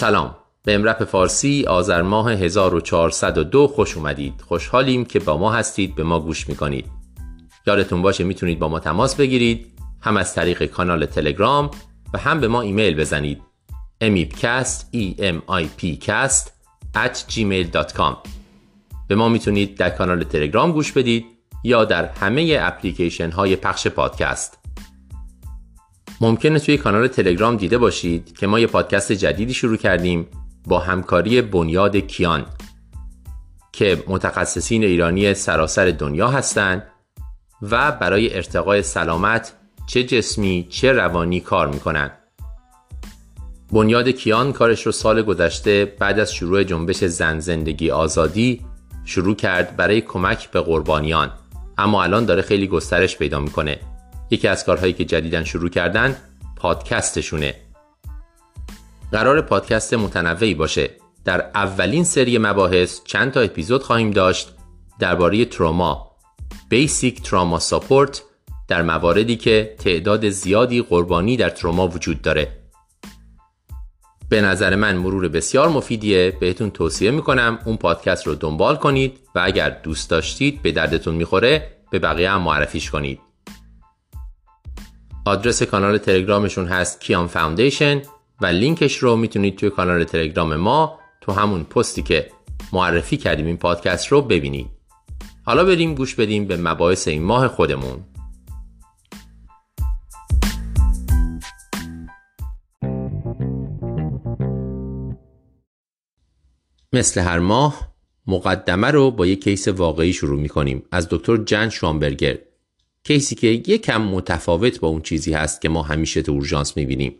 سلام. به امرپ فارسی آذر ماه 1402 خوش اومدید. خوشحالیم که با ما هستید به ما گوش می‌کنید. یادتون باشه می‌تونید با ما تماس بگیرید. هم از طریق کانال تلگرام و هم به ما ایمیل بزنید. emipcast e m i p cast at gmail.com به ما می‌تونید در کانال تلگرام گوش بدید یا در همه اپلیکیشن های پخش پادکست. ممکنه توی کانال تلگرام دیده باشید که ما یه پادکست جدیدی شروع کردیم با همکاری بنیاد کیان که متخصصین ایرانی سراسر دنیا هستند و برای ارتقای سلامت چه جسمی چه روانی کار می‌کنن. بنیاد کیان کارش رو سال گذشته بعد از شروع جنبش زن زندگی آزادی شروع کرد برای کمک به قربانیان. اما الان داره خیلی گسترش پیدا می‌کنه. یکی از کارهایی که جدیدن شروع کردن پادکستشونه. قرار پادکست متنوعی باشه. در اولین سری مباحث چند تا اپیزود خواهیم داشت درباره تروما. بیسیک تراما ساپورت در مواردی که تعداد زیادی قربانی در تروما وجود داره. به نظر من مرور بسیار مفیدیه. بهتون توصیه می‌کنم اون پادکست رو دنبال کنید و اگر دوست داشتید به دردتون می‌خوره به بقیه هم معرفیش کنید. آدرس کانال تلگرامشون هست کیان فاوندیشن و لینکش رو می‌تونید توی کانال تلگرام ما تو همون پستی که معرفی کردیم این پادکست رو ببینید. حالا بریم گوش بدیم به مباحث این ماه خودمون. مثل هر ماه مقدمه رو با یک case واقعی شروع می کنیم از دکتر جن شوانبرگر. case ی که یکم متفاوت با اون چیزی هست که ما همیشه تو اورژانس می‌بینیم.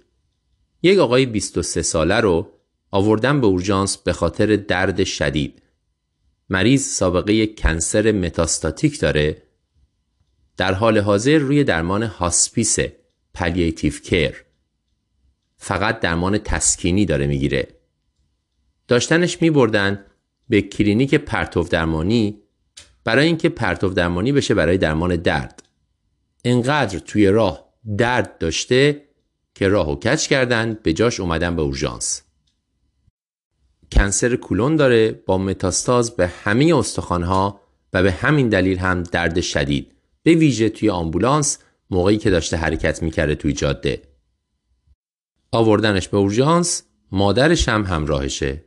یک آقای 23 ساله رو آوردن به اورژانس به خاطر درد شدید. مریض سابقه cancer metastatic داره در حال حاضر روی درمان hospice palliative care فقط درمان تسکینی داره می‌گیره داشتنش میبردن به کلینیک پرتو درمانی برای اینکه پرتو درمانی بشه برای درمان درد انقدر توی راه درد داشته که راهو کج کردن به جاش اومدن به اورژانس. cancer کولون داره با متاستاز به همه استخوانها و به همین دلیل هم درد شدید. به ویژه توی آمبولانس موقعی که داشته حرکت می‌کرده توی جاده. آوردنش به اورژانس مادرش هم همراهشه.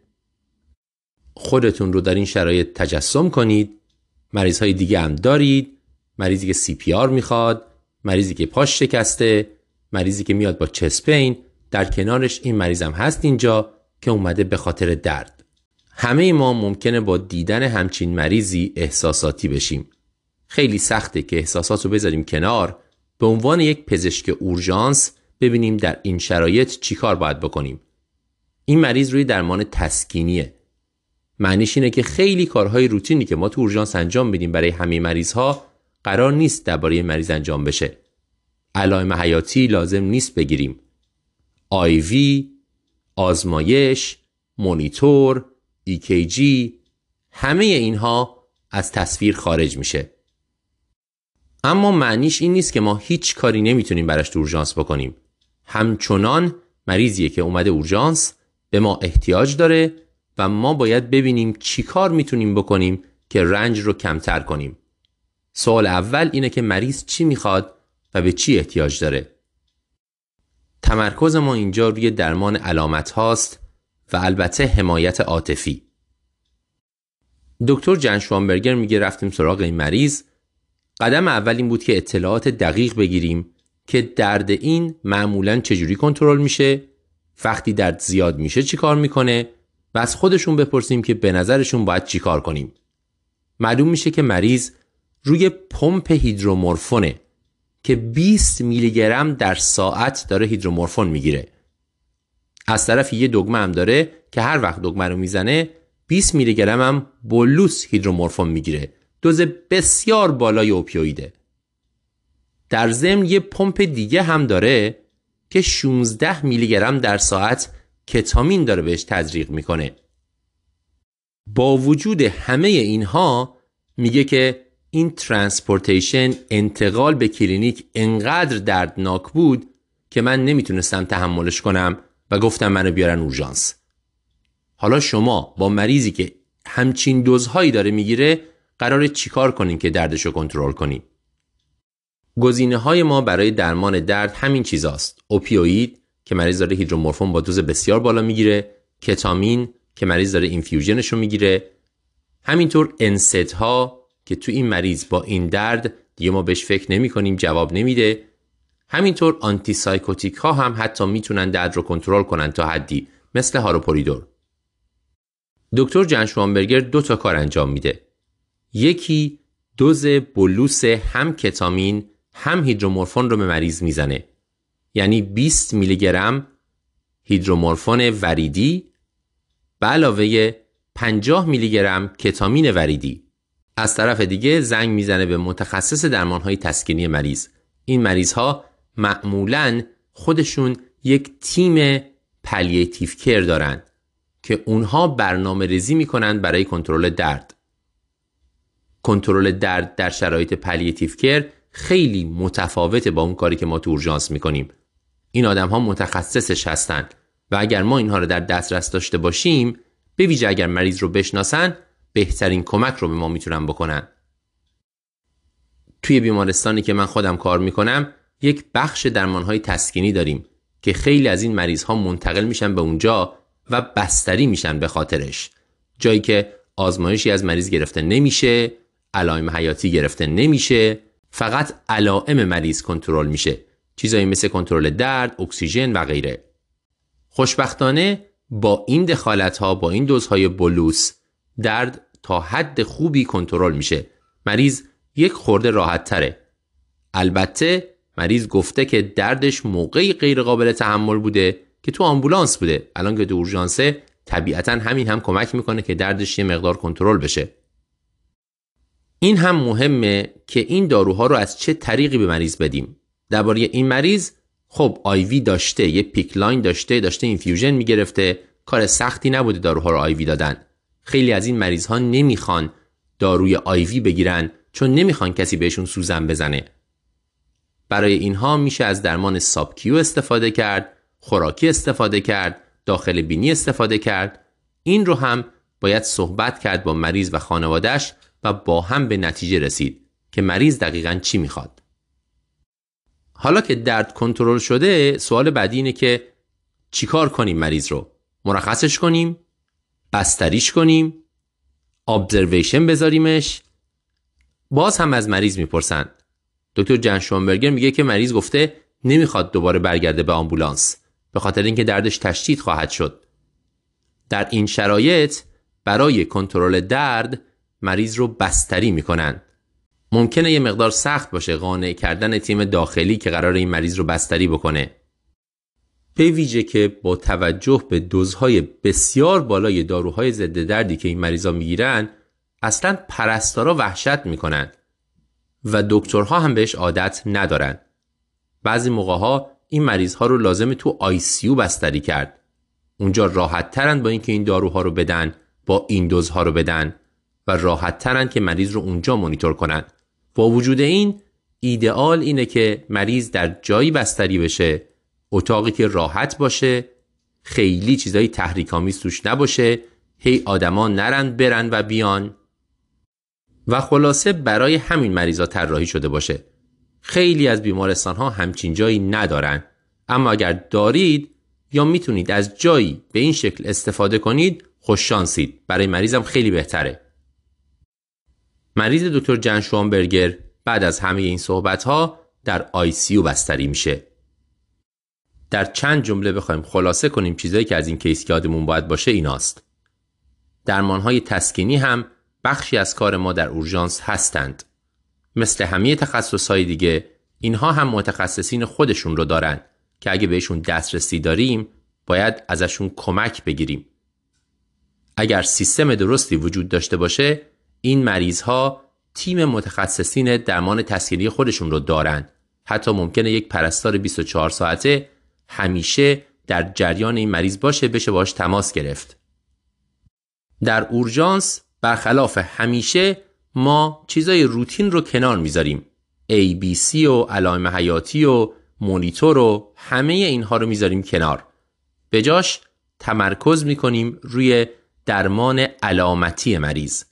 خودتون رو در این شرایط تجسم کنید. مریض های دیگه هم دارید. مریضی که سی پی آر می‌خواد مریضی که پاش شکسته مریضی که میاد با چسپین در کنارش این مریضم هست اینجا که اومده به خاطر درد. همه ما ممکنه با دیدن همچین مریضی احساساتی بشیم. خیلی سخته که احساسات رو بذاریم کنار. به عنوان یک پزشک اورژانس ببینیم در این شرایط چیکار باید بکنیم. این مریض روی درمان تسکینیه. معنیش اینه که خیلی کارهای روتینی که ما تو اورژانس انجام میدیم برای همه مریض ها قرار نیست درباره مریض انجام بشه. علائم حیاتی لازم نیست بگیریم. آیوی آزمایش مونیتور EKG همه اینها از تصویر خارج میشه. اما معنیش این نیست که ما هیچ کاری نمی‌تونیم براش تو اورژانس بکنیم. همچنان مریضیه که اومده اورژانس به ما احتیاج داره و ما باید ببینیم چی کار می‌تونیم بکنیم که رنج رو کمتر کنیم. سوال اول اینه که مریض چی می‌خواد و به چی احتیاج داره. تمرکز ما اینجا روی درمان علامت هاست و البته حمایت عاطفی. دکتر جن شوانبرگر میگه رفتیم سراغ این مریض. قدم اول این بود که اطلاعات دقیق بگیریم که درد این معمولا چجوری کنترل میشه وقتی درد زیاد میشه چی کار می‌کنه و از خودشون بپرسیم که به نظرشون باید چی کار کنیم. معلوم میشه که مریض روی پمپ هیدرومورفونه که 20 میلی گرم در ساعت داره هیدرومورفون می‌گیره. از طرف یه دگمه هم داره که هر وقت دگمه رو می‌زنه 20 میلی گرم هم bolus هیدرومورفون می‌گیره. دوز بسیار بالای opioid ه. در ضمن یه پمپ دیگه هم داره که 16 میلی گرم در ساعت کتامین داره بهش تزریق می‌کنه. با وجود همه اینها میگه که این transportation انتقال به کلینیک انقدر دردناک بود که من نمی‌تونستم تحملش کنم و گفتم منو بیارن اورژانس. حالا شما با مریضی که همچین دوزهایی داره می‌گیره قرار چیکار کنین که دردشو کنترل کنین؟ گزینه های ما برای درمان درد همین چیزاست. اوپیوید که مریض داره هیدرومورفون با دوز بسیار بالا می‌گیره کتامین که مریض داره اینفیوژنش رو می‌گیره. همینطور انست ها که تو این مریض با این درد دیگه ما بهش فکر نمی کنیم جواب نمیده. همینطور antipsychotic ها هم حتی می‌تونن درد رو کنترل کنن تا حدی مثل هالوپریدول. دکتر جن شوانبرگر دو تا کار انجام میده. یکی دوز bolus هم کتامین هم هیدرومورفون رو به مریض می‌زنه. یعنی 20 میلی گرم هیدرومورفون وریدی به علاوه 50 میلی گرم کتامین وریدی. از طرف دیگه زنگ می‌زنه به متخصص های تسکینی مریض. این مریض ها معمولا خودشون یک تیم palliative care دارن که اونها برنامه ریزی می‌کنن برای کنترل درد. کنترل درد در شرایط palliative care خیلی متفاوته با اون کاری که ما تو اورژانس می‌کنیم. این آدم ها متخصصش هستند و اگر ما اینها رو در دسترس داشته باشیم به ویژه اگر مریض رو بشناسن بهترین کمک رو به ما می‌تونن بکنن. توی بیمارستانی که من خودم کار می‌کنم یک بخش های تسکینی داریم که خیلی از این مریض ها منتقل میشن به اونجا و بستری میشن به خاطرش. جایی که آزمایشی از مریض گرفته نمیشه علائم حیاتی گرفته نمیشه فقط علائم مریض کنترل میشه. چیزایی مثل کنترل درد، اکسیژن و غیره. خوشبختانه با این دخالت ها با این دوزهای بلوس درد تا حد خوبی کنترل میشه. مریض یک خورده راحت تره. البته مریض گفته که دردش موقعی غیر قابل تحمل بوده که تو آمبولانس بوده. الان که تو اورژانسه طبیعتا همین هم کمک می‌کنه که دردش یه مقدار کنترل بشه. این هم مهمه که این داروها رو از چه طریقی به مریض بدیم درباره این مریض خب IV داشته یه PICC line داشته داشته infusion می‌گرفته کار سختی نبوده داروها رو آیوی دادن خیلی از این مریض ها نمی‌خوان داروی آیوی بگیرن چون نمی‌خوان کسی بهشون سوزن بزنه. برای اینها میشه از درمان سابکیو استفاده کرد خوراکی استفاده کرد داخل بینی استفاده کرد. این رو هم باید صحبت کرد با مریض و خانوادهش و با هم به نتیجه رسید که مریض دقیقا چی می‌خواد. حالا که درد کنترل شده سوال بعدی اینه که چیکار کنیم مریض رو؟ مرخصش کنیم؟ بستریش کنیم. ابزرویشن بذاریمش. باز هم از مریض می‌پرسن. دکتر جن شونبرگر میگه که مریض گفته نمی‌خواد دوباره برگرده به آمبولانس. به خاطر اینکه دردش تشدید خواهد شد. در این شرایط برای کنترل درد مریض رو بستری می‌کنن. ممکنه یه مقدار سخت باشه قانع کردن تیم داخلی که قرار این مریض رو بستری بکنه. به ویژه که با توجه به دوزهای بسیار بالای داروهای ضد دردی که این مریضا می‌گیرن اصلا پرستارا وحشت می‌کنن و دکترها هم بهش عادت ندارن. بعضی موقع ها این مریض ها رو لازم تو آی سی بستری کرد. اونجا راحت ترن با اینکه این داروها رو بدن با این دوزها رو بدن و راحت ترن که مریض رو اونجا مونیتور کنن. با وجود این ایدئال اینه که مریض در جایی بستری بشه اتاقی که راحت باشه خیلی چیزایی تحریکامیز توش نباشه. هی آدما نرند برن و بیان. و خلاصه برای همین مریضا طراحی شده باشه. خیلی از بیمارستان ها همچین جایی ندارن. اما اگر دارید یا می‌تونید از جایی به این شکل استفاده کنید خوش شانسید. برای مریضم خیلی بهتره. مریض دکتر جن شوانبرگر بعد از همه این صحبت ها در آی سی بستری میشه. در چند جمله بخوایم خلاصه کنیم چیزایی که از این کیس یادمون باید باشه ایناست. درمان های تسکینی هم بخشی از کار ما در اورژانس هستند. مثل همه تخصص های دیگه اینها هم متخصصین خودشون رو دارن که اگه بهشون دسترسی داریم باید ازشون کمک بگیریم. اگر سیستم درستی وجود داشته باشه این مریض ها تیم متخصصین درمان تسکینی خودشون رو دارن. حتی ممکنه یک پرستار 24 ساعته همیشه در جریان این مریض باشه بشه باش تماس گرفت. در اورژانس برخلاف همیشه ما چیزای روتین رو کنار می‌ذاریم. ABC و علائم حیاتی و مونیتور و همه اینها رو می‌ذاریم کنار. به جاش تمرکز می‌کنیم روی درمان علامتی مریض.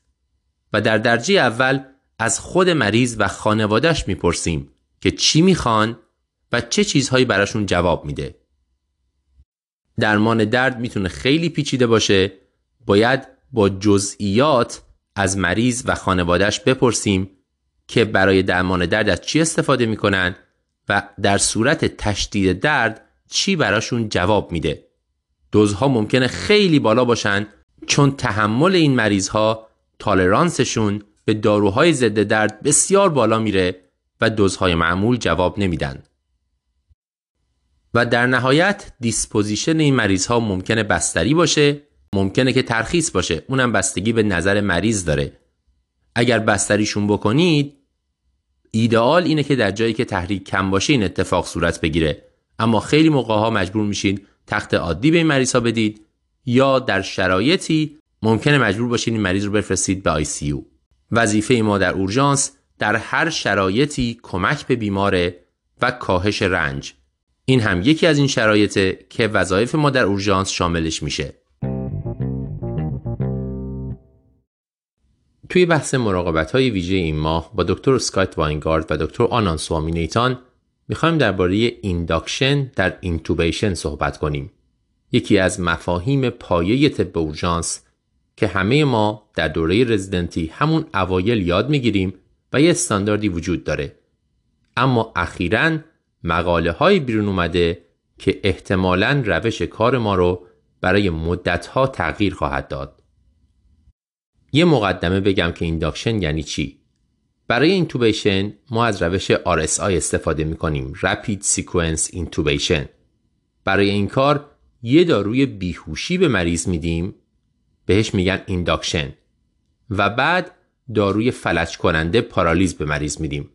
و در درجه اول از خود مریض و خانوادهش می‌پرسیم که چی می‌خوان؟ و چه چیزهایی براشون جواب میده. درمان درد می‌تونه خیلی پیچیده باشه. باید با جزئیات از مریض و خانوادهش بپرسیم که برای درمان درد از چی استفاده می‌کنن و در صورت تشدید درد چی براشون جواب میده. دوزها ممکنه خیلی بالا باشن چون تحمل این مریض ها tolerance شون به داروهای ضد درد بسیار بالا میره و دوزهای معمول جواب نمیدن. و در نهایت disposition این مریض ها ممکنه بستری باشه ممکنه که ترخیص باشه. اونم بستگی به نظر مریض داره. اگر بستریشون بکنید ایدئال اینه که در جایی که تحریک کم باشه این اتفاق صورت بگیره. اما خیلی موقع ها مجبور میشین تخت عادی به این مریض ها بدید یا در شرایطی ممکنه مجبور باشین این مریض رو بفرستید به آی سی. وظیفه ما در اورژانس در هر شرایطی کمک به بیماره و کاهش رنج. این هم یکی از این شرایطه که وظایف ما در اورژانس شاملش میشه توی بحث مراقبت های ویژه این ماه با دکتر اسکات واینگارت و دکتر آناند سوامیناتان می‌خوایم درباره induction در intubation صحبت کنیم. یکی از مفاهیم پایه طب اورژانس که همه ما در دوره رزیدنتی همون اوایل یاد می‌گیریم و یه استانداردی وجود داره. اما اخیرا مقاله های بیرون اومده که احتمالا روش کار ما رو برای مدتها تغییر خواهد داد. یه مقدمه بگم که induction یعنی چی؟ برای intubation ما از روش RSI استفاده می کنیم Rapid Sequence Intubation. برای این کار یه داروی بیهوشی به مریض میدیم بهش میگن induction و بعد داروی فلج کننده پارالیز به مریض میدیم.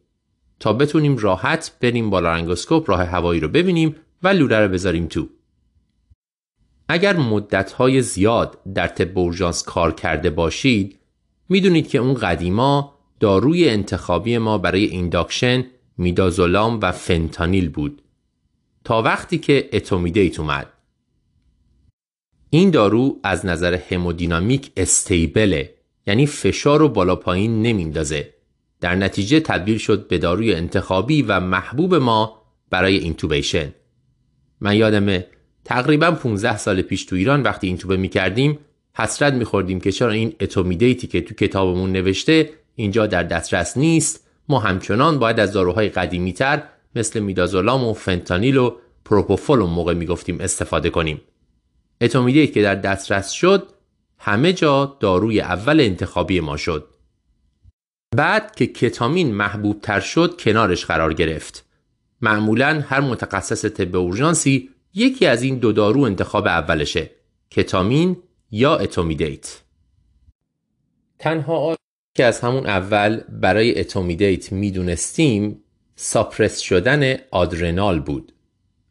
تا بتونیم راحت بریم با لارنگوسکوپ راه هوایی رو ببینیم و لوله رو بذاریم تو. اگر مدتهای زیاد در طب اورژانس کار کرده باشید می‌دونید که اون قدیما داروی انتخابی ما برای induction میدازولام و فنتانیل بود. تا وقتی که اتومیدیت اومد. این دارو از نظر همودینامیک stable ه یعنی فشار رو بالا پایین نمیندازه در نتیجه تبدیل شد به داروی انتخابی و محبوب ما برای intubation. من یادمه تقریبا 15 سال پیش تو ایران وقتی intubate می‌کردیم حسرت میخوردیم که چرا این اتومیدیتی که تو کتابمون نوشته اینجا در دسترس نیست. ما همچنان باید از داروهای قدیمی تر مثل میدازولام و فنتانیل و پروپوفول اون موقع می‌گفتیم استفاده کنیم. اتومیدیت که در دسترس شد همه جا داروی اول انتخابی ما شد. بعد که کتامین محبوب تر شد کنارش قرار گرفت. معمولا هر متخصص طب اورژانسی یکی از این دو دارو انتخاب اولشه کتامین یا اتومیدیت. تنها که از همون اول برای اتومیدیت می‌دونستیم suppress شدن آدرنال بود.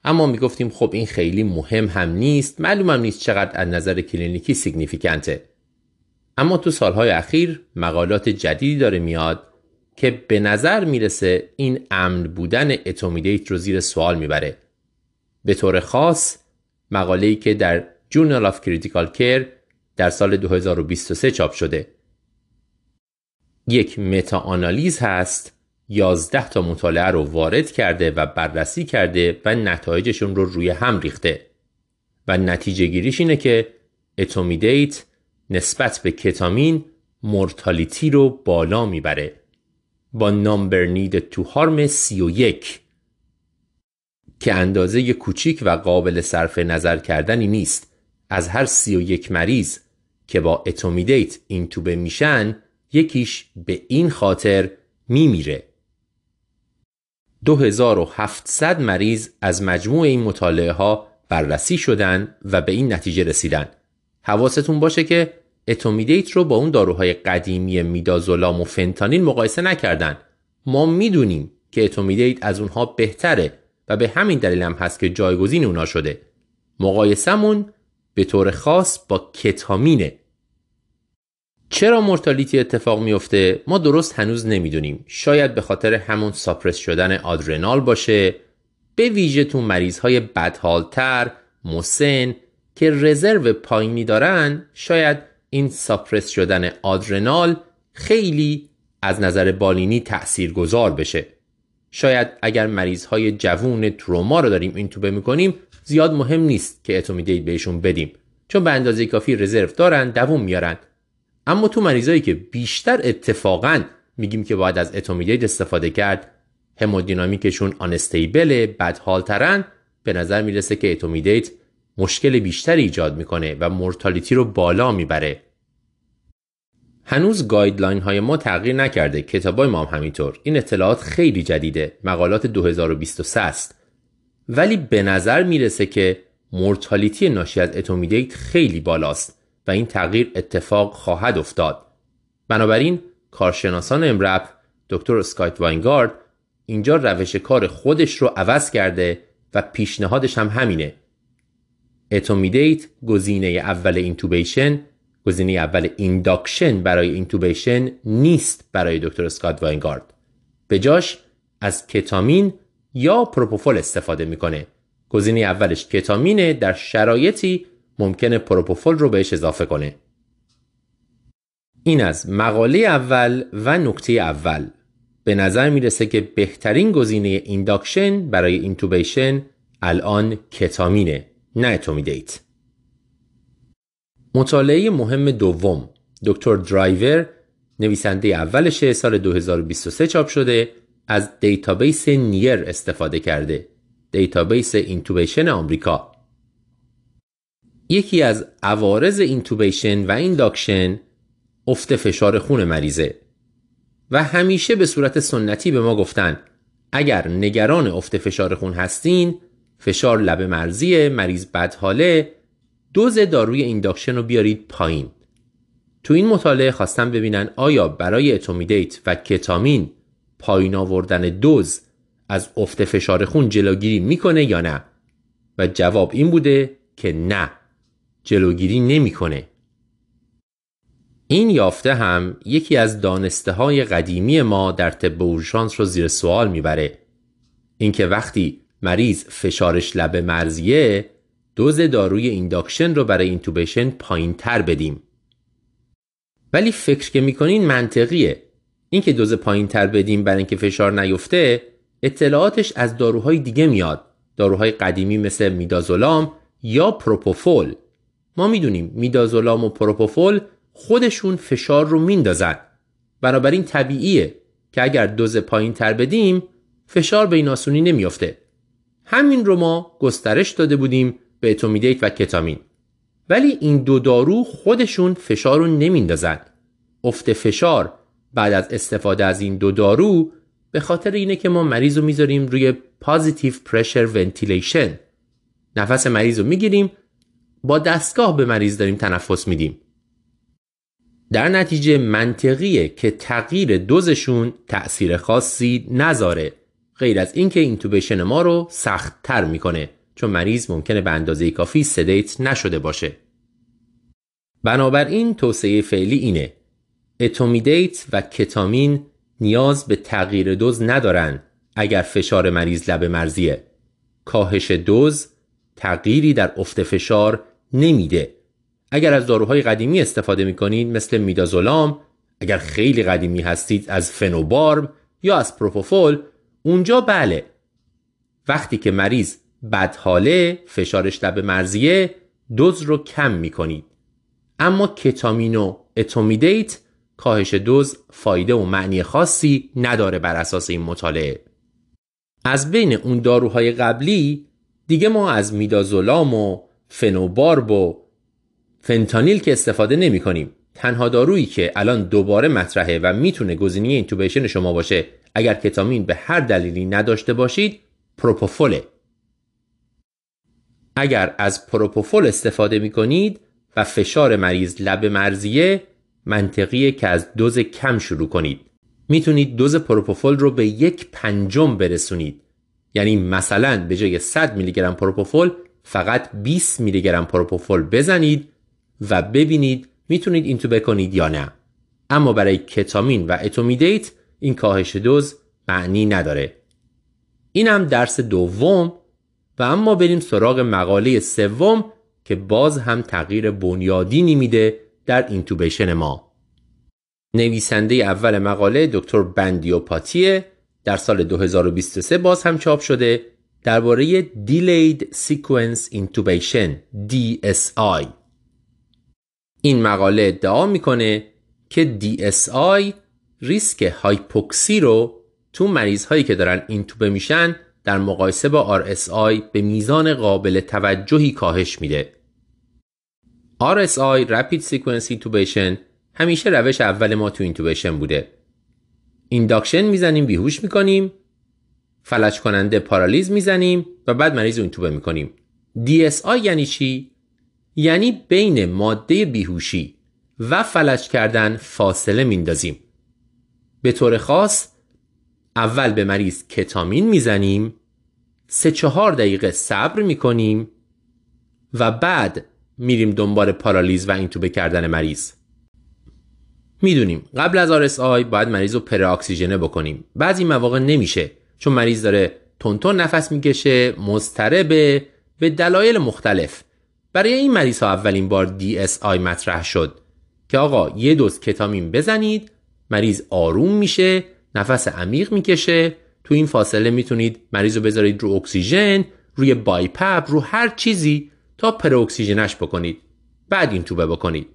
اما می‌گفتیم خب این خیلی مهم هم نیست معلومم نیست چقدر از نظر کلینیکی significant ه اما تو سالهای اخیر مقالات جدیدی داره میاد که به نظر می‌رسه این امن بودن اتومیدیت رو زیر سوال می‌بره. به طور خاص مقاله‌ای که در Journal of Critical Care در سال 2023 چاپ شده. یک متا آنالیز هست 11 تا مطالعه رو وارد کرده و بررسی کرده و نتایجشون رو روی هم ریخته. و نتیجه گیریش اینه که اتومیدیت نسبت به کتامین mortality رو بالا می‌بره. با number needed to harm 31 که اندازه کوچیک و قابل صرف نظر کردنی نیست. از هر سی و یک مریض که با اتومیدیت intubate میشن یکیش به این خاطر میمیره. 2700 مریض از مجموع این مطالعه ها بررسی شدن و به این نتیجه رسیدن. حواستون باشه که اتومیدیت رو با اون داروهای قدیمی میدازولام و فنتانیل مقایسه نکردن. ما می‌دونیم که اتومیدیت از اونها بهتره و به همین دلیل هم هست که جایگزین اونا شده. مقایسمون به طور خاص با کتامینه. چرا mortality اتفاق میفته ما درست هنوز نمی‌دونیم. شاید به خاطر همون suppress شدن آدرنال باشه. به ویژه تو مریض های بدحالتر مسن که رزرو پایینی دارن شاید این ساپرس شدن آدرنال خیلی از نظر بالینی تأثیر گذار بشه. شاید اگر مریض های جوون تروما رو داریم این توبه می‌کنیم زیاد مهم نیست که اتومیدیت بهشون بدیم. چون به اندازه کافی رزرو دارن دووم میارن. اما تو مریضایی که بیشتر اتفاقا میگیم که باید از اتومیدیت استفاده کرد همودینامیکشون unstable بدحالترن به نظر می‌رسه که اتومیدیت مشکل بیشتری ایجاد می‌کنه و mortality رو بالا می‌بره. هنوز guideline های ما تغییر نکرده کتابای ما هم همینطور. این اطلاعات خیلی جدیده. مقالات 2023 است. ولی به نظر می‌رسه که mortality ناشی از اتومیدیت خیلی بالاست و این تغییر اتفاق خواهد افتاد. بنابراین کارشناسان EMRAP دکتر اسکات واینگارد اینجا روش کار خودش رو عوض کرده و پیشنهادش هم همینه. اتومیدیت گزینه اول intubation گزینه اول induction برای intubation نیست برای دکتر اسکات واینگارد. به جاش از کتامین یا پروپوفول استفاده می‌کنه. گزینه اولش کتامینه در شرایطی ممکنه پروپوفول رو بهش اضافه کنه. این از مقاله اول و نکته اول. به نظر می‌رسه که بهترین گزینه induction برای intubation الان کتامینه. نه اتومیدیت مطالعه مهم دوم دکتر درایور نویسنده اولش سال 2023 چاپ شده از database NEAR استفاده کرده database intubation آمریکا. یکی از عوارض intubation و induction افت فشار خون مریضه. و همیشه به صورت سنتی به ما گفتن اگر نگران افت فشار خون هستین فشار لب مرزی مریض بدحاله. دوز داروی induction رو بیارید پایین. تو این مطالعه خواستن ببینن آیا برای اتومیدیت و کتامین پایین آوردن دوز از افت فشار خون جلوگیری می‌کنه یا نه؟ و جواب این بوده که نه جلوگیری نمی‌کنه. این یافته هم یکی از دانسته های قدیمی ما در طب اورژانس رو زیر سوال می‌بره. اینکه وقتی مریض فشارش لب مرزیه دوز داروی induction رو برای intubation پایین تر بدیم. ولی فکر که می‌کنین منطقیه. اینکه دوز پایین تر بدیم برای اینکه فشار نیفته اطلاعاتش از داروهای دیگه میاد. داروهای قدیمی مثل میدازولام یا پروپوفول. ما می‌دونیم میدازولام و پروپوفول خودشون فشار رو میندازن. بنابراین طبیعیه که اگر دوز پایین تر بدیم فشار به این آسونی نمیافته. همین رو ما گسترش داده بودیم به اتومیدیت و کتامین. ولی این دو دارو خودشون فشار رو نمیندازن. افت فشار بعد از استفاده از این دو دارو به خاطر اینه که ما مریض رو می‌ذاریم روی positive pressure ventilation نفس مریض رو می‌گیریم با دستگاه به مریض داریم تنفس میدیم. در نتیجه منطقیه که تغییر دوزشون تأثیر خاصی نذاره. غیر از اینکه intubation ما رو سخت تر می‌کنه چون مریض ممکنه به اندازه کافی sedate نشده باشه. بنابراین توصیه فعلی اینه. اتومیدیت و کتامین نیاز به تغییر دوز ندارن اگر فشار مریض لب مرزیه کاهش دوز تغییری در افت فشار نمیده. اگر از داروهای قدیمی استفاده می‌کنید مثل میدازولام اگر خیلی قدیمی هستید از فنوبارم یا از پروپوفول اونجا بله. وقتی که مریض بدحاله فشارش لب مرزیه دوز رو کم می‌کنید. اما کتامین و etomidate کاهش دوز فایده و معنی خاصی نداره بر اساس این مطالعه. از بین اون داروهای قبلی دیگه ما از میدازولام و فنوبارب و فنتانیل که استفاده نمی کنیم تنها دارویی که الان دوباره مطرحه و می‌تونه گزینه intubation شما باشه اگر کتامین به هر دلیلی نداشته باشید پروپوفوله. اگر از پروپوفول استفاده می کنید و فشار مریض لب مرزیه منطقیه که از دوز کم شروع کنید. می‌تونید دوز پروپوفول رو به یک پنجم برسونید. یعنی مثلا به جای 100 میلی گرم پروپوفول فقط 20 میلی گرم پروپوفول بزنید و ببینید می‌تونید این تو بکنید یا نه. اما برای کتامین و etomidate این کاهش دوز معنی نداره. این هم درس دوم و اما بریم سراغ مقاله سوم که باز هم تغییر بنیادینی میده در intubation ما. نویسنده اول مقاله دکتر بندیوپاتیه در سال 2023 باز هم چاپ شده درباره Delayed Sequence Intubation DSI این مقاله ادعا می‌کنه که DSI ریسک هایپوکسی رو تو مریض هایی که دارن اینتوبه میشن در مقایسه با RSI به میزان قابل توجهی کاهش میده. RSI Rapid Sequence Intubation همیشه روش اول ما تو intubation بوده. induction می‌زنیم بیهوش می‌کنیم فلج کننده پارالیز می‌زنیم و بعد مریض رو اینتوبه می‌کنیم. DSI یعنی چی؟ یعنی بین ماده بیهوشی و فلج کردن فاصله میندازیم. به طور خاص اول به مریض کتامین می‌زنیم سه چهار دقیقه صبر می‌کنیم و بعد میریم دنبال پارالیز و اینتوبه کردن مریض. می‌دونیم قبل از آی باید مریض رو پر اکسیژنه بکنیم. بعضی مواقع نمیشه چون مریض داره تونتون نفس می‌کشه مضطربه به دلایل مختلف. برای این مریض ها اولین بار آی مطرح شد که آقا یه دوز کتامین بزنید مریض آروم میشه نفس عمیق می‌کشه تو این فاصله می‌تونید مریض رو بذارید رو اکسیژن روی بایپپ رو هر چیزی تا پر اکسیژنش بکنید. بعد این توبه بکنید.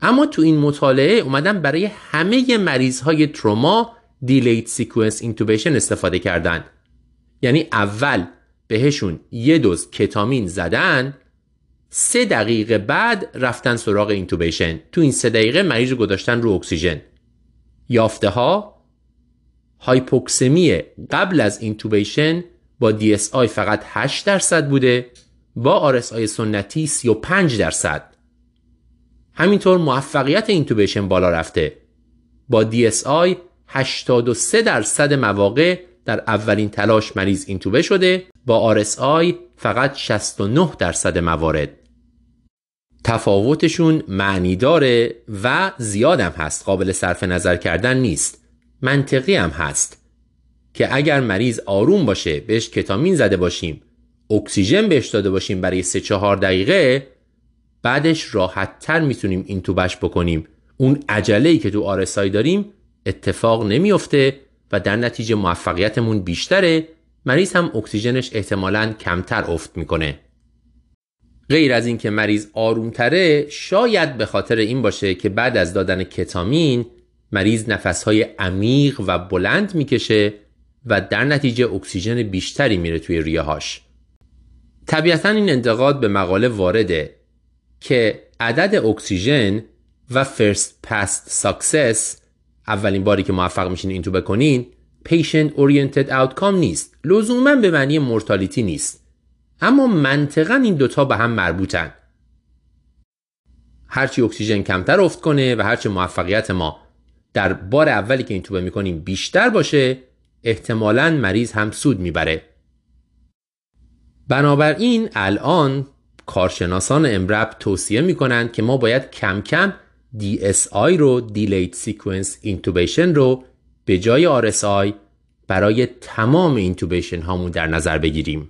اما تو این مطالعه اومدن برای همه مریض های تروما Delayed Sequence Intubation استفاده کردن. یعنی اول بهشون یه دوز کتامین زدن سه دقیقه بعد رفتن سراغ intubation. تو این سه دقیقه مریض رو گذاشتن رو اکسیژن. یافته ها هایپوکسمی قبل از intubation با DSI فقط 8 درصد بوده با RSI سنتی 35 درصد. همینطور موفقیت اینتوبیشن بالا رفته. با DSI 83 درصد مواقع در اولین تلاش مریض اینتوبه شده با RSI فقط 69 درصد موارد. تفاوتشون معنی داره و زیادم هست. قابل صرف نظر کردن نیست. منطقی هم هست که اگر مریض آروم باشه بهش کتامین زده باشیم اکسیژن بهش داده باشیم برای 3 4 دقیقه بعدش راحت تر می‌تونیم این توبش بکنیم. اون عجله که تو آرسای داریم اتفاق نمیافته و در نتیجه موفقیتمون بیشتره. مریض هم اکسیژنش احتمالا کمتر افت می‌کنه. غیر از اینکه مریض آرومتره شاید به خاطر این باشه که بعد از دادن کتامین مریض نفسهای عمیق و بلند می‌کشه و در نتیجه اکسیژن بیشتری میره توی ریه هاش. طبیعتا این انتقاد به مقاله وارده که عدد اکسیژن و first pass success اولین باری که موفق میشین اینتوبه کنین patient oriented outcome نیست لزوما به معنی mortality نیست اما منطقا این دوتا به هم مربوطن. هرچی اکسیژن کمتر افت کنه و هرچی موفقیت ما در بار اولی که اینتوبه می‌کنیم بیشتر باشه احتمالا مریض هم سود می‌بره. بنابراین الان کارشناسان EMRAP توصیه می‌کنند که ما باید کم کم DSI رو Delayed Sequence Intubation رو به جای RSI برای تمام intubation هامون در نظر بگیریم.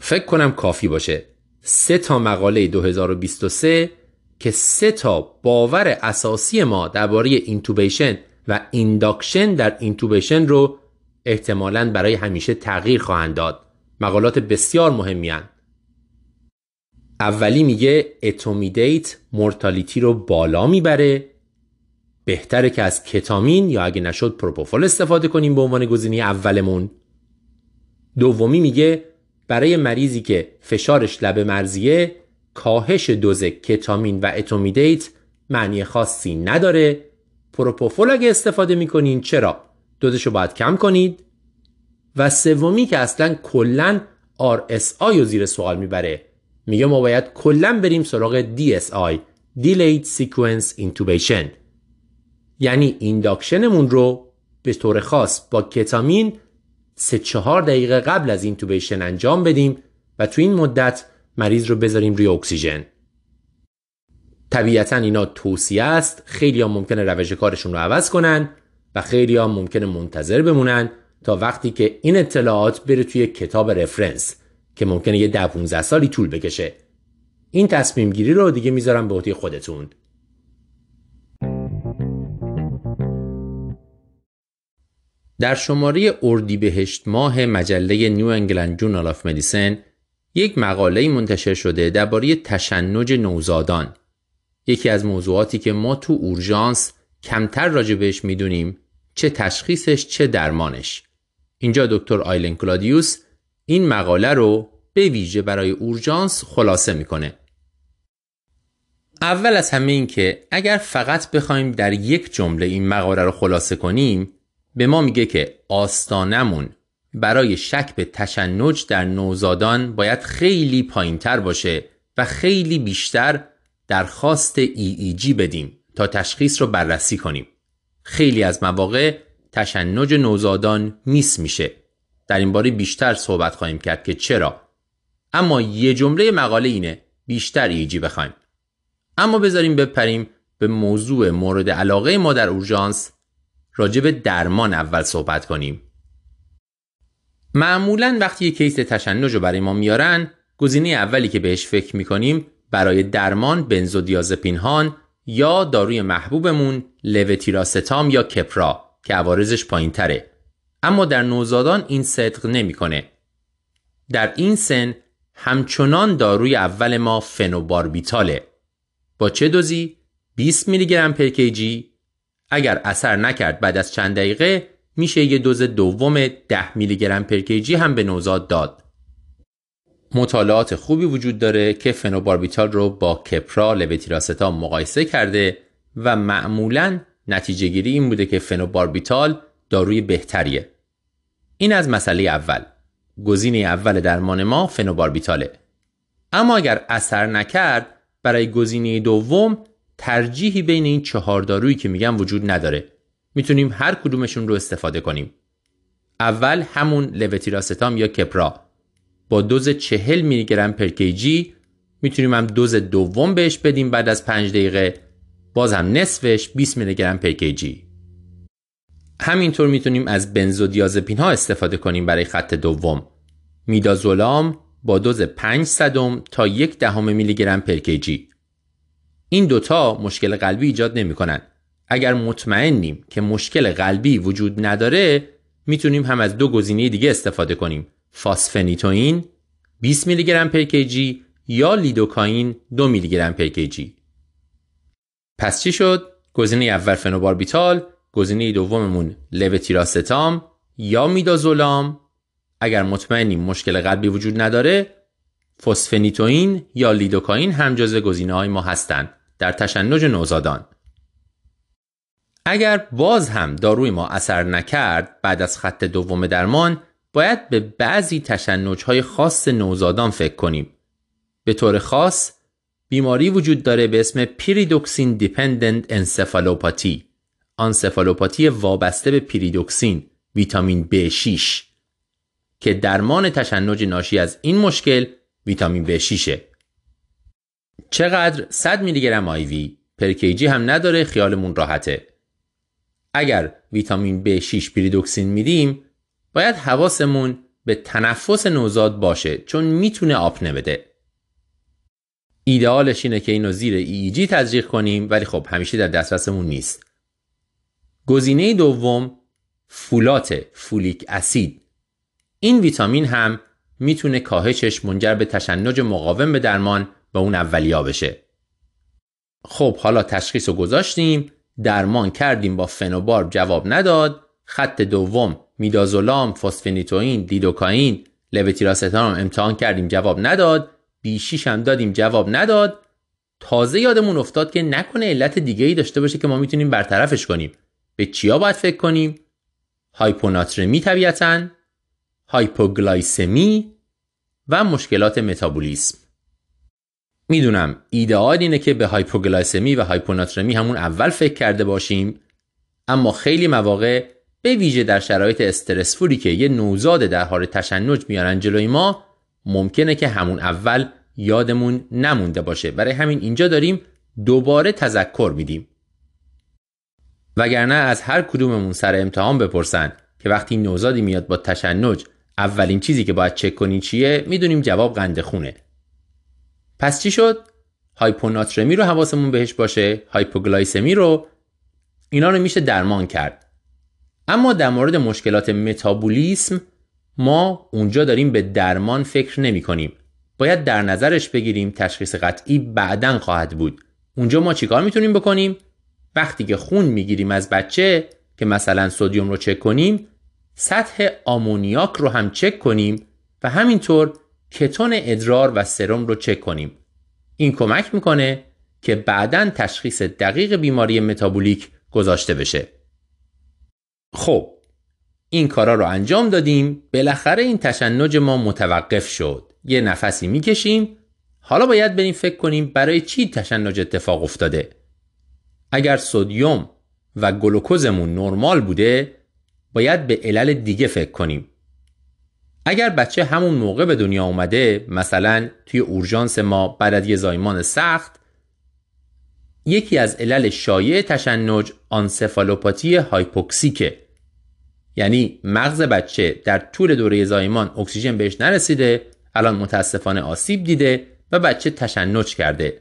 فکر کنم کافی باشه. سه تا مقاله 2023 که سه تا باور اساسی ما درباره intubation و induction در intubation رو احتمالا برای همیشه تغییر خواهند داد. مقالات بسیار مهمی‌ان. اولی میگه etomidate mortality رو بالا می‌بره. بهتره که از کتامین یا اگه نشد پروپوفول استفاده کنیم به عنوان گزینه اولمون. دومی میگه برای مریضی که فشارش لب مرزیه کاهش دوز کتامین و etomidate معنی خاصی نداره. پروپوفول اگه استفاده می‌کنین. چرا؟ دوزش رو باید کم کنید. و سومی که اصلا کلا RSI رو زیر سوال می‌بره. میگه ما باید کلا بریم سراغ DSI Delayed Sequence Intubation. یعنی induction مون رو به طور خاص با کتامین سه چهار دقیقه قبل از intubation انجام بدیم و تو این مدت مریض رو بذاریم روی اکسیژن. طبیعتا اینا توصیه است خیلی ها ممکنه روش کارشون رو عوض کنن و خیلی ها ممکنه منتظر بمونن تا وقتی که این اطلاعات بره توی کتاب رفرنس که ممکنه یه ده 15 سالی طول بکشه. این تصمیم گیری رو دیگه می‌ذارم به عهده خودتون. در شماره اردیبهشت ماه مجله New England Journal of Medicine یک مقاله منتشر شده درباره تشنج نوزادان. یکی از موضوعاتی که ما تو اورژانس کمتر راجع بهش می‌دونیم چه تشخیصش چه درمانش. اینجا دکتر آیلن کلادیوس این مقاله رو به ویژه برای اورژانس خلاصه می‌کنه. اول از همه این که اگر فقط بخوایم در یک جمله این مقاله رو خلاصه کنیم به ما میگه که آستانمون برای شک به تشنج در نوزادان باید خیلی پایینتر باشه و خیلی بیشتر درخواست EEG بدیم تا تشخیص رو بررسی کنیم. خیلی از مواقع تشنج نوزادان میس میشه. در این باره بیشتر صحبت خواهیم کرد که چرا. اما یه جمله مقاله اینه بیشتر EEG بخوایم. اما بذاریم بپریم به موضوع مورد علاقه ما در اورژانس راجع به درمان اول صحبت کنیم. معمولا وقتی یک کیس تشنج رو برای ما میارن گزینه اولی که بهش فکر می‌کنیم برای درمان بنزودیازپینهان یا داروی محبوبمون لوتیراستام یا کپرا که عوارضش پایین تره. اما در نوزادان این صدق نمی‌کنه. در این سن همچنان داروی اول ما فنوباربیتاله. با چه دوزی؟ 20 میلی گرم پر کیجی اگر اثر نکرد بعد از چند دقیقه میشه یه دوز دوم 10 میلی گرم پر کیجی هم به نوزاد داد. مطالعات خوبی وجود داره که فنوباربیتال رو با کپرا لوتیراستام مقایسه کرده و معمولا نتیجه گیری این بوده که فنوباربیتال داروی بهتریه. این از مسئله اول. گزینه اول درمان ما فنوباربیتاله. اما اگر اثر نکرد برای گزینه دوم ترجیحی بین این چهار دارویی که میگم وجود نداره. می‌تونیم هر کدومشون رو استفاده کنیم. اول همون لوتیراستام یا کپرا. با دوز 40 میلی گرم پر می‌تونیم هم دوز دوم بهش بدیم بعد از 5 دقیقه. باز هم نصفش 20 میلی گرم پر همینطور می‌تونیم از بنزودیازپین ها استفاده کنیم برای خط دوم. میدازولام با دوز 5 صدم تا یک دهم میلی گرم پر کیجی. این دوتا مشکل قلبی ایجاد نمی کنن. اگر مطمئنیم که مشکل قلبی وجود نداره می‌تونیم هم از دو گزینه دیگه استفاده کنیم. فاسفنیتوین 20 میلی گرم پر یا لیدوکاین 2 میلی گرم پر پس چی شد؟ گزینه اول فنوباربیتال گزینه دوممون لوتیراستام یا میدازولام. اگر مطمئنیم مشکل قلبی وجود نداره فسفنیتوین یا لیدوکاین هم جزو گزینه های ما هستند در تشنج نوزادان. اگر باز هم داروی ما اثر نکرد بعد از خط دوم درمان باید به بعضی تشنج های خاص نوزادان فکر کنیم. به طور خاص بیماری وجود داره به اسم پیریدوکسین دیپندنت انسفالوپاتی. آنسفالوپاتی وابسته به پیریدوکسین ویتامین B6 که درمان تشنج ناشی از این مشکل ویتامین B6 چقدر 100 میلی گرم آیوی پر کیجی هم نداره خیالمون راحته. اگر ویتامین B6 پیریدوکسین میدیم باید حواسمون به تنفس نوزاد باشه چون می‌تونه آپنه بده ایدئالش اینه که اینو زیر EEG تزریق کنیم ولی خب همیشه در دسترسمون نیست. گزینه دوم فولات فولیک اسید. این ویتامین هم می‌تونه کاهشش منجر به تشنج مقاوم به درمان و اون اولیا بشه. خب حالا تشخیص رو گذاشتیم درمان کردیم با فنوبار جواب نداد خط دوم میدازولام فسفنیتوین دیدوکاین لوتیراستان امتحان کردیم جواب نداد. بیشیش هم دادیم جواب نداد. تازه یادمون افتاد که نکنه علت دیگه ای داشته باشه که ما می‌تونیم برطرفش کنیم. به چیا باید فکر کنیم؟ هایپوناترمی طبیعتا هایپوگلایسمی و مشکلات متابولیسم. می‌دونم. ایدئال اینه که به هایپوگلایسمی و هایپوناترمی همون اول فکر کرده باشیم اما خیلی مواقع به ویژه در شرایط stressful ی که یه نوزاد در حال تشنج میارن جلوی ما ممکنه که همون اول یادمون نمونده باشه. برای همین اینجا داریم دوباره تذکر میدیم. وگرنه از هر کدوممون سر امتحان بپرسن که وقتی نوزادی میاد با تشنج اولین چیزی که باید چک کنی چیه؟ می‌دونیم جواب قند خونه. پس چی شد؟ هایپوناترمی رو حواسمون بهش باشه هایپوگلایسمی رو. اینا رو میشه درمان کرد. اما در مورد مشکلات متابولیسم ما اونجا داریم به درمان فکر نمی کنیم. باید در نظرش بگیریم تشخیص قطعی بعدا خواهد بود. اونجا ما چیکار می‌تونیم بکنیم؟ وقتی که خون می‌گیریم از بچه که مثلا سودیوم رو چک کنیم سطح آمونیاک رو هم چک کنیم و همینطور کتون ادرار و سرم رو چک کنیم. این کمک می‌کنه که بعدا تشخیص دقیق بیماری متابولیک گذاشته بشه. خب این کارا رو انجام دادیم. بالاخره این تشنج ما متوقف شد. یه نفسی می‌کشیم. حالا باید بریم فکر کنیم برای چی تشنج اتفاق افتاده. اگر سودیوم و گلوکوزمون نرمال بوده باید به علل دیگه فکر کنیم. اگر بچه همون موقع به دنیا اومده مثلا توی اورژانس ما بعد از یه زایمان سخت یکی از علل شایع تشنج آنسفالوپاتی هایپوکسیکه. یعنی مغز بچه در طول دوره زایمان اکسیژن بهش نرسیده الان متاسفانه آسیب دیده و بچه تشنج کرده.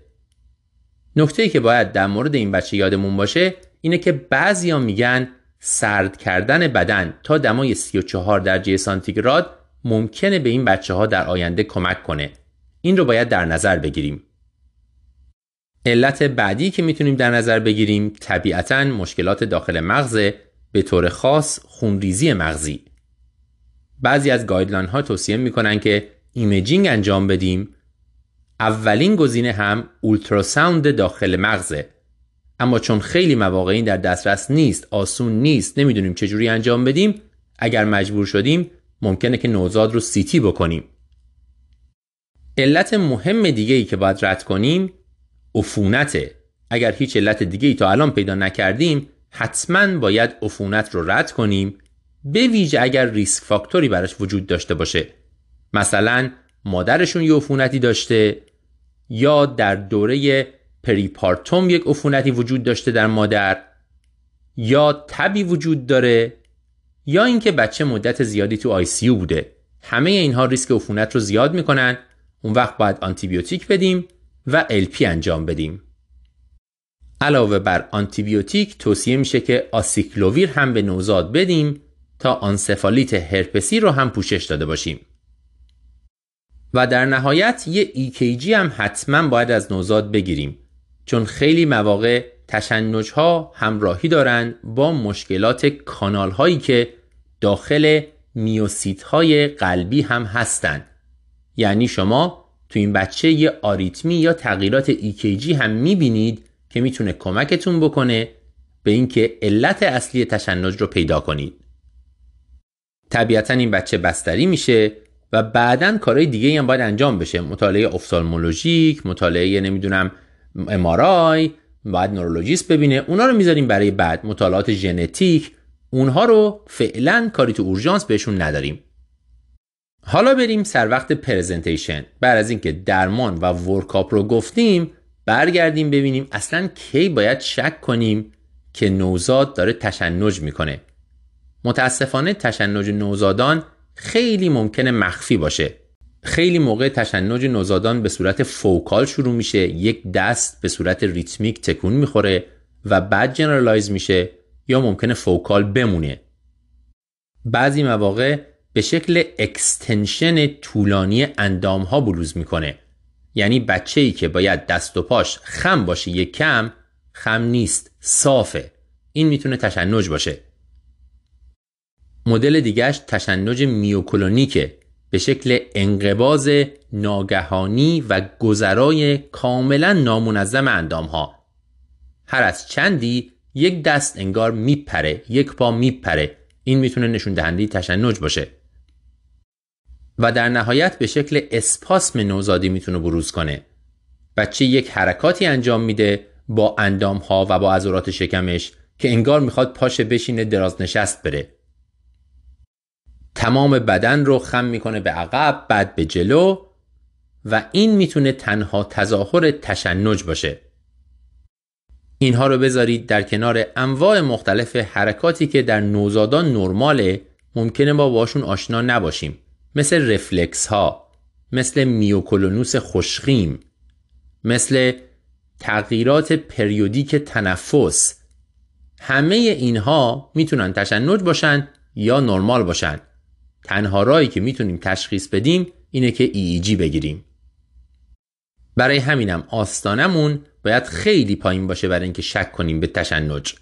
نکته که باید در مورد این بچه یادمون باشه اینه که بعضیا میگن سرد کردن بدن تا دمای 34 درجه سانتیگراد ممکنه به این بچه ها در آینده کمک کنه. این رو باید در نظر بگیریم. علت بعدی که می‌تونیم در نظر بگیریم طبیعتا مشکلات داخل مغز به طور خاص خونریزی مغزی. بعضی از guideline ها توصیه می‌کنن که imaging انجام بدیم اولین گزینه هم ultrasound داخل مغزه اما چون خیلی مواقع این در دسترس نیست آسون نیست نمی‌دونیم چجوری انجام بدیم اگر مجبور شدیم ممکنه که نوزاد رو سیتی بکنیم. علت مهم دیگه ای که باید رد کنیم عفونته. اگر هیچ علت دیگه ای تا الان پیدا نکردیم حتما باید عفونت رو رد کنیم به ویژه اگر ریسک فاکتوری براش وجود داشته باشه. مثلا مادرشون یه عفونتی داشته یا در دوره پریپارتوم یک عفونتی وجود داشته در مادر یا تبی وجود داره یا اینکه بچه مدت زیادی تو ICU بوده. همه اینها ریسک عفونت رو زیاد می‌کنن. اون وقت باید آنتیبیوتیک بدیم و LP انجام بدیم. علاوه بر آنتیبیوتیک توصیه میشه که آسیکلوویر هم به نوزاد بدیم تا آنسفالیت هرپسی رو هم پوشش داده باشیم. و در نهایت یه EKG هم حتما باید از نوزاد بگیریم چون خیلی مواقع تشنج ها همراهی دارند با مشکلات کانال هایی که داخل میوسیت های قلبی هم هستند. یعنی شما تو این بچه یه آریتمی یا تغییرات EKG هم می‌بینید که می‌تونه کمکتون بکنه به اینکه علت اصلی تشنج رو پیدا کنید. طبیعتا این بچه بستری میشه و بعدا کارهای دیگه هم باید انجام بشه. مطالعه افتالمولوژیک مطالعه نمی‌دونم MRI باید نورولوژیست ببینه. اونا رو می‌ذاریم برای بعد. مطالعات ژنتیک اونها رو فعلا کاری تو اورژانس بهشون نداریم. حالا بریم سر وقت presentation. بعد از اینکه درمان و workup رو گفتیم برگردیم ببینیم اصلا کی باید شک کنیم که نوزاد داره تشنج می‌کنه. متاسفانه تشنج نوزادان خیلی ممکنه مخفی باشه. خیلی موقع تشنج نوزادان به صورت focal شروع میشه یک دست به صورت ریتمیک تکون می‌خوره و بعد generalize میشه. یا ممکنه focal بمونه. بعضی مواقع به شکل extension طولانی اندام ها بروز می‌کنه. یعنی بچه ای که باید دست و پاش خم باشه یک کم خم نیست صافه. این می‌تونه تشنج باشه. مدل دیگهش تشنج میوکلونیکه به شکل انقباز ناگهانی و گذرای کاملا نامنظم اندام ها هر از چندی یک دست انگار میپره یک پا میپره. این می‌تونه نشون دهنده تشنج باشه. و در نهایت به شکل اسپاسم نوزادی می‌تونه بروز کنه. بچه یک حرکاتی انجام میده با اندام ها و با عضلات شکمش که انگار می‌خواد پاشه بشینه دراز نشست بره. تمام بدن رو خم می‌کنه به عقب بعد به جلو و این می‌تونه تنها تظاهر تشنج باشه. اینها رو بذارید در کنار انواع مختلف حرکاتی که در نوزادان نرماله ممکنه ما باشون آشنا نباشیم. مثل رفلکس ها مثل میوکولونوس خوشخیم مثل تغییرات پریودیک تنفس. همه اینها می‌تونن تشنج باشن یا نرمال باشن. تنها رایی که می‌تونیم تشخیص بدیم اینه که EEG بگیریم. برای همینم آستانمون باید خیلی پایین باشه برای اینکه شک کنیم به تشنج.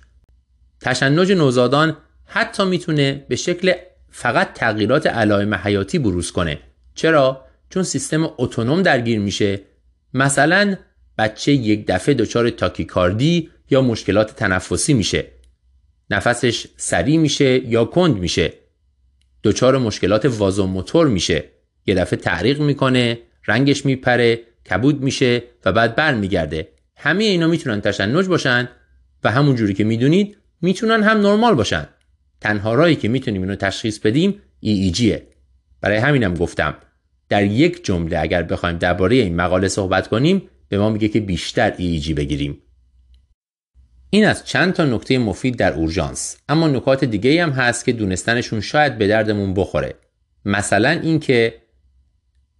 تشنج نوزادان حتی می‌تونه به شکل فقط تغییرات علائم حیاتی بروز کنه. چرا؟ چون سیستم اتونوم درگیر میشه. مثلا بچه یک دفعه دچار تاکیکاردی یا مشکلات تنفسی میشه. نفسش سریع میشه یا کند میشه. دچار مشکلات وازوموتور میشه. یه دفعه تحریق می‌کنه رنگش میپره کبود میشه و بعد برمیگرده. همه اینا می‌تونن تشنج باشن و همون جوری که می‌دونید می‌تونن هم نرمال باشن. تنها رایی که می‌تونیم اینو تشخیص بدیم ایجیه برای همینم گفتم در یک جمله اگر بخوایم درباره این مقاله صحبت کنیم به ما میگه که بیشتر ایجی بگیریم. این از چند تا نکته مفید در اورژانس. اما نکات دیگه هم هست که دونستنشون شاید به دردمون بخوره. مثلا اینکه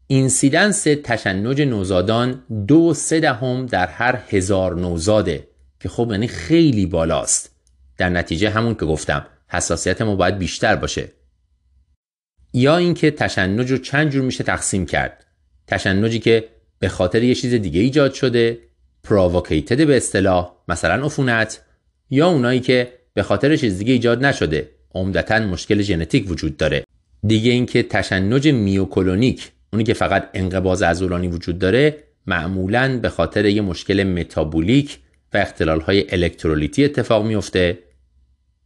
اینسیدنس تشنج نوزادان دو سه دهم در هر هزار نوزاده که خب یعنی خیلی بالاست. در نتیجه همون که گفتم حساسیت ما باید بیشتر باشه. یا اینکه تشنج رو چند جور میشه تقسیم کرد. تشنجی که به خاطر یه چیز دیگه ایجاد شده provoked به اصطلاح مثلا عفونت یا اونایی که به خاطر چیز دیگه ایجاد نشده عمدتا مشکل ژنتیک وجود داره. دیگه اینکه تشنج myoclonic اونی که فقط انقباض عضلانی وجود داره معمولا به خاطر یه مشکل متابولیک و اختلال های الکترولیتی اتفاق میفته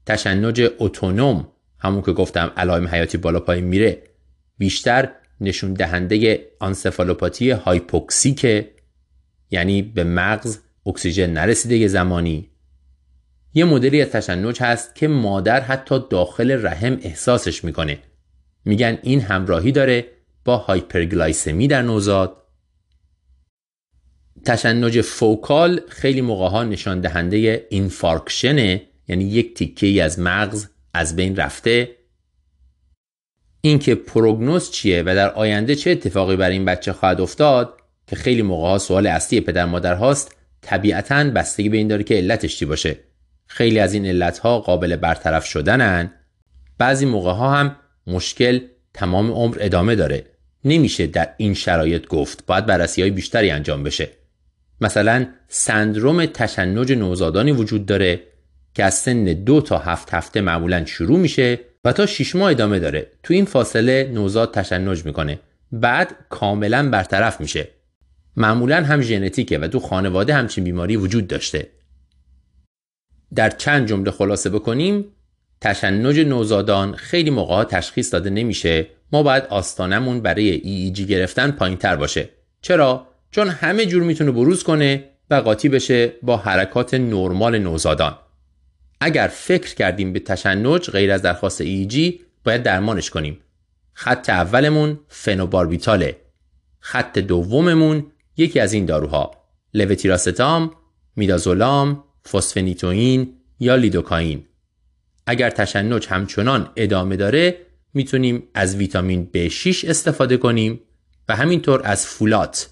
تشنج اتونوم همون که گفتم علائم حیاتی بالا پایین میره بیشتر نشون دهنده آنسفالوپاتی hypoxic یعنی به مغز اکسیژن نرسیده یه زمانی. یه مدلی از تشنج هست که مادر حتی داخل رحم احساسش می‌کنه. میگن این همراهی داره با هایپرگلایسمی در نوزاد تشنج focal خیلی موقع ها نشان دهنده infarction ه یعنی یک تیکه ای از مغز از بین رفته. اینکه پروگنوز چیه و در آینده چه اتفاقی برای این بچه خواهد افتاد که خیلی موقع ها سوال اصلی پدر مادر هاست طبیعتا بستگی به این داره که علتش چی باشه. خیلی از این علت ها قابل برطرف شدنن. بعضی موقع ها هم مشکل تمام عمر ادامه داره. نمیشه در این شرایط گفت باید بررسی های بیشتری انجام بشه. مثلا سندروم تشنج نوزادانی وجود داره که از سن دو تا هفت هفته معمولا شروع میشه و تا شیش ماه ادامه داره. تو این فاصله نوزاد تشنج می‌کنه. بعد کاملا برطرف میشه. معمولا هم ژنتیکه و تو خانواده همچین بیماری وجود داشته. در چند جمله خلاصه بکنیم. تشنج نوزادان خیلی موقع تشخیص داده نمیشه ما باید آستانمون برای EEG گرفتن پایین تر باشه. چرا؟ چون همه جور می‌تونه بروز کنه و قاطی بشه با حرکات نرمال نوزادان. اگر فکر کردیم به تشنج غیر از درخواست EEG باید درمانش کنیم. خط اولمون فنوباربیتاله. خط دوممون یکی از این داروها. لوتیراستام، میدازولام، فوسفنیتوین یا لیدوکاین. اگر تشنج همچنان ادامه داره می‌تونیم از ویتامین B6 استفاده کنیم و همینطور از فولات.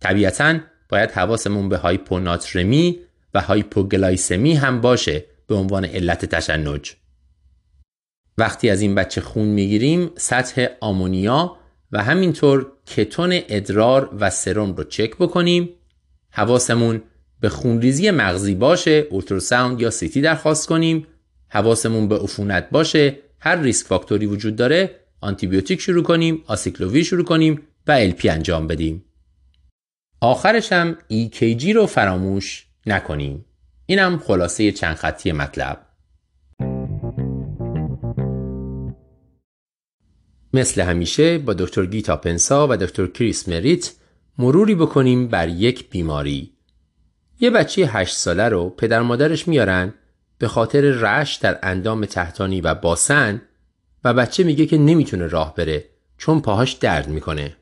طبیعتا باید حواسمون به هایپوناترمی و هایپوگلایسمی هم باشه به عنوان علت تشنج. وقتی از این بچه خون می‌گیریم سطح ammonia و همینطور کتون ادرار و سرم رو چک بکنیم. حواسمون به خونریزی مغزی باشه ultrasound یا CT درخواست کنیم حواسمون به عفونت باشه هر risk factor ی وجود داره آنتیبیوتیک شروع کنیم آسیکلوویر شروع کنیم و LP انجام بدیم. آخرش هم EKG رو فراموش نکنیم. اینم خلاصه چند خطی مطلب. مثل همیشه با دکتر گیتا پنسا و دکتر کریس مریت مروری بکنیم بر یک بیماری. یه بچه هشت ساله رو پدر مادرش میارن به خاطر رش در اندام تحتانی و باسن و بچه میگه که نمی‌تونه راه بره چون پاهاش درد می‌کنه.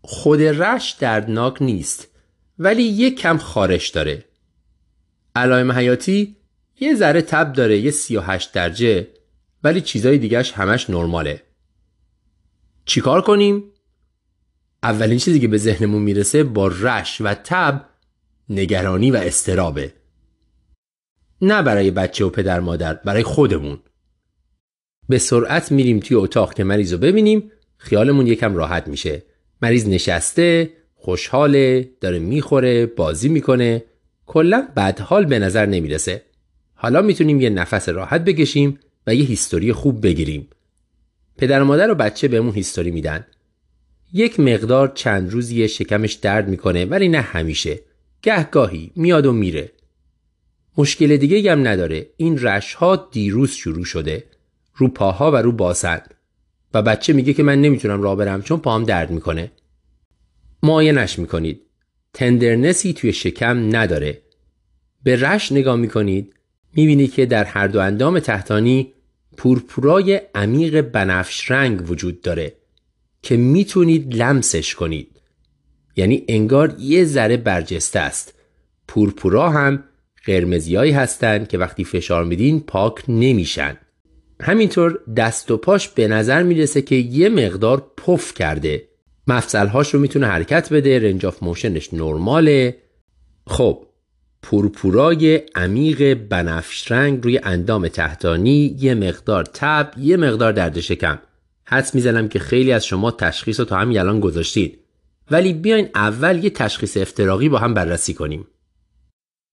خود رش دردناک نیست ولی یک کم خارش داره. علائم حیاتی یه ذره تب داره یه 38 درجه ولی چیزای دیگهش همش نرماله. چیکار کنیم؟ اولین چیزی که به ذهنمون می‌رسه با رش و تب نگرانی و استرابه. نه برای بچه و پدر مادر برای خودمون. به سرعت میریم توی اتاق که مریض رو ببینیم خیالمون یکم راحت میشه. مریض نشسته خوشحاله داره می‌خوره بازی می‌کنه. کلا بدحال به نظر نمی‌رسه. حالا می‌تونیم یه نفس راحت بکشیم و یه هیستوری خوب بگیریم. پدر و مادر و بچه بهمون هیستوری میدن. یک مقدار چند روزی شکمش درد می‌کنه ولی نه همیشه. گهگاهی میاد و میره. مشکل دیگه هم نداره. این رش ها دیروز شروع شده. رو پاها و رو باسند و بچه میگه که من نمی‌تونم راه برم چون پاهم درد می‌کنه. نش می‌کنید. تندرنسی توی شکم نداره. به رش نگاه می‌کنید. می‌بینید که در هر دو اندام تحتانی پورپورای عمیق بنفش رنگ وجود داره که می‌تونید لمسش کنید. یعنی انگار یه ذره برجسته است. پورپورا هم قرمزیایی هستند که وقتی فشار میدین پاک نمیشن. همینطور دست و پاش به نظر می‌رسه که یه مقدار پف کرده. مفصلهاش رو می‌تونه حرکت بده range of motion ش نرماله. خب پورپورای عمیق بنفش رنگ روی اندام تحتانی یه مقدار تب یه مقدار درد شکم. حدس می‌زنم که خیلی از شما تشخیص رو تا همین الان گذاشتید ولی بیاین اول یه تشخیص افتراقی با هم بررسی کنیم.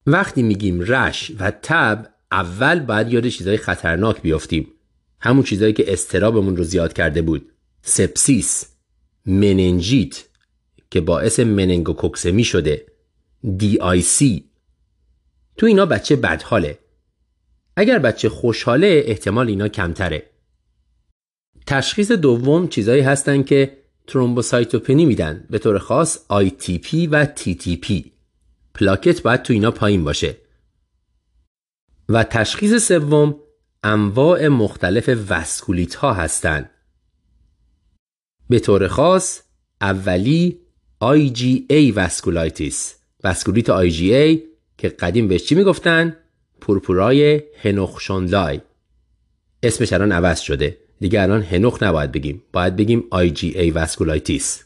وقتی میگیم رش و تب اول باید یاد چیزای خطرناک بیافتیم. همون چیزایی که استرابمون رو زیاد کرده بود. سپسیس مننجیت که باعث مننگوکوکسمی شده دی آی سی. تو اینا بچه بدحاله. اگر بچه خوشحاله احتمال اینا کمتره. تشخیص دوم چیزایی هستن که ترومبوسایتوپنی میدن. به طور خاص ITP و TTP پلاکت باید تو اینا پایین باشه. و تشخیص سوم انواع مختلف وسکولیت ها هستند. به طور خاص اولی IgA vasculitis. وسکولیت IgA که قدیم بهش چی می‌گفتن؟ پورپورای هنوخ شونلاین اسمش الان عوض شده. دیگه الان هنوخ نباید بگیم. باید بگیم IgA vasculitis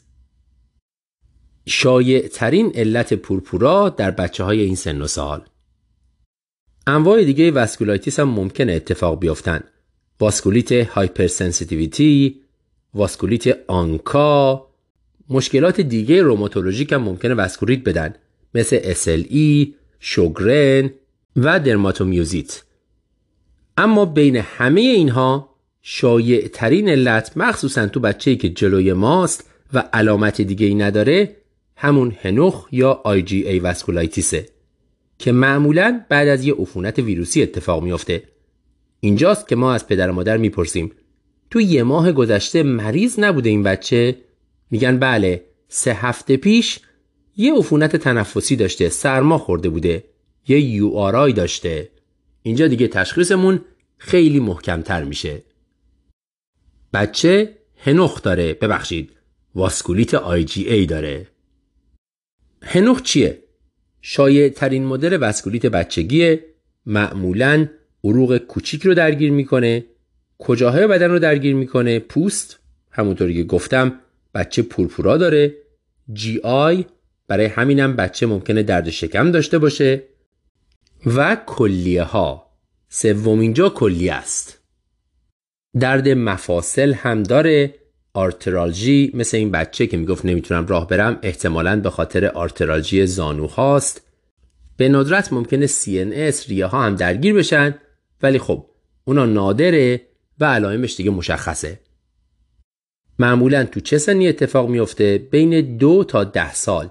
شایع ترین علت پورپورا در بچه های این سن و سال. انواع دیگه vasculitis هم ممکنه اتفاق بیفتن واسکولیت hypersensitivity واسکولیت ANCA مشکلات دیگه روماتولوژیک هم ممکنه واسکولیت بدن مثل SLE، شوگرن و درماتومیوزیت. اما بین همه اینها شایع ترین علت مخصوصا تو بچه‌ای که جلوی ماست و علامت دیگه ای نداره همون هنوخ یا IgA vasculitis ه که معمولا بعد از یه عفونت ویروسی اتفاق میافته. اینجاست که ما از پدر و مادر می‌پرسیم. تو یه ماه گذشته مریض نبوده این بچه؟ میگن بله سه هفته پیش یه عفونت تنفسی داشته سرما خورده بوده. یه یو آرای داشته. اینجا دیگه تشخیصمون خیلی محکمتر میشه. بچه هنوخ داره ببخشید. واسکولیت آی جی ای داره. هنوخ چیه؟ شایع ترین مدل واسکولیت بچگیه. معمولا عروق کوچیک رو درگیر می‌کنه. کجاهای بدن رو درگیر می‌کنه. پوست همونطوری که گفتم بچه پورپورا داره. جی آی برای همینم بچه ممکنه درد شکم داشته باشه. و کلیه ها سومین جا کلیه است. درد مفاصل هم داره. آرترالژی مثل این بچه که می‌گفت نمی‌تونم راه برم احتمالا به خاطر آرترالژی زانو هاست. به ندرت ممکنه CNS ریه ها هم درگیر بشن ولی خب اونا نادره و علائمش دیگه مشخصه. معمولا تو چه سنی اتفاق میفته بین دو تا ده سال.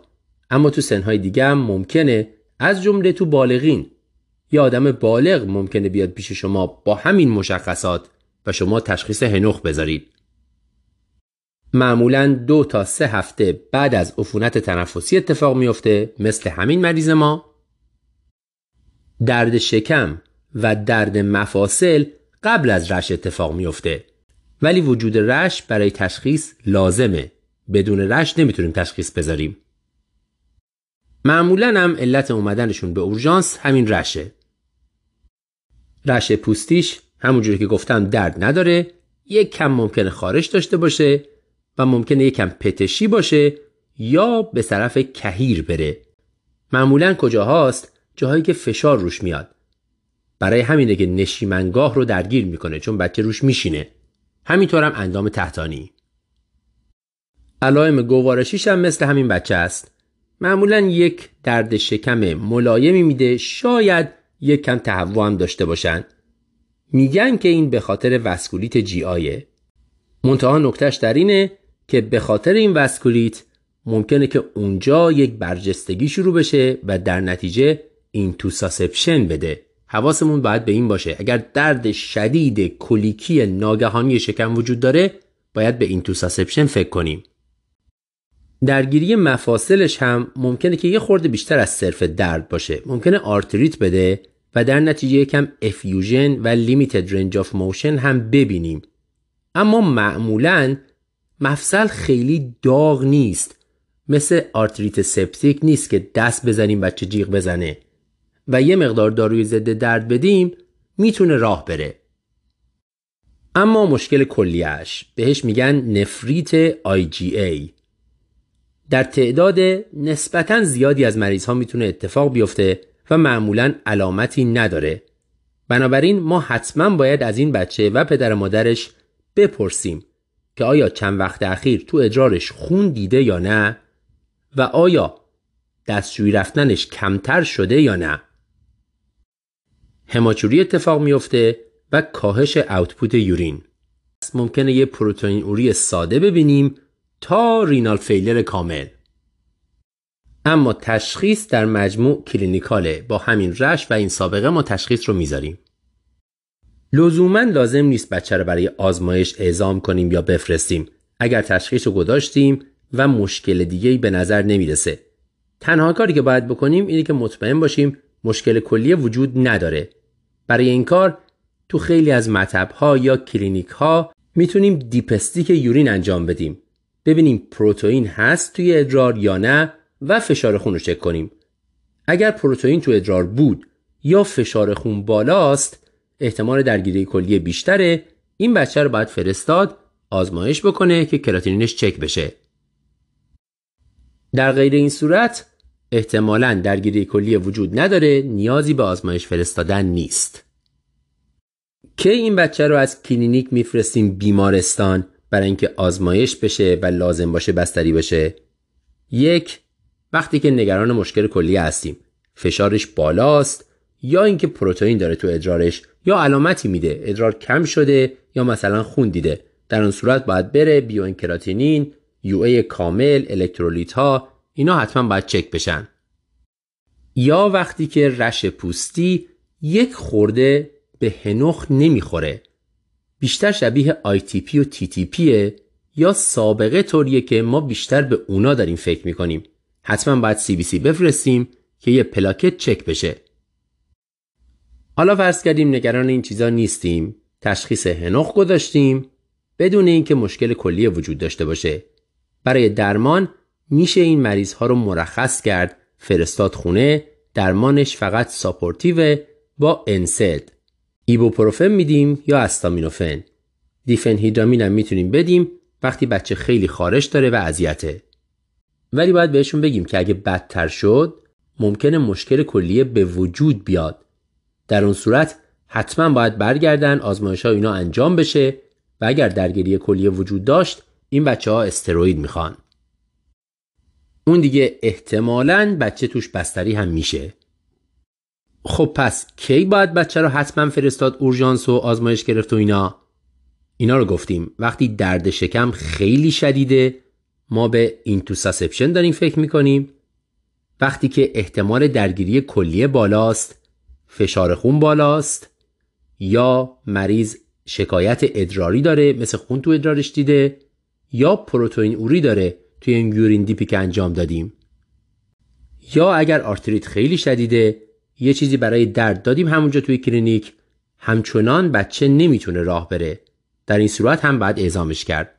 اما تو سنهای دیگه هم ممکنه از جمله تو بالغین. یه آدم بالغ ممکنه بیاد پیش شما با همین مشخصات و شما تشخیص هنوخ بذارید. معمولا دو تا سه هفته بعد از عفونت تنفسی اتفاق میفته مثل همین مریض ما. درد شکم و درد مفاصل قبل از رش اتفاق میفته ولی وجود رش برای تشخیص لازمه. بدون رش نمی‌تونیم تشخیص بذاریم. معمولا هم علت اومدنشون به اورژانس همین رشه. رش پوستیش همونجوری که گفتم درد نداره یک کم ممکنه خارش داشته باشه. و ممکنه یک کم پتشی باشه یا به طرف کهیر بره. معمولا کجاهاست؟ جاهایی که فشار روش میاد. برای همینه که نشیمنگاه رو درگیر می‌کنه چون بچه روش میشینه. همینطورم اندام تحتانی. علائم گوارشیش هم مثل همین بچه است. معمولا یک درد شکم ملایمی میده. شاید یک کم تهوع هم داشته باشن. میگن که این به خاطر وسکولیت جی آیه. منتها نکتهش در اینه که به خاطر این وسکولیت ممکنه که اونجا یک برجستگی شروع بشه و در نتیجه intussusception بده. حواسمون باید به این باشه. اگر درد شدید کولیکی ناگهانی شکم وجود داره باید به intussusception فکر کنیم. درگیری مفاصلش هم ممکنه که یه خورده بیشتر از صرف درد باشه. ممکنه آرتریت بده و در نتیجه یکم effusion و limited range of motion هم ببینیم. اما معمولا مفصل خیلی داغ نیست. مثل آرتریت سپتیک نیست که دست بزنیم بچه جیغ بزنه. و یه مقدار داروی ضد درد بدیم می‌تونه راه بره. اما مشکل کلیش بهش میگن نفریت IgA در تعداد نسبتا زیادی از مریض ها می‌تونه اتفاق بیفته و معمولا علامتی نداره. بنابراین ما حتما باید از این بچه و پدر مادرش بپرسیم. که آیا چند وقت اخیر تو ادرارش خون دیده یا نه و آیا دستشویی رفتنش کمتر شده یا نه؟ هماچوری اتفاق میفته و کاهش اوتپوت یورین. ممکنه یه پروتئین اوری ساده ببینیم تا رینال فیلر کامل. اما تشخیص در مجموع کلینیکاله. با همین رش و این سابقه ما تشخیص رو می‌ذاریم. لزوما لازم نیست بچه رو برای آزمایش اعزام کنیم یا بفرستیم. اگر تشخیص رو گذاشتیم و مشکل دیگه به نظر نمی‌رسه. تنها کاری که باید بکنیم اینه که مطمئن باشیم مشکل کلیه وجود نداره. برای این کار تو خیلی از مطب ها یا کلینیک ها می‌تونیم dipstick urine انجام بدیم. ببینیم پروتئین هست توی ادرار یا نه و فشار خون رو چک کنیم. اگر پروتئین تو ادرار بود یا فشار خون بالاست احتمال درگیری کلیه بیشتره. این بچه رو باید فرستاد آزمایش بکنه که کراتینینش چک بشه. در غیر این صورت احتمالا درگیری کلیه وجود نداره نیازی به آزمایش فرستادن نیست. که این بچه رو از کلینیک میفرستیم بیمارستان برای اینکه آزمایش بشه و لازم باشه بستری بشه؟ یک وقتی که نگران مشکل کلیه هستیم. فشارش بالاست. یا اینکه پروتئین داره تو ادرارش یا علامتی میده ادرار کم شده یا مثلا خون دیده. در اون صورت باید بره بیو کراتینین یو ای کامل الکترولیت ها اینا حتما باید چک بشن. یا وقتی که رش پوستی یک خورده به هنوخ نمی‌خوره. بیشتر شبیه ITP و TTP یا سابقه طوریه که ما بیشتر به اونا داریم فکر می‌کنیم. حتما باید CBC بفرستیم که یه پلاکت چک بشه. حالا فرض کردیم نگران این چیزا نیستیم. تشخیص Henoch گذاشتیم. بدون اینکه مشکل کلیه وجود داشته باشه. برای درمان میشه این مریض ها رو مرخص کرد. فرستاد خونه. درمانش فقط supportive با NSAID. ایبوپروفن میدیم یا استامینوفن. دیفنهیدرامین هم می‌تونیم بدیم. وقتی بچه خیلی خارش داره و اذیته. ولی باید بهشون بگیم که اگه بدتر شد ممکنه مشکل کلیه به وجود بیاد. در اون صورت حتما باید برگردن آزمایش ها اینا انجام بشه و اگر درگیری کلیه وجود داشت این بچه ها استروید می‌خوان. اون دیگه احتمالا بچه توش بستری هم میشه. خب پس کی باید بچه رو حتما فرستاد اورژانس و آزمایش گرفت و اینا؟ اینا رو گفتیم. وقتی درد شکم خیلی شدیده ما به intussusception داریم فکر می‌کنیم. وقتی که احتمال درگیری کلیه بالاست فشار خون بالاست یا مریض شکایت ادراری داره مثل خون تو ادرارش دیده یا پروتئین اوری داره توی این urine dip ی که انجام دادیم. یا اگر آرتریت خیلی شدیده یه چیزی برای درد دادیم همونجا توی کلینیک همچنان بچه نمی‌تونه راه بره. در این صورت هم باید اعزامش کرد.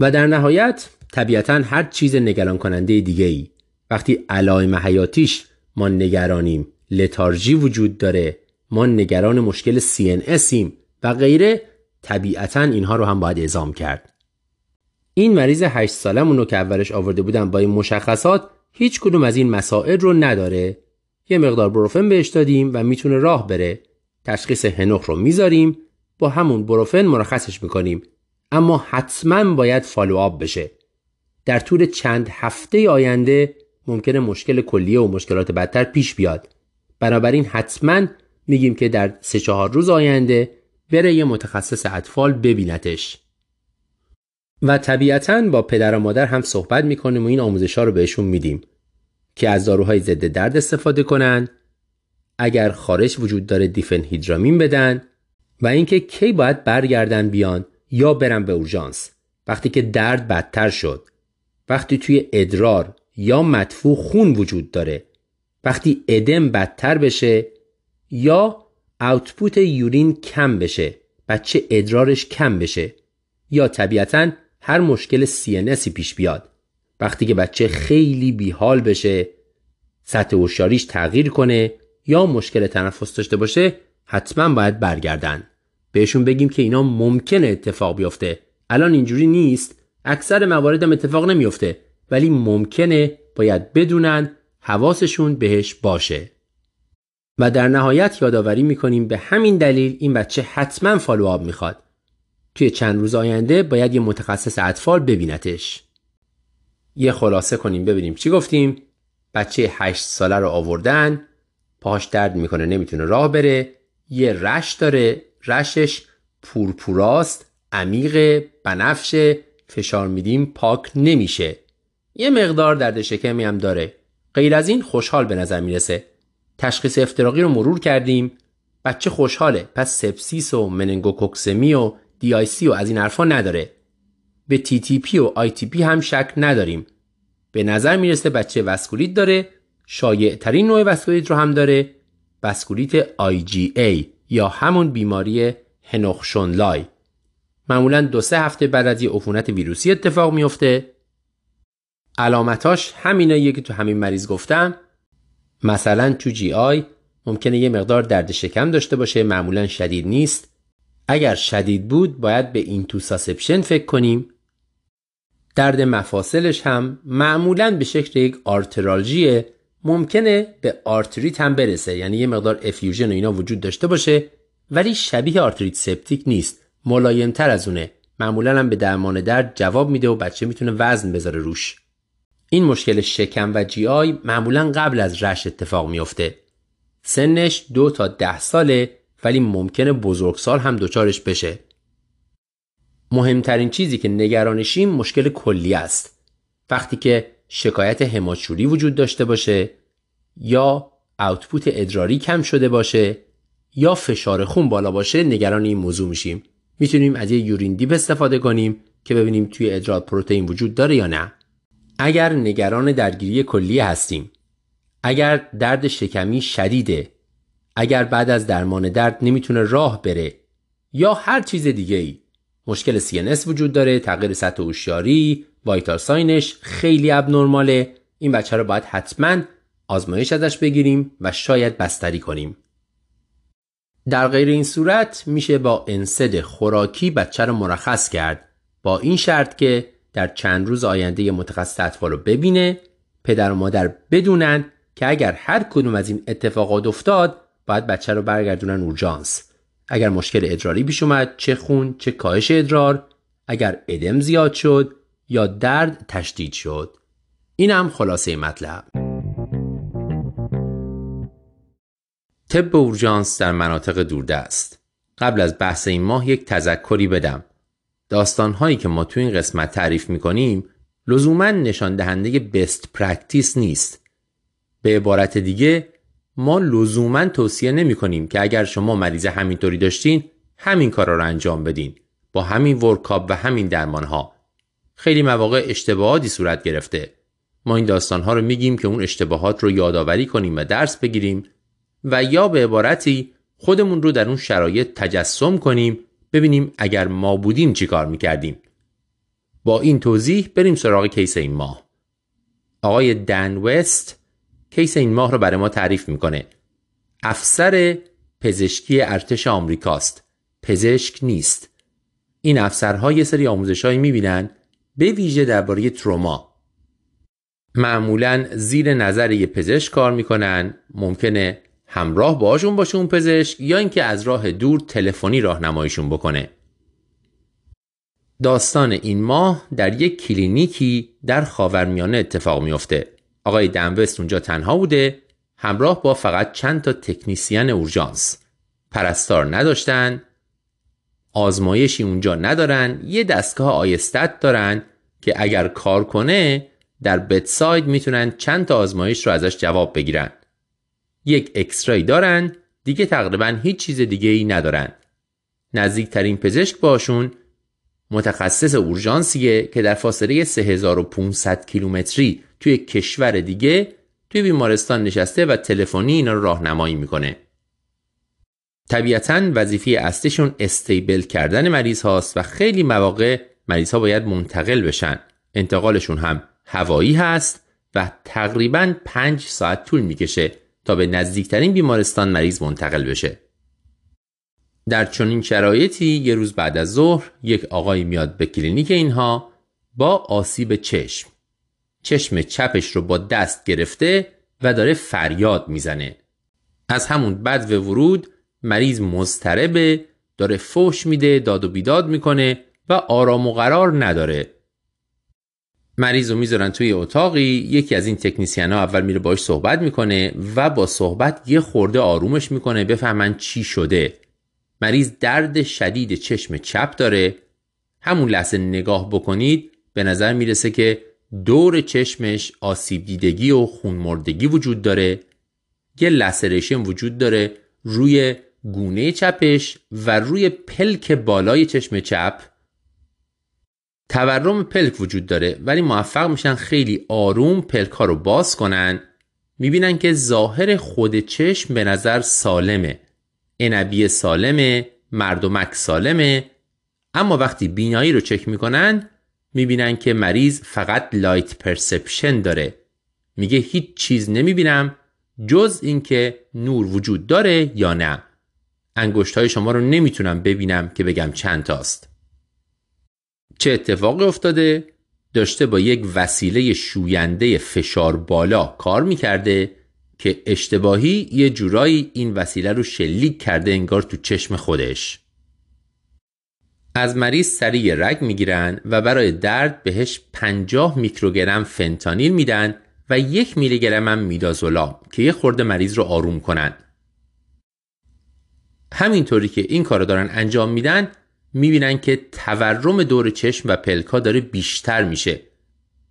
و در نهایت طبیعتا هر چیز نگران کننده دیگه ای وقتی علائم حیاتیش ما نگرانیم. لتارژی وجود داره. ما نگران مشکل CNS ایم و غیره. طبیعتا اینها رو هم باید اعزام کرد. این مریض 8 سالمون رو که اولش آورده بودم با این مشخصات هیچ کدوم از این مسائل رو نداره. یه مقدار بروفن بهش دادیم و می‌تونه راه بره. تشخیص هنوخ رو می‌ذاریم. با همون بروفن مرخصش می‌کنیم. اما حتما باید فالو آب بشه. در طول چند هفته آینده ممکنه مشکل کلیه و مشکلات بدتر پیش بیاد. بنابراین حتما میگیم که در سه چهار روز آینده بره یه متخصص اطفال ببینتش. و طبیعتا با پدر و مادر هم صحبت می‌کنیم و این آموزش ها رو بهشون میدیم که از داروهای ضد درد استفاده کنن اگر خارش وجود داره دیفنهیدرامین بدن و اینکه کی باید برگردن بیان یا برن به اورژانس. وقتی که درد بدتر شد وقتی توی ادرار یا مدفوع خون وجود داره وقتی ادم بدتر بشه یا اوتپوت یورین کم بشه بچه ادرارش کم بشه یا طبیعتا هر مشکل CNSی پیش بیاد. وقتی که بچه خیلی بیحال بشه سطح هوشیاریش تغییر کنه یا مشکل تنفس داشته باشه حتما باید برگردن. بهشون بگیم که اینا ممکنه اتفاق بیفته. الان اینجوری نیست. اکثر موارد هم اتفاق نمیفته. ولی ممکنه باید بدونن حواسشون بهش باشه. و در نهایت یادآوری می‌کنیم به همین دلیل این بچه حتما فالوآب می‌خواد. توی چند روز آینده باید یه متخصص اطفال ببینتش. یه خلاصه کنیم ببینیم چی گفتیم. بچه 8 ساله رو آوردن. پاش درد می‌کنه نمی‌تونه راه بره. یه رش داره. رشش پورپوراست عمیق بنفشه. فشار میدیم پاک نمیشه. یه مقدار درد شکمی هم داره. غیر از این خوشحال به نظر می‌رسه. تشخیص افتراقی رو مرور کردیم. بچه خوشحاله؟ پس sepsis و مننگوکوکسمی و DIC و از این حرفا نداره. به TTP و ITP هم شک نداریم. به نظر می‌رسه بچه وسکولیت داره. شایع ترین نوع وسکولیت رو هم داره. وسکولیت ای یا همون بیماری Henoch-Schönlein. معمولا دو سه هفته بعد از یه عفونت ویروسی اتفاق میفته علامتاش همیناییه که تو همین مریض گفتم. مثلا تو GI ممکنه یه مقدار درد شکم داشته باشه معمولا شدید نیست. اگر شدید بود باید به intussusception فکر کنیم. درد مفاصلش هم معمولا به شکل یک آرترالژیه ممکنه به آرتریت هم برسه. یعنی یه مقدار effusion و اینا وجود داشته باشه ولی شبیه آرتریت سپتیک نیست. ملایمتر از اونه. معمولا هم به درمان درد جواب میده و بچه می‌تونه وزن بذاره روش. این مشکل شکم و GI معمولا قبل از rash اتفاق میفته سنش دو تا ده ساله ولی ممکنه بزرگسال هم دچارش بشه. مهمترین چیزی که نگرانشیم مشکل کلیه است. وقتی که شکایت هماچوری وجود داشته باشه یا output ادراری کم شده باشه یا فشار خون بالا باشه نگران این موضوع میشیم. می‌تونیم از یه urine dip استفاده کنیم که ببینیم توی ادرار پروتئین وجود داره یا نه. اگر نگران درگیری کلیه هستیم اگر درد شکمی شدیده اگر بعد از درمان درد نمی‌تونه راه بره یا هر چیز دیگه ای مشکل CNS وجود داره تغییر سطح هوشیاری vital sign ش خیلی abnormal ه. این بچه رو باید حتما آزمایش ازش بگیریم و شاید بستری کنیم. در غیر این صورت میشه با انسد خوراکی بچه رو مرخص کرد. با این شرط که در چند روز آینده متخصص اطفال رو ببینه پدر و مادر بدونن که اگر هر کدوم از این اتفاقات افتاد باید بچه رو برگردونن اورژانس. اگر مشکل ادراری پیش اومد چه خون چه کاهش ادرار. اگر ادم زیاد شد یا درد تشدید شد. این هم خلاصه مطلب. طب اورژانس در مناطق دوردست. قبل از بحث این ماه یک تذکری بدم. داستانهایی که ما تو این قسمت تعریف می‌کنیم لزوما نشان دهنده best practice نیست. به عبارت دیگه ما لزوما توصیه نمی کنیم که اگر شما مریض همینطوری داشتین همین کارا رو انجام بدین. با همین workup و همین درمان ها خیلی مواقع اشتباهاتی صورت گرفته. ما این داستان ها رو میگیم که اون اشتباهات رو یادآوری کنیم و درس بگیریم و یا به عبارتی خودمون رو در اون شرایط تجسم کنیم ببینیم اگر ما بودیم چی کار می‌کردیم. با این توضیح بریم سراغ case این ماه. آقای دن وست case این ماه رو برای ما تعریف می‌کنه. افسر پزشکی ارتش آمریکاست. پزشک نیست. این افسرها یه سری آموزشهایی می‌بینن به ویژه درباره تروما. معمولا زیر نظر یه پزشک کار می‌کنن. ممکنه همراه باشون باشه اون پزشک یا اینکه از راه دور تلفنی راهنماییشون بکنه. داستان این ماه در یک کلینیکی در خاورمیانه اتفاق میافته. آقای دنوست اونجا تنها بوده همراه با فقط چند تا تکنیسیان اورژانس. پرستار نداشتن آزمایشی اونجا ندارن یه دستگاه آیستت دارن که اگر کار کنه در بتساید می‌تونن چند تا آزمایش رو ازش جواب بگیرن. یک اکسرای دارن دیگه تقریبا هیچ چیز دیگه ای ندارن. نزدیکترین پزشک باشون متخصص اورژانسیه که در فاصله 3500 کیلومتری توی کشور دیگه توی بیمارستان نشسته و تلفنی اینا رو راهنمایی می‌کنه. طبیعتا وظیفه اصلیشون استیبل کردن مریض هاست و خیلی مواقع مریض ها باید منتقل بشن. انتقالشون هم هوایی هست و تقریبا پنج ساعت طول می‌کشه. تا به نزدیکترین بیمارستان مریض منتقل بشه. در چنین شرایطی یه روز بعد از ظهر یک آقای میاد به کلینیک اینها با آسیب چشم. چشم چپش رو با دست گرفته و داره فریاد می‌زنه. از همون بد و ورود مریض مضطربه داره فوش میده داد و بیداد می‌کنه و آرام و قرار نداره. مریض رو می‌ذارن توی اتاقی یکی از این تکنیسیان ها اول میره باش صحبت می‌کنه و با صحبت یه خورده آرومش می‌کنه بفهمن چی شده. مریض درد شدید چشم چپ داره. همون لحظه نگاه بکنید به نظر می‌رسه که دور چشمش آسیب دیدگی و خونمردگی وجود داره. یه لسریشن وجود داره روی گونه چپش و روی پلک بالای چشم چپ. تورم پلک وجود داره ولی موفق میشن خیلی آروم پلک ها رو باز کنن. می‌بینن که ظاهر خود چشم به نظر سالمه. انبی سالمه مردمک سالمه. اما وقتی بینایی رو چک می‌کنن می‌بینن که مریض فقط لایت پرسپشن داره. میگه هیچ چیز نمی‌بینم جز اینکه نور وجود داره یا نه. انگشت های شما رو نمی‌تونم ببینم که بگم چند تاست. چه اتفاقی افتاده؟ داشته با یک وسیله شوینده فشار بالا کار می‌کرده که اشتباهی یه جورایی این وسیله رو شلیک کرده انگار تو چشم خودش از مریض سریع رگ می‌گیرن و برای درد بهش 50 میکروگرم فنتانیل میدن و یک میلی گرم هم میدازولام که یه خورده مریض رو آروم کنن همینطوری که این کار دارن انجام میدن می‌بینن که تورم دور چشم و پلکا داره بیشتر میشه.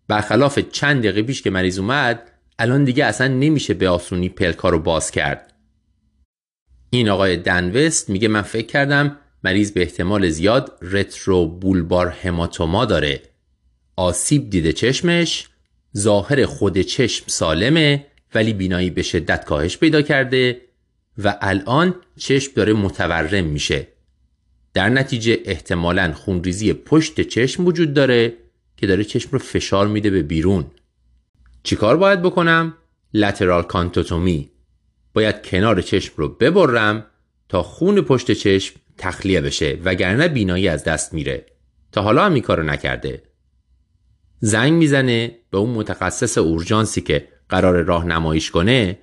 برخلاف چند دقیقه پیش که مریض اومد الان دیگه اصلا نمیشه به آسونی پلکا رو باز کرد. این آقای دنوست میگه من فکر کردم مریض به احتمال زیاد رترو بولبار هماتوما داره. آسیب دیده چشمش ظاهر خود چشم سالمه ولی بینایی به شدت کاهش پیدا کرده و الان چشم داره متورم میشه. در نتیجه احتمالا خونریزی پشت چشم وجود داره که داره چشم رو فشار میده به بیرون. چیکار باید بکنم؟ لترال کانتوتومی باید کنار چشم رو ببرم تا خون پشت چشم تخلیه بشه وگرنه بینایی از دست میره. تا حالا هم این کارو نکرده. زنگ می‌زنه به اون متخصص اورژانسی که قرار راهنماییش کنه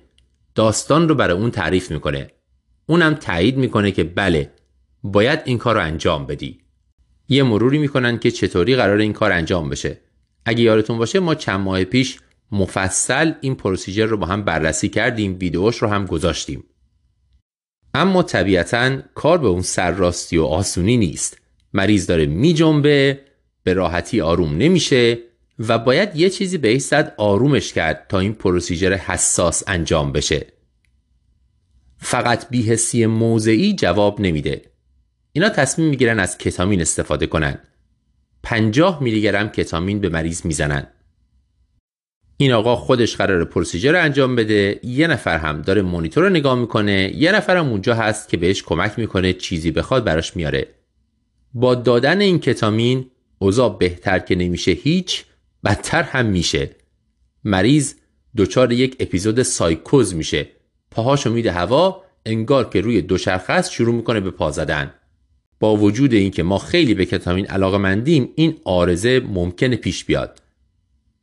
داستان رو برای اون تعریف می‌کنه. اونم تایید می‌کنه که بله باید این کار رو انجام بدی. یه مروری می‌کنن که چطوری قرار این کار انجام بشه. اگه یادتون باشه ما چند ماه پیش مفصل این پروسیجر رو با هم بررسی کردیم ویدیوش رو هم گذاشتیم. اما طبیعتا کار به اون سرراستی و آسونی نیست. مریض داره میجنبه به راحتی آروم نمیشه و باید یه چیزی به صد آرومش کرد تا این پروسیجر حساس انجام بشه. فقط بیهسی موضعی جواب نمیده. اینا تصمیم می‌گیرن از کتامین استفاده کنن. 50 میلی گرم کتامین به مریض می‌زنن. این آقا خودش قرار پروسیجر رو انجام بده یه نفر هم داره مونیتور رو نگاه می‌کنه یه نفر هم اونجا هست که بهش کمک می‌کنه چیزی بخواد براش میاره. با دادن این کتامین اوضاع بهتر که نمیشه هیچ بدتر هم میشه. مریض دچار یک اپیزود سایکوز میشه. پاهاشو میده هوا انگار که روی دوچرخه است شروع می‌کنه به پا زدن. با وجود اینکه ما خیلی به کتامین علاقه مندیم این آرزه ممکنه پیش بیاد.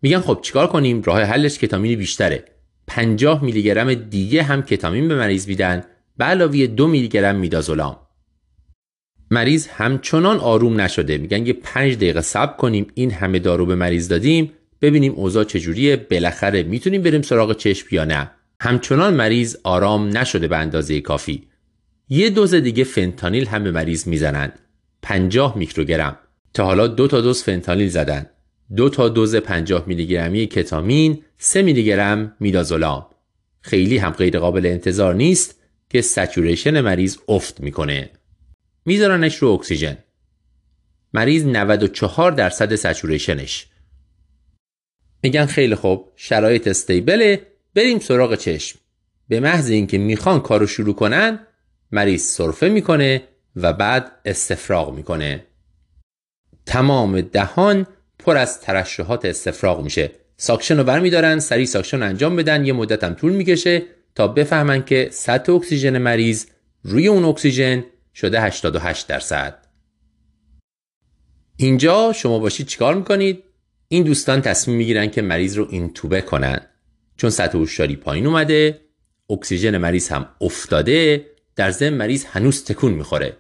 میگن خب چیکار کنیم؟ راه حلش کتامین بیشتره. 50 میلی گرم دیگه هم کتامین به مریض میدن به علاوه 2 میلی گرم میدازولام مریض همچنان آروم نشده. میگن یه 5 دقیقه صبر کنیم این همه دارو به مریض دادیم ببینیم اوضاع چجوریه بالاخره می‌تونیم بریم سراغ چشم یا نه. همچنان مریض آرام نشده به اندازه کافی. یه دوز دیگه فنتانیل هم به مریض می‌زنن. 50 میکروگرم. تا حالا دو تا دوز فنتانیل زدن. دو تا دوز 50 میلی گرمی کتامین 3 میلی گرم میدازولام خیلی هم غیر قابل انتظار نیست که سچوریشن مریض افت می‌کنه. میذارنش رو اکسیژن. مریض 94 درصد saturation ش. میگن خیلی خوب شرایط stable ه بریم سراغ چشم. به محض اینکه می‌خوان کارو شروع کنن مریض سرفه می‌کنه و بعد استفراغ می‌کنه. تمام دهان پر از ترشحات استفراغ میشه. suction رو برمیدارن سریع suction انجام بدن یه مدت هم طول می‌کشه تا بفهمن که سطح اکسیژن مریض روی اون اکسیژن شده 88 درصد. اینجا شما باشید چیکار می‌کنید؟ این دوستان تصمیم می‌گیرن که مریض رو اینتوبه کنن. چون سطح هوشیاری پایین اومده اکسیژن مریض هم افتاده در ضمن مریض هنوز تکون می‌خوره.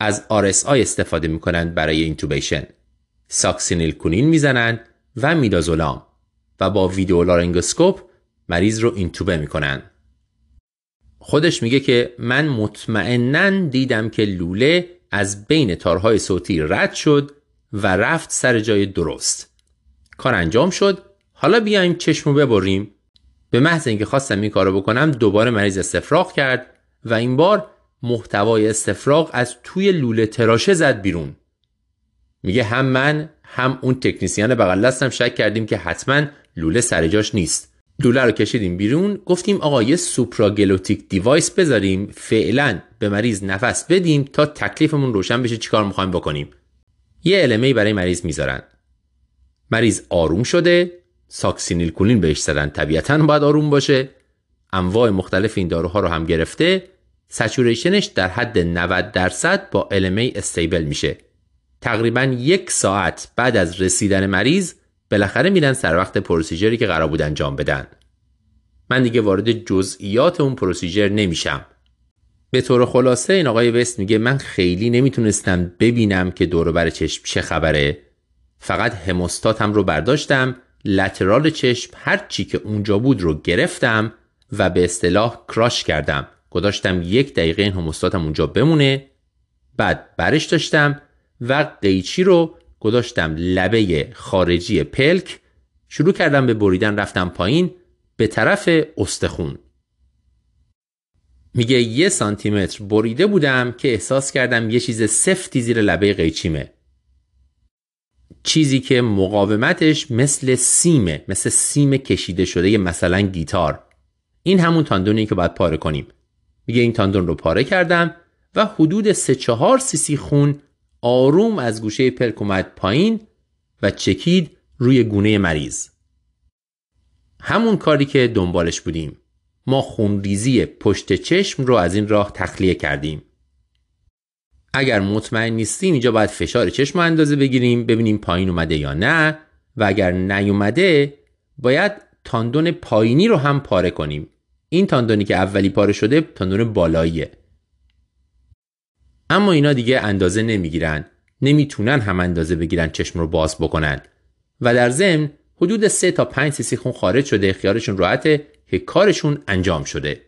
از RSI استفاده می‌کنن برای intubation succinylcholine می‌زنن و میدازولام و با video laryngoscope مریض رو اینتوبه می‌کنن. خودش میگه که من مطمئنا دیدم که لوله از بین تارهای صوتی رد شد و رفت سر جای درست. کار انجام شد. حالا بیایم چشمو ببریم. به محض اینکه خواستم این کارو بکنم دوباره مریض استفراغ کرد و این بار محتوای استفراغ از توی لوله تراشه زد بیرون. میگه هم من هم اون تکنیسیان بغل دستم شک کردیم که حتما لوله سر جاش نیست. لوله رو کشیدیم بیرون گفتیم آقا یه supraglottic device بذاریم فعلا به مریض نفس بدیم تا تکلیفمون روشن بشه چیکار می‌خوایم بکنیم؟ یه LMA برای مریض می‌ذارن. مریض آروم شده succinylcholine بهش زدن طبیعتا باید آروم باشه. انواع مختلف این داروها رو هم گرفته. saturation ش در حد 90 درصد با LMA stable میشه. تقریبا یک ساعت بعد از رسیدن مریض بالاخره میرن سر وقت پروسیجری که قرار بود انجام بدن. من دیگه وارد جزئیات اون پروسیجر نمیشم. به طور خلاصه این آقای وست میگه من خیلی نمی‌تونستم ببینم که دور بر چشم چه خبره. فقط هموستاتم رو برداشتم لترال چشم هر چی که اونجا بود رو گرفتم و به اصطلاح کراش کردم. گذاشتم یک دقیقه این هموستاتم اونجا بمونه. بعد برش داشتم و قیچی رو گذاشتم لبه خارجی پلک. شروع کردم به بریدن رفتم پایین به طرف استخون. میگه یه سانتیمتر بریده بودم که احساس کردم یه چیز سفتی زیر لبه قیچیمه. چیزی که مقاومتش مثل سیمه مثل سیم کشیده شده مثلا گیتار. این همون تاندونی که باید پاره کنیم. میگه این تاندون رو پاره کردم و حدود 3 4 سیسی خون آروم از گوشه پلک اومد پایین و چکید روی گونه مریض. همون کاری که دنبالش بودیم. ما خونریزی پشت چشم رو از این راه تخلیه کردیم. اگر مطمئن نیستیم اینجا باید فشار چشم اندازه بگیریم ببینیم پایین اومده یا نه و اگر نیومده باید تاندون پایینی رو هم پاره کنیم. این تاندونی که اولی پاره شده تاندون بالاییه. اما اینا دیگه اندازه نمی‌گیرن. نمی‌تونن هم اندازه بگیرن چشم رو باز بکنن. و در ضمن حدود 3 تا 5 سیسی خون خارج شده خیارشون راحته که کارشون انجام شده.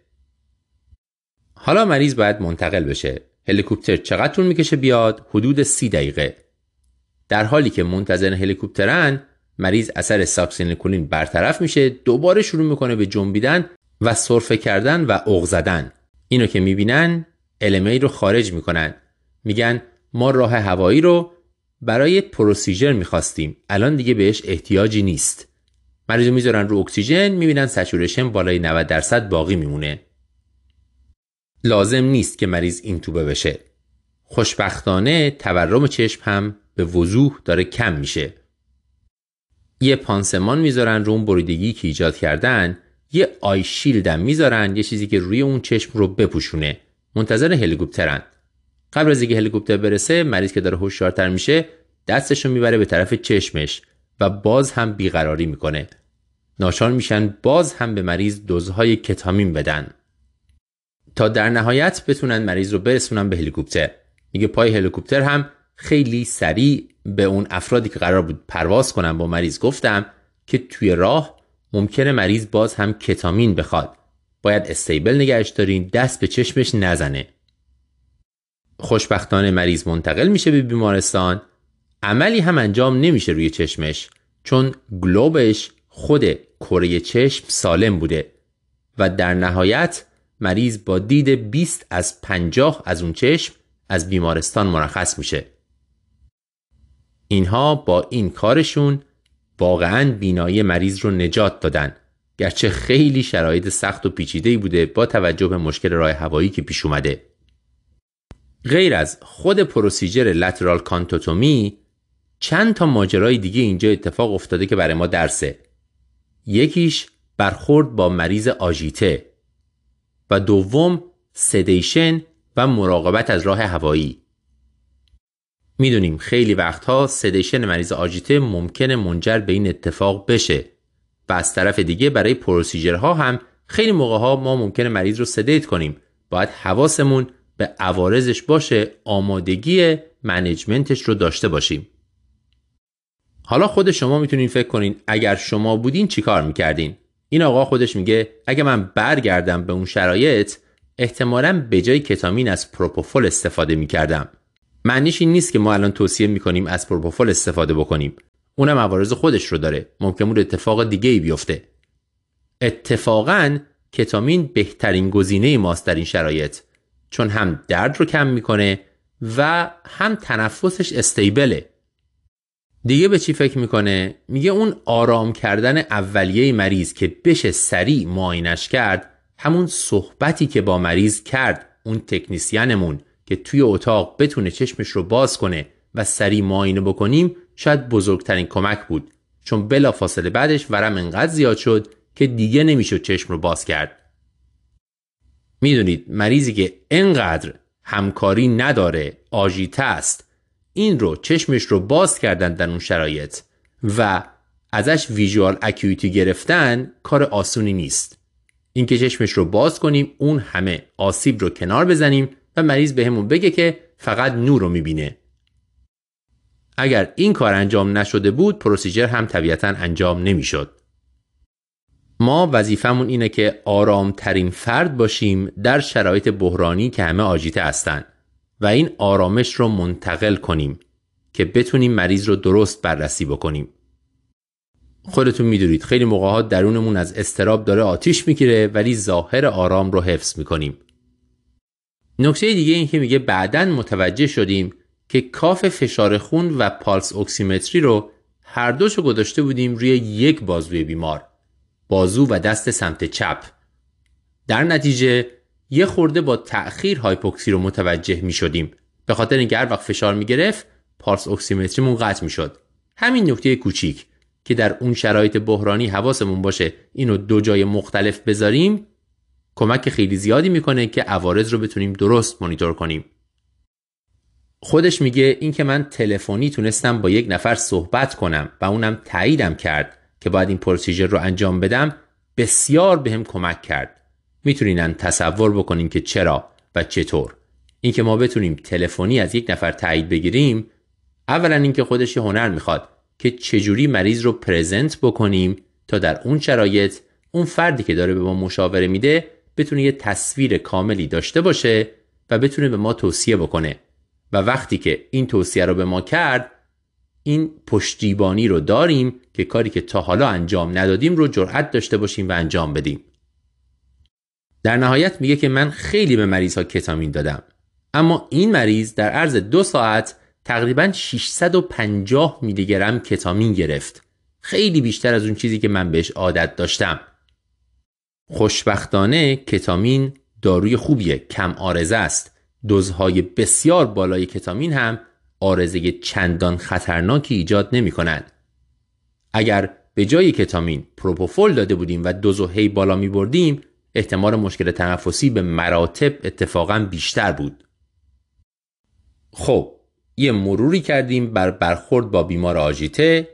حالا مریض باید منتقل بشه. هلیکوپتر چقدر طول می‌کشه بیاد؟ حدود سی دقیقه. در حالی که منتظر هلیکوپترن مریض اثر succinylcholine برطرف میشه دوباره شروع می‌کنه به جنبیدن و سرفه کردن و اغ زدن. اینو که می‌بینن LMA رو خارج می‌کنن. میگن ما راه هوایی رو برای procedure می‌خواستیم. الان دیگه بهش احتیاجی نیست. مریض می‌ذارن رو اکسیژن می‌بینن saturation بالای 90 درصد باقی میمونه. لازم نیست که مریض اینتوبه بشه. خوشبختانه تورم چشم هم به وضوح داره کم میشه. یه پانسمان می‌ذارن رو اون بریدگی که ایجاد کردن یه آی شیلد هم می‌ذارن یه چیزی که روی اون چشم رو بپوشونه. منتظر هلیکوپترن. قبل از اینکه هلیکوپتر برسه مریض که داره هوشیارتر میشه دستشو می‌بره به طرف چشمش و باز هم بیقراری می‌کنه. ناچار میشن باز هم به مریض دوزهای کتامین بدن. تا در نهایت بتونن مریض رو برسونن به هلیکوپتر. میگه پای هلیکوپتر هم خیلی سریع به اون افرادی که قرار بود پرواز کنن با مریض گفتم که توی راه ممکنه مریض باز هم کتامین بخواد. باید استیبل نگهش دارین دست به چشمش نزنه. خوشبختانه مریض منتقل میشه به بیمارستان. عملی هم انجام نمیشه روی چشمش چون گلوبش خود کره چشم سالم بوده. و در نهایت مریض با دید 20 از 50 از اون چشم از بیمارستان مرخص میشه. اینها با این کارشون واقعا بینایی مریض رو نجات دادن. گرچه خیلی شرایط سخت و پیچیده بوده با توجه به مشکل راه هوایی که پیش اومده. غیر از خود پروسیجر لترال کانتوتومی چند تا ماجرای دیگه اینجا اتفاق افتاده که برای ما درسه. یکیش برخورد با مریض آژیته و دوم سدیشن و مراقبت از راه هوایی. می‌دونیم خیلی وقتها سدیشن مریض آژیته ممکنه منجر به این اتفاق بشه. و از طرف دیگه برای پروسیجرها هم خیلی موقع ها ما ممکنه مریض رو سدیت کنیم. باید حواسمون به عوارضش باشه آمادگی منیجمنتش رو داشته باشیم. حالا خود شما می‌تونین فکر کنین اگر شما بودین چیکار می‌کردین. این آقا خودش میگه اگه من برگردم به اون شرایط احتمالا به جای کتامین از پروپوفول استفاده می‌کردم. معنیش این نیست که ما الان توصیه می‌کنیم از پروپوفول استفاده بکنیم. اونم عوارض خودش رو داره. ممکن بود اتفاق دیگه ای بیفته. اتفاقا کتامین بهترین گزینه ماست در این شرایط. چون هم درد رو کم می‌کنه و هم تنفسش استیبله. دیگه به چی فکر می‌کنه؟ میگه اون آرام کردن اولیه مریض که بشه سریع معاینش کرد همون صحبتی که با مریض کرد اون تکنیسیانمون. که توی اتاق بتونه چشمش رو باز کنه و سریع معاینه بکنیم شاید بزرگترین کمک بود. چون بلا فاصله بعدش ورم انقدر زیاد شد که دیگه نمی‌شد چشم رو باز کرد. می‌دونید مریضی که انقدر همکاری نداره آژیته است. این رو چشمش رو باز کردن در اون شرایط و ازش ویژوال اکیویتی گرفتن کار آسونی نیست. اینکه چشمش رو باز کنیم اون همه آسیب رو کنار بزنیم و مریض بهمون به بگه که فقط نور رو می‌بینه. اگر این کار انجام نشده بود پروسیجر هم طبیعتا انجام نمی‌شد. ما وظیفمون اینه که آرامترین فرد باشیم در شرایط بحرانی که همه آجیته هستند و این آرامش رو منتقل کنیم که بتونیم مریض رو درست بررسی بکنیم. خودتون می‌دونید خیلی موقع ها درونمون از استراب داره آتیش می‌گیره ولی ظاهر آرام رو حفظ می‌کنیم. نکته دیگه این که میگه بعدا متوجه شدیم که کاف فشار خون و پالس اکسیمتری رو هر دوشو گذاشته بودیم روی یک بازوی بیمار بازو و دست سمت چپ. در نتیجه یه خورده با تأخیر هایپوکسی رو متوجه می شدیم به خاطر اینکه هر وقت فشار می گرفت پالس اکسیمتریمون قطع می شد همین نکته کوچیک که در اون شرایط بحرانی حواسمون باشه اینو دو جای مختلف بذاریم. کمک خیلی زیادی می‌کنه که عوارض رو بتونیم درست مانیتور کنیم. خودش میگه اینکه من تلفنی تونستم با یک نفر صحبت کنم و اونم تاییدم کرد که باید این پروسیجر رو انجام بدم بسیار بهم به کمک کرد. می‌تونین تصور بکنیم که چرا و چطور. اینکه ما بتونیم تلفنی از یک نفر تایید بگیریم اولا اینکه خودش هنر می‌خواد که چجوری مریض رو پرزنت بکنیم تا در اون شرایط اون فردی که داره به ما مشاوره میده بتونه یه تصویر کاملی داشته باشه و بتونه به ما توصیه بکنه. و وقتی که این توصیه رو به ما کرد این پشتیبانی رو داریم که کاری که تا حالا انجام ندادیم رو جرأت داشته باشیم و انجام بدیم. در نهایت میگه که من خیلی به مریض ها کتامین دادم. اما این مریض در عرض دو ساعت تقریبا 650 میلی گرم کتامین گرفت. خیلی بیشتر از اون چیزی که من بهش عادت داشتم. خوشبختانه کتامین داروی خوبیه کم آرزه است دوزهای بسیار بالای کتامین هم آرزه چندان خطرناکی ایجاد نمی کنند. اگر به جای کتامین پروپوفول داده بودیم و دوز هی بالا می بردیم احتمال مشکل تنفسی به مراتب اتفاقا بیشتر بود. خب یه مروری کردیم بر برخورد با بیمار آژیته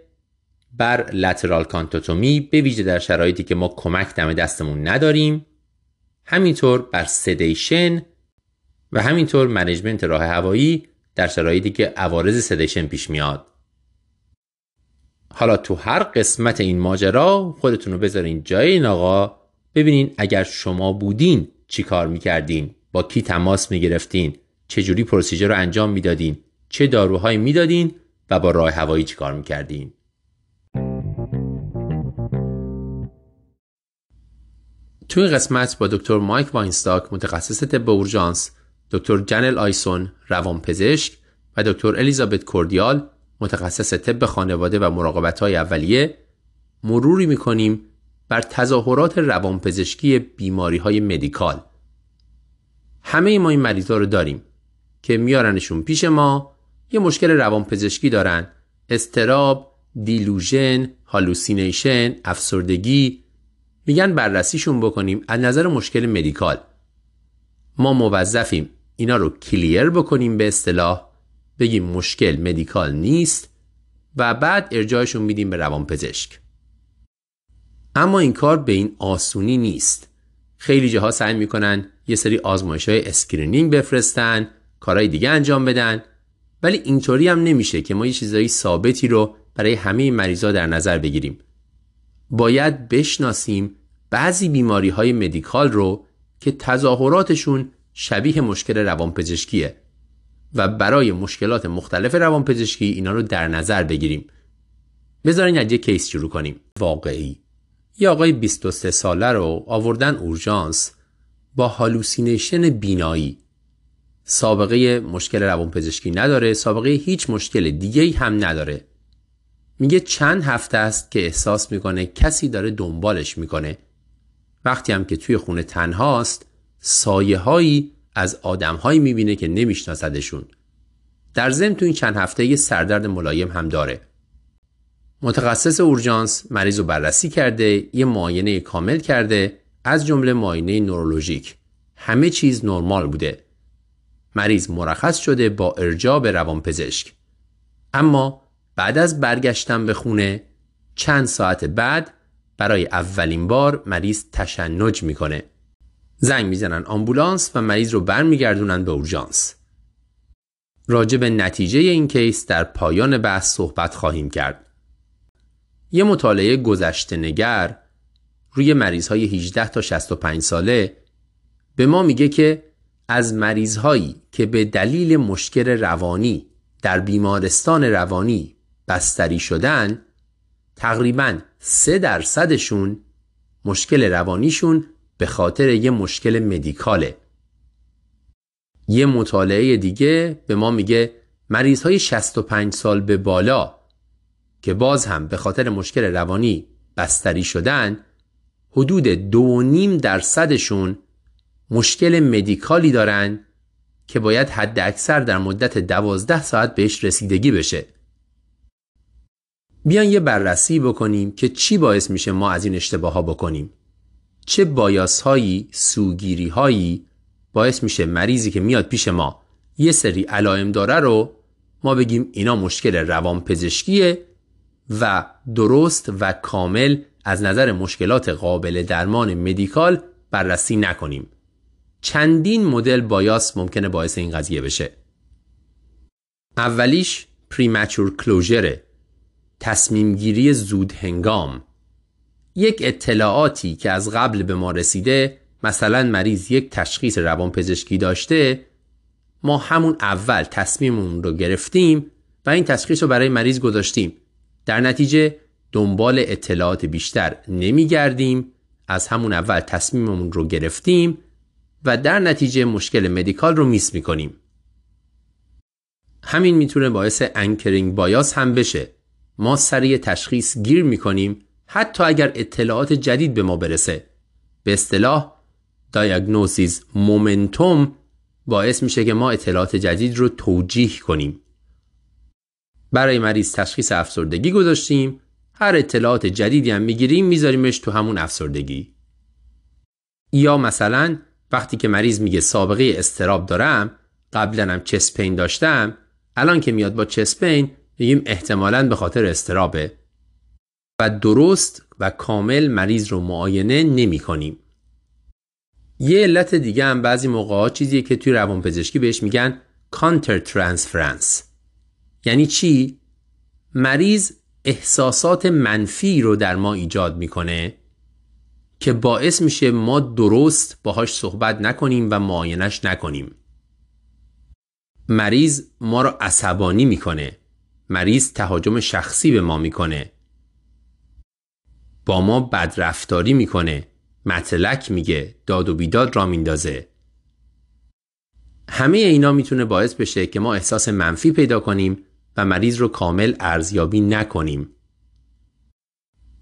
بر lateral canthotomy به ویژه در شرایطی که ما کمک دم دستمون نداریم همینطور بر sedation و همینطور management راه هوایی در شرایطی که عوارض sedation پیش میاد. حالا تو هر قسمت این ماجرا خودتون رو بذارین جای این آقا ببینین اگر شما بودین چی کار می‌کردین با کی تماس می‌گرفتین چه جوری procedure رو انجام می‌دادین چه داروهایی می‌دادین و با راه هوایی چی کار می‌کردین. توی قسمت با دکتر مایک واینستاک متخصص طب اورژانس دکتر جنل آیسون روانپزشک و دکتر الیزابت کوردیال متخصص طب خانواده و مراقبت های اولیه مروری می‌کنیم بر تظاهرات روانپزشکی بیماری های medical. همه ما این مریضا رو داریم که میارنشون پیش ما یه مشکل روانپزشکی دارن اضطراب، delusion، hallucination، افسردگی میگن بررسیشون بکنیم از نظر مشکل medical. ما موظفیم اینا رو clear بکنیم به اصطلاح بگیم مشکل medical نیست و بعد ارجاعشون میدیم به روانپزشک. اما این کار به این آسونی نیست. خیلی جاها سعی می‌کنن یه سری آزمایش های screening بفرستن کارهای دیگه انجام بدن ولی اینطوری هم نمیشه که ما یه چیزایی ثابتی رو برای همه مریضا در نظر بگیریم. باید بشناسیم بعضی بیماری های medical رو که تظاهراتشون شبیه مشکل روانپزشکیه و برای مشکلات مختلف روانپزشکی اینا رو در نظر بگیریم. بذارین از یه case شروع کنیم. واقعی. یه آقای 23 ساله رو آوردن اورژانس با هالوسینیشن بینایی. سابقه مشکل روانپزشکی نداره سابقه هیچ مشکل دیگه هم نداره. میگه چند هفته است که احساس می‌کنه کسی داره دنبالش می‌کنه. وقتی هم که توی خونه تنهاست سایه هایی از آدم هایی می‌بینه که نمیشناسدشون. در ضمن تو این چند هفته یه سردرد ملایم هم داره. متخصص اورژانس مریض رو بررسی کرده یه معاینه کامل کرده از جمله معاینه نورولوژیک. همه چیز نرمال بوده. مریض مرخص شده با ارجاع به روانپزشک. اما بعد از برگشتن به خونه چند ساعت بعد برای اولین بار مریض تشنج می‌کنه. زنگ می‌زنن آمبولانس و مریض رو برمیگردونن به اورژانس. راجع به نتیجه این کیس در پایان بحث صحبت خواهیم کرد. یه مطالعه گذشته نگر روی مریض های 18 تا 65 ساله به ما میگه که از مریض هایی که به دلیل مشکل روانی در بیمارستان روانی بستری شدن تقریبا سه درصدشون مشکل روانیشون به خاطر یه مشکل مدیکاله. یه مطالعه دیگه به ما میگه مریض های 65 سال به بالا که باز هم به خاطر مشکل روانی بستری شدن حدود دو نیم درصدشون مشکل مدیکالی دارن که باید حد اکثر در مدت دوازده ساعت بهش رسیدگی بشه. بیان یه بررسی بکنیم که چی باعث میشه ما از این اشتباه ها بکنیم. چه بایاس هایی سوگیری هایی باعث میشه مریضی که میاد پیش ما یه سری علائم داره رو ما بگیم اینا مشکل روانپزشکیه و درست و کامل از نظر مشکلات قابل درمان مدیکال بررسی نکنیم. چندین مدل بایاس ممکنه باعث این قضیه بشه. اولیش پریمچور کلوژره تصمیم گیری زود هنگام یک اطلاعاتی که از قبل به ما رسیده مثلا مریض یک تشخیص روانپزشکی داشته ما همون اول تصمیممون رو گرفتیم و این تشخیص رو برای مریض گذاشتیم. در نتیجه دنبال اطلاعات بیشتر نمیگردیم از همون اول تصمیممون رو گرفتیم و در نتیجه مشکل مدیکال رو میس می‌کنیم. همین می‌تونه باعث anchoring bias هم بشه. ما سریع تشخیص گیر می‌کنیم حتی اگر اطلاعات جدید به ما برسه. به اصطلاح diagnosis momentum باعث میشه که ما اطلاعات جدید رو توجیه کنیم. برای مریض تشخیص افسردگی گذاشتیم هر اطلاعات جدیدی هم می‌گیریم میذاریمش تو همون افسردگی. یا مثلا وقتی که مریض میگه سابقه استراب دارم قبلا هم چسپین داشتم الان که میاد با چسپین میگیم احتمالا به خاطر استرابه و درست و کامل مریض رو معاینه نمی کنیم. یه علت دیگه هم بعضی موقع چیزیه که توی روانپزشکی بهش میگن کانتر ترانسفرنس یعنی چی؟ مریض احساسات منفی رو در ما ایجاد می‌کنه که باعث میشه ما درست باهاش صحبت نکنیم و معاینش نکنیم. مریض ما رو عصبانی می‌کنه. مریض تهاجم شخصی به ما می‌کنه. با ما بدرفتاری می‌کنه. مطلک میگه داد و بیداد را میندازه. همه اینا می‌تونه باعث بشه که ما احساس منفی پیدا کنیم و مریض رو کامل ارزیابی نکنیم.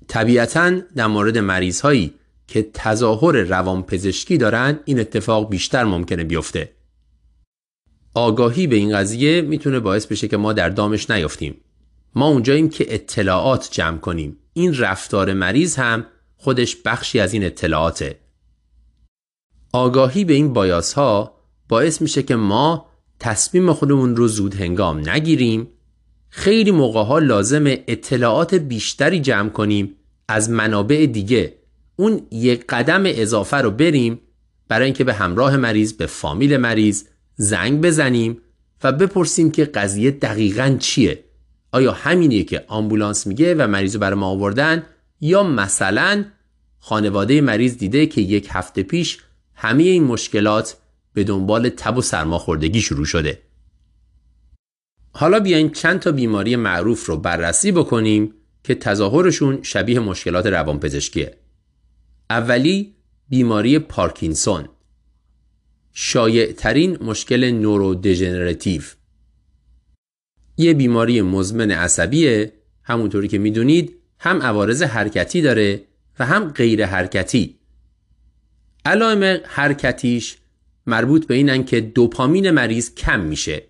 طبیعتا در مورد مریض هایی که تظاهر روانپزشکی دارن این اتفاق بیشتر ممکنه بیفته. آگاهی به این قضیه می‌تونه باعث بشه که ما در دامش نیفتیم. ما اونجاییم که اطلاعات جمع کنیم. این رفتار مریض هم خودش بخشی از این اطلاعاته. آگاهی به این بایاس ها باعث میشه که ما تصمیم خودمون رو زود هنگام نگیریم خیلی موقع ها لازم اطلاعات بیشتری جمع کنیم از منابع دیگه اون یک قدم اضافه رو بریم برای اینکه به همراه مریض به فامیل مریض زنگ بزنیم و بپرسیم که قضیه دقیقا چیه. آیا همینیه که آمبولانس میگه و مریض رو ما آوردن یا مثلا خانواده مریض دیده که یک هفته پیش همه این مشکلات به دنبال تب و سرماخوردگی شروع شده؟ حالا بیاین چند تا بیماری معروف رو بررسی بکنیم که تظاهرشون شبیه مشکلات روانپزشکیه. اولی بیماری پارکینسون. شایع ترین مشکل نورودژنراتیو یه بیماری مزمن عصبیه همونطوری که می‌دونید هم عوارض حرکتی داره و هم غیر حرکتی. علائم حرکتیش مربوط به اینن که دوپامین مریض کم میشه.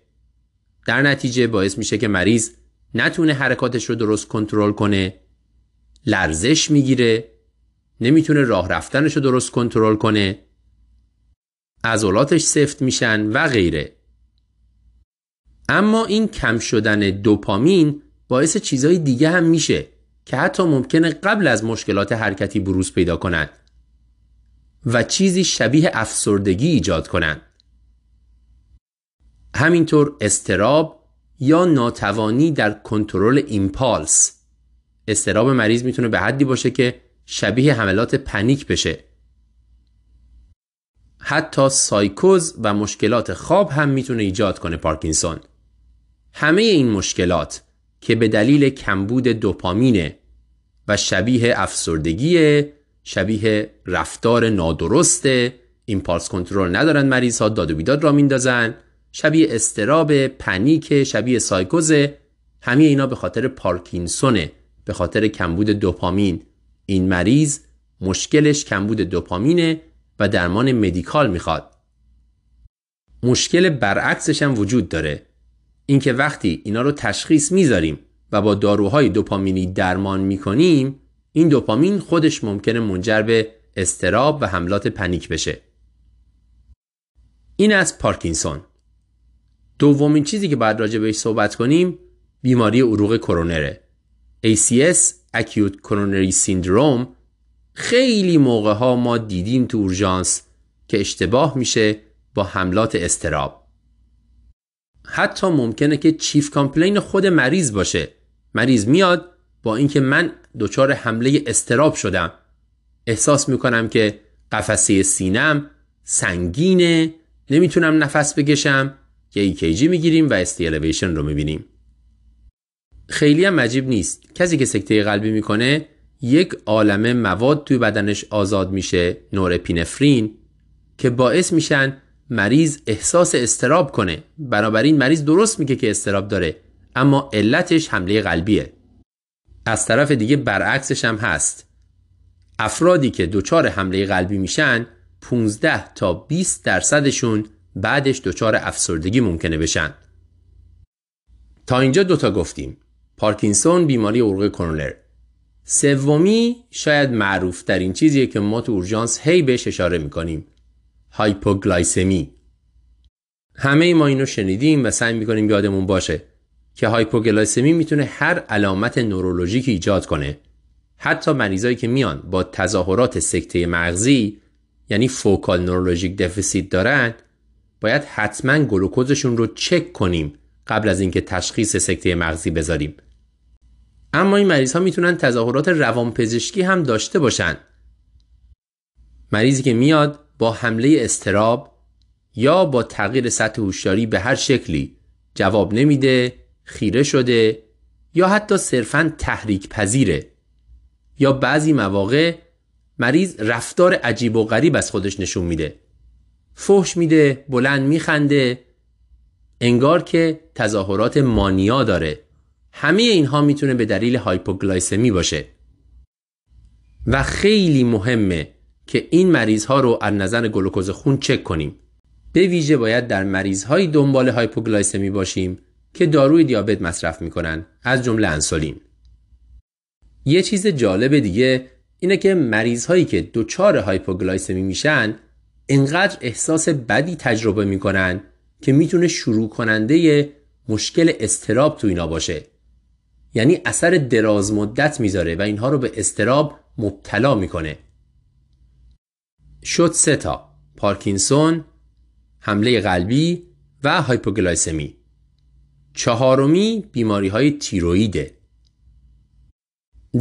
در نتیجه باعث میشه که مریض نتونه حرکاتش رو درست کنترل کنه لرزش می‌گیره نمی‌تونه راه رفتنش رو درست کنترل کنه عضلاتش سفت میشن و غیره. اما این کم شدن دوپامین باعث چیزهای دیگه هم میشه که حتی ممکنه قبل از مشکلات حرکتی بروز پیدا کنند و چیزی شبیه افسردگی ایجاد کنند. همینطور استراب یا ناتوانی در کنترل ایمپالس. استراب مریض می‌تونه به حدی باشه که شبیه حملات پنیک بشه. حتی سایکوز و مشکلات خواب هم می‌تونه ایجاد کنه پارکینسون. همه این مشکلات که به دلیل کمبود دوپامینه و شبیه افسردگی شبیه رفتار نادرسته ایمپالس کنترل ندارن مریض ها داد و بیداد را میندازن شبیه استراب پنیک شبیه سایکوز همه اینا به خاطر پارکینسونه به خاطر کمبود دوپامین. این مریض مشکلش کمبود دوپامینه و درمان مدیکال می‌خواد. مشکل برعکسش هم وجود داره. اینکه وقتی اینا رو تشخیص می‌ذاریم و با داروهای دوپامینی درمان می‌کنیم این دوپامین خودش ممکنه منجر به استراب و حملات پنیک بشه. این از پارکینسون. دومین چیزی که باید راجع بهش صحبت کنیم بیماری عروق کرونره. ACS Acute Coronary Syndrome خیلی موقع ها ما دیدیم تو اورژانس که اشتباه میشه با حملات استراب حتی ممکنه که chief complaint خود مریض باشه. مریض میاد با اینکه من دچار حمله اضطراب شدم. احساس می‌کنم که قفسه سینم سنگینه نمی‌تونم نفس بکشم یه EKG می‌گیریم و ST elevation رو می‌بینیم. خیلی هم عجیب نیست. کسی که سکته قلبی می‌کنه یک عالمه مواد توی بدنش آزاد میشه norepinephrine که باعث میشن مریض احساس استراب کنه. بنابراین مریض درست میگه که استراب داره اما علتش حمله قلبیه. از طرف دیگه برعکسش هم هست. افرادی که دچار حمله قلبی میشن 15 تا 20 درصدشون بعدش دچار افسردگی ممکنه بشن. تا اینجا دوتا گفتیم. پارکینسون بیماری عروق کرونر سومی شاید معروف در این چیزیه که ما تو اورژانس هی بهش اشاره می‌کنیم. hypoglycemia. همه ما اینو شنیدیم و سعی می‌کنیم یادمون باشه که hypoglycemia می‌تونه هر علامت نورولوژیک ایجاد کنه. حتی مریضایی که میان با تظاهرات سکته مغزی یعنی focal neurologic deficit دارن باید حتما گلوکوزشون رو چک کنیم قبل از اینکه تشخیص سکته مغزی بذاریم. اما این مریض ها می‌تونن تظاهرات روانپزشکی هم داشته باشن. مریضی که میاد با حمله استراب یا با تغییر سطح هوشیاری به هر شکلی جواب نمیده خیره شده یا حتی صرفا تحریک پذیره. یا بعضی مواقع مریض رفتار عجیب و غریب از خودش نشون میده. فحش میده بلند میخنده انگار که تظاهرات مانیا داره. همه اینها می‌تونه به دلیل هایپوگلایسمی باشه. و خیلی مهمه که این مریض ها رو از نظر گلوکوز خون چک کنیم. به ویژه باید در مریض های دنبال hypoglycemia باشیم که داروی دیابت مصرف می‌کنن از جمله انسولین. یه چیز جالب دیگه اینه که مریض هایی که دچار hypoglycemia میشن انقدر احساس بدی تجربه می‌کنن که می‌تونه شروع کننده مشکل اضطراب تو اینا باشه. یعنی اثر دراز مدت می‌ذاره و اینها رو به اضطراب مبتلا می‌کنه. شد سه تا پارکینسون حمله قلبی و hypoglycemia. چهارمی بیماری های تیرویده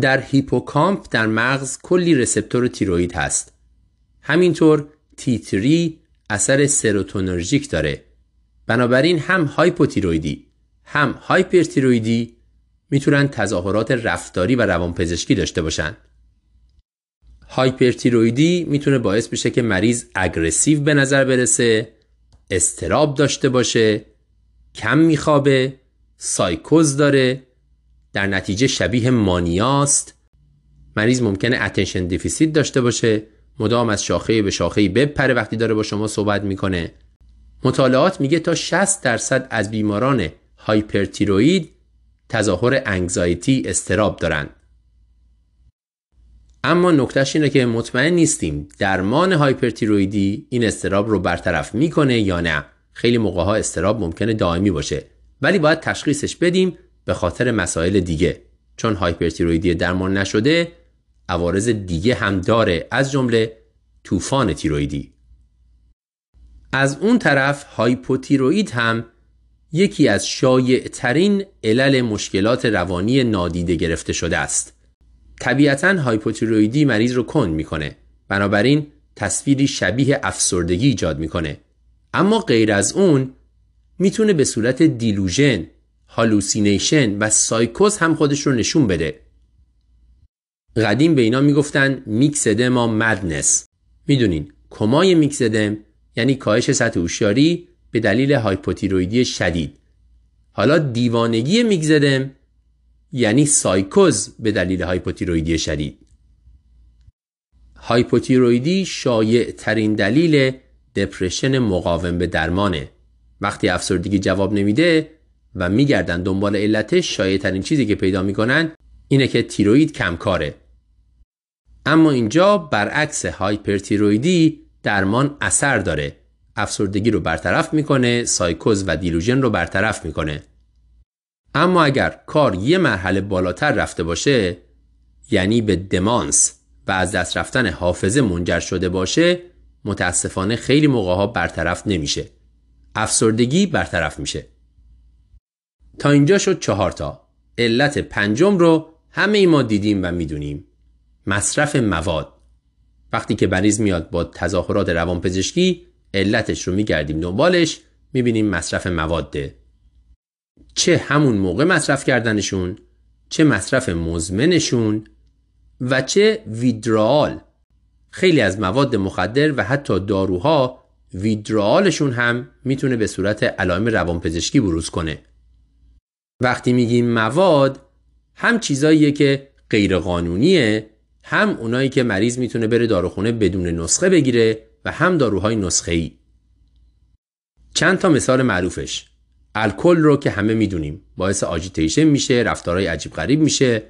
در هیپوکامپ در مغز کلی receptor تیروید هست. همینطور T3 اثر serotonergic داره. بنابراین هم هایپوتیرویدی هم هایپرتیرویدی می‌تونن تظاهرات رفتاری و روانپزشکی داشته باشن. هایپرتیرویدی می‌تونه باعث بشه که مریض aggressive به نظر برسه اضطراب داشته باشه کم میخوابه سایکوز داره در نتیجه شبیه مانیاست. مریض ممکنه attention deficit داشته باشه مدام از شاخه به شاخه بپره وقتی داره با شما صحبت می‌کنه. مطالعات میگه تا 60 درصد از بیماران هایپرتیروید تظاهر انگزایتی استراب دارن اما نکتهش اینه که مطمئن نیستیم درمان هایپرتیرویدی این استراب رو برطرف می‌کنه یا نه. خیلی موقع ها استراب ممکنه دائمی باشه. ولی باید تشخیصش بدیم به خاطر مسائل دیگه. چون هایپرتیرویدی درمان نشده عوارض دیگه هم داره از جمله طوفان تیرویدی از اون طرف hypothyroid هم یکی از شایع ترین علل مشکلات روانی نادیده گرفته شده است. طبیعتا هایپوتیرویدی مریض رو کند می‌کنه. بنابراین تصویری شبیه افسردگی ایجاد می‌کنه. اما غیر از اون می‌تونه به صورت delusion hallucination و سایکوز هم خودش رو نشون بده. قدیم به اینا می‌گفتن myxedema madness. می‌دونین کمای میکسدم یعنی کاهش سطح هوشیاری به دلیل هایپوتیرویدی شدید. حالا دیوانگی میکسدم یعنی سایکوز به دلیل هایپوتیرویدی شدید. هایپوتیرویدی شایع ترین دلیل depression مقاوم به درمانه. وقتی افسردگی جواب نمیده و میگردن دنبال علتش شایع ترین چیزی که پیدا می‌کنن اینه که تیروید کمکاره. اما اینجا برعکس هایپرتیرویدی درمان اثر داره. افسردگی رو برطرف می‌کنه سایکوز و دیلوژن رو برطرف می‌کنه. اما اگر کار یه مرحله بالاتر رفته باشه یعنی به دمانس و از دست رفتن حافظه منجر شده باشه متاسفانه خیلی موقع ها برطرف نمیشه. افسردگی برطرف میشه. تا اینجا شد چهار تا. علت پنجم رو همه ای ما دیدیم و می‌دونیم. مصرف مواد. وقتی که مریض میاد با تظاهرات روانپزشکی علتش رو میگردیم دنبالش می‌بینیم مصرف مواده چه همون موقع مصرف کردنشون چه مصرف مزمنشون و چه ویدرال خیلی از مواد مخدر و حتی داروها ویدرالشون هم می‌تونه به صورت علائم روانپزشکی بروز کنه. وقتی میگیم مواد هم چیزاییه که غیر قانونیه هم اونایی که مریض می‌تونه بره داروخونه بدون نسخه بگیره و هم داروهای نسخه ای چند تا مثال معروفش. الکل رو که همه می‌دونیم باعث آجیتیشن میشه رفتارهای عجیب غریب میشه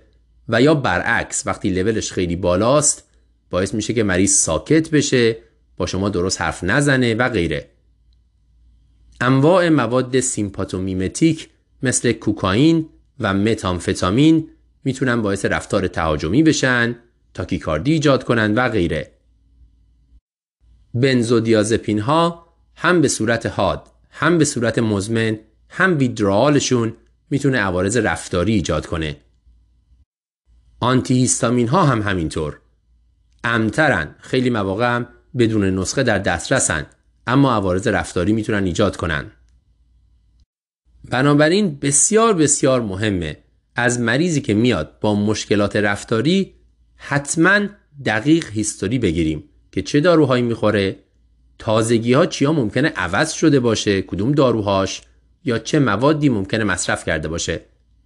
و یا برعکس وقتی لولش خیلی بالاست باعث میشه که مریض ساکت بشه با شما درست حرف نزنه و غیره. انواع مواد سیمپاتومیمتیک مثل کوکائین و متامفتامین می‌تونن باعث رفتار تهاجمی بشن تاکیکاردی ایجاد کنن و غیره. بنزودیازپین ها هم به صورت حاد هم به صورت مزمن هم ویدرالشون می‌تونه عوارض رفتاری ایجاد کنه. آنتی هیستامین ها هم همینطور. امترن خیلی مواقع هم بدون نسخه در دسترسن اما عوارض رفتاری می‌تونن ایجاد کنن. بنابراین بسیار بسیار مهمه از مریضی که میاد با مشکلات رفتاری حتما دقیق هیستوری بگیریم. که چه داروهایی می‌خوره تازگی ها چیا ممکنه عوض شده باشه کدوم داروهاش یا چه موادی ممکنه مصرف کرده باشه.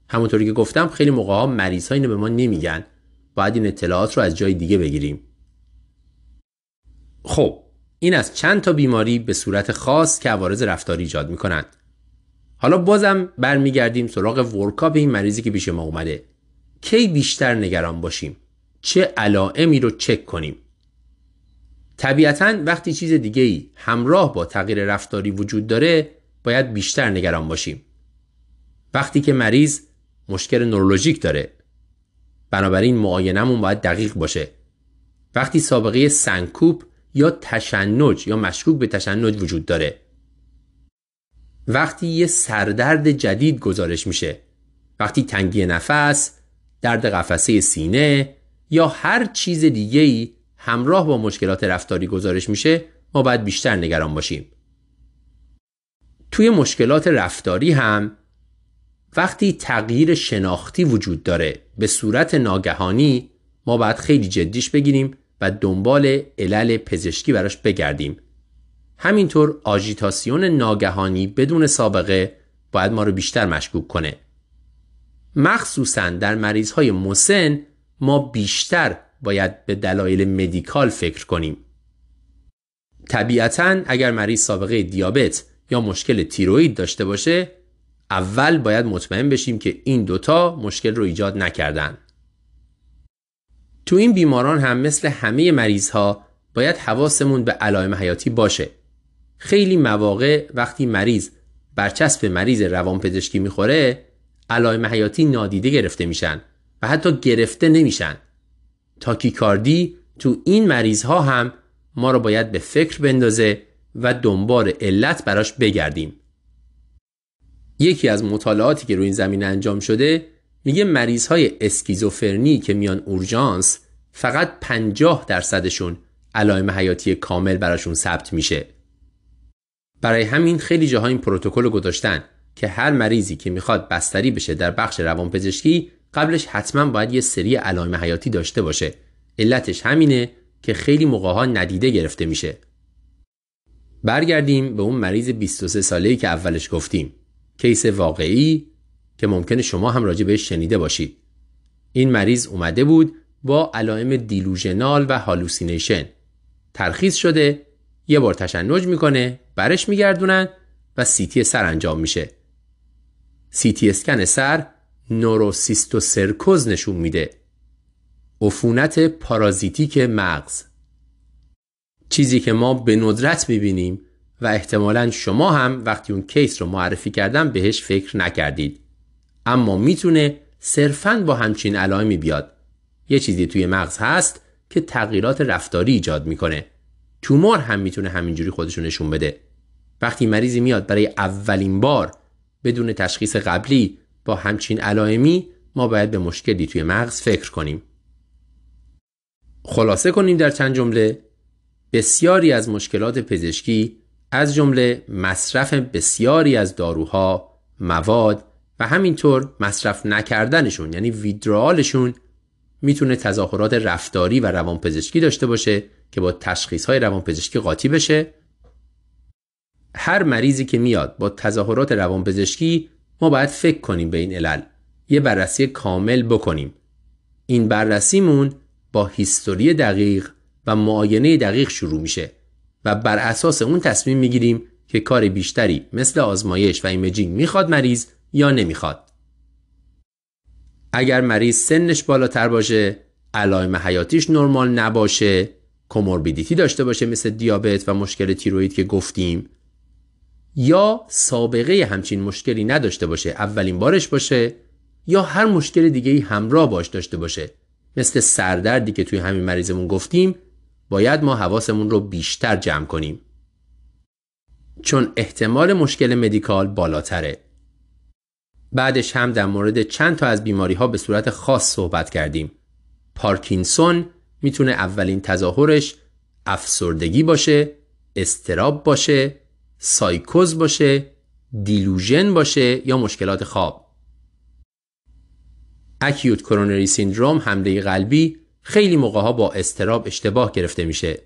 همونطوری که گفتم خیلی موقع ها مریض ها اینو به ما نمیگن. باید این اطلاعات رو از جای دیگه بگیریم. خب این از چند تا بیماری به صورت خاص که عوارض رفتاری ایجاد می‌کنند. حالا بازم برمیگردیم سراغ ورکاپ این مریضی که پیش ما اومده. کی بیشتر نگران باشیم؟ چه علائمی رو چک کنیم؟ طبیعتا وقتی چیز دیگه ای همراه با تغییر رفتاری وجود داره باید بیشتر نگران باشیم. وقتی که مریض مشکل نورولوژیک داره بنابراین معاینمون باید دقیق باشه. وقتی سابقه سنکوپ یا تشنج یا مشکوک به تشنج وجود داره. وقتی یه سردرد جدید گزارش میشه. وقتی تنگی نفس درد قفسه سینه یا هر چیز دیگه ای همراه با مشکلات رفتاری گزارش میشه ما باید بیشتر نگران باشیم. توی مشکلات رفتاری هم وقتی تغییر شناختی وجود داره به صورت ناگهانی ما باید خیلی جدیش بگیریم و دنبال علل پزشکی براش بگردیم. همینطور آژیتاسیون ناگهانی بدون سابقه باید ما رو بیشتر مشکوک کنه. مخصوصا در مریض های مسن ما بیشتر باید به دلایل مدیکال فکر کنیم. طبیعتا اگر مریض سابقه دیابت یا مشکل تیروید داشته باشه اول باید مطمئن بشیم که این دوتا مشکل رو ایجاد نکردن. تو این بیماران هم مثل همه مریض ها باید حواسمون به علائم حیاتی باشه. خیلی مواقع وقتی مریض برچسب مریض روانپزشکی می‌خوره علائم حیاتی نادیده گرفته میشن و حتی گرفته نمیشن. تاکیکاردی تو این مریض ها هم ما رو باید به فکر بندازه و دنبال علت براش بگردیم. یکی از مطالعاتی که روی این زمینه انجام شده میگه مریض های اسکیزوفرنی که میان اورژانس فقط 50 درصدشون علائم حیاتی کامل براشون ثبت میشه. برای همین خیلی جاها این پروتکل گذاشتن که هر مریضی که می‌خواد بستری بشه در بخش روانپزشکی قبلش حتما باید یه سری علائم حیاتی داشته باشه. علتش همینه که خیلی موقع ندیده گرفته میشه. برگردیم به اون مریض 23 ساله‌ای که اولش گفتیم. case واقعی که ممکنه شما هم راجع بهش شنیده باشید. این مریض اومده بود با علائم delusional و hallucination. ترخیص شده یه بار تشنج می‌کنه برش میگردونن و CT سر انجام میشه. سیتی اسکن سر نوروسیستوسرکوز نشون میده. عفونت parasitic مغز. چیزی که ما به ندرت می‌بینیم و احتمالا شما هم وقتی اون case رو معرفی کردم بهش فکر نکردید. اما می‌تونه صرفا با همچین علائمی بیاد. یه چیزی توی مغز هست که تغییرات رفتاری ایجاد می‌کنه. تومور هم می‌تونه همینجوری خودشون نشون بده. وقتی مریضی میاد برای اولین بار بدون تشخیص قبلی با همچین علائمی ما باید به مشکلی توی مغز فکر کنیم. خلاصه کنیم در چند جمله بسیاری از مشکلات پزشکی از جمله مصرف بسیاری از داروها، مواد و همینطور مصرف نکردنشون یعنی ویدرالشون می‌تونه تظاهرات رفتاری و روانپزشکی داشته باشه که با تشخیص های روانپزشکی قاطی بشه. هر مریضی که میاد با تظاهرات روانپزشکی ما باید فکر کنیم به این علل. یه بررسی کامل بکنیم. این بررسیمون با هیستوری دقیق و معاینه دقیق شروع میشه و بر اساس اون تصمیم می‌گیریم که کار بیشتری مثل آزمایش و imaging می‌خواد مریض یا نمی‌خواد. اگر مریض سنش بالاتر باشه علائم حیاتیش نرمال نباشه comorbidity داشته باشه مثل دیابت و مشکل تیروید که گفتیم یا سابقه همچین مشکلی نداشته باشه اولین بارش باشه یا هر مشکل دیگه همراه باش داشته باشه. مثل سردردی که توی همین مریضمون گفتیم باید ما حواسمون رو بیشتر جمع کنیم. چون احتمال مشکل مدیکال بالاتره. بعدش هم در مورد چند تا از بیماری ها به صورت خاص صحبت کردیم. پارکینسون می‌تونه اولین تظاهرش افسردگی باشه استراب باشه سایکوز باشه دیلوژن باشه یا مشکلات خواب. acute coronary syndrome حمله قلبی خیلی موقع ها با اضطراب اشتباه گرفته میشه.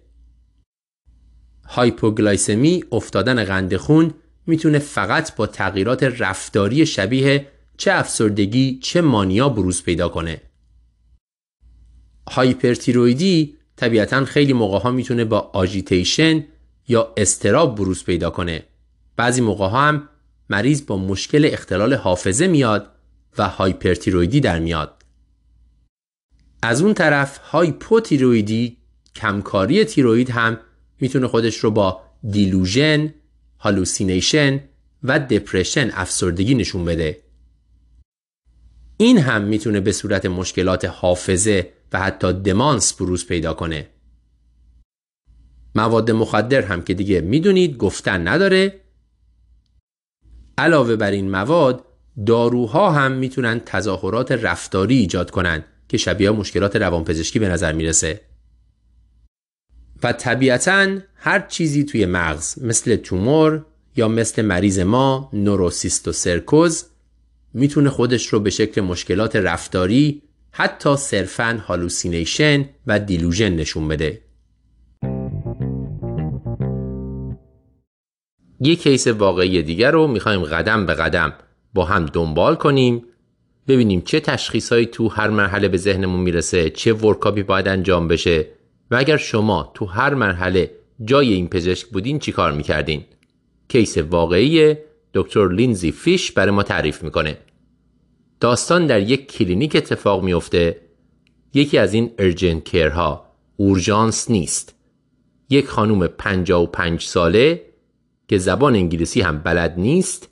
hypoglycemia افتادن قند خون می‌تونه فقط با تغییرات رفتاری شبیه چه افسردگی چه مانیا بروز پیدا کنه. هایپرتیرویدی طبیعتا خیلی موقع ها می‌تونه با agitation یا اضطراب بروز پیدا کنه بعضی موقع ها هم مریض با مشکل اختلال حافظه میاد و هایپرتیرویدی در میاد از اون طرف هایپوتیرویدی کمکاری تیروید هم می‌تونه خودش رو با delusion، hallucination و depression افسردگی نشون بده. این هم می‌تونه به صورت مشکلات حافظه و حتی دمانس بروز پیدا کنه. مواد مخدر هم که دیگه می‌دونید گفتن نداره. علاوه بر این مواد داروها هم می‌تونن تظاهرات رفتاری ایجاد کنن که شبیه مشکلات روانپزشکی به نظر می‌رسه. و طبیعتا هر چیزی توی مغز مثل تومور یا مثل مریض ما نوروسیستوسرکوز می‌تونه خودش رو به شکل مشکلات رفتاری حتی صرفا hallucination و delusion نشون بده. یک case واقعی دیگر رو می‌خوایم قدم به قدم با هم دنبال کنیم ببینیم چه تشخیصهایی تو هر مرحله به ذهنمون می‌رسه چه workup ی باید انجام بشه و اگر شما تو هر مرحله جای این پزشک بودین چی کار می‌کردین؟ case واقعی دکتر لینزی فیش برای ما تعریف می‌کنه. داستان در یک کلینیک اتفاق میفته یکی از این urgent care ها اورژانس نیست. یک خانوم 55 ساله که زبان انگلیسی هم بلد نیست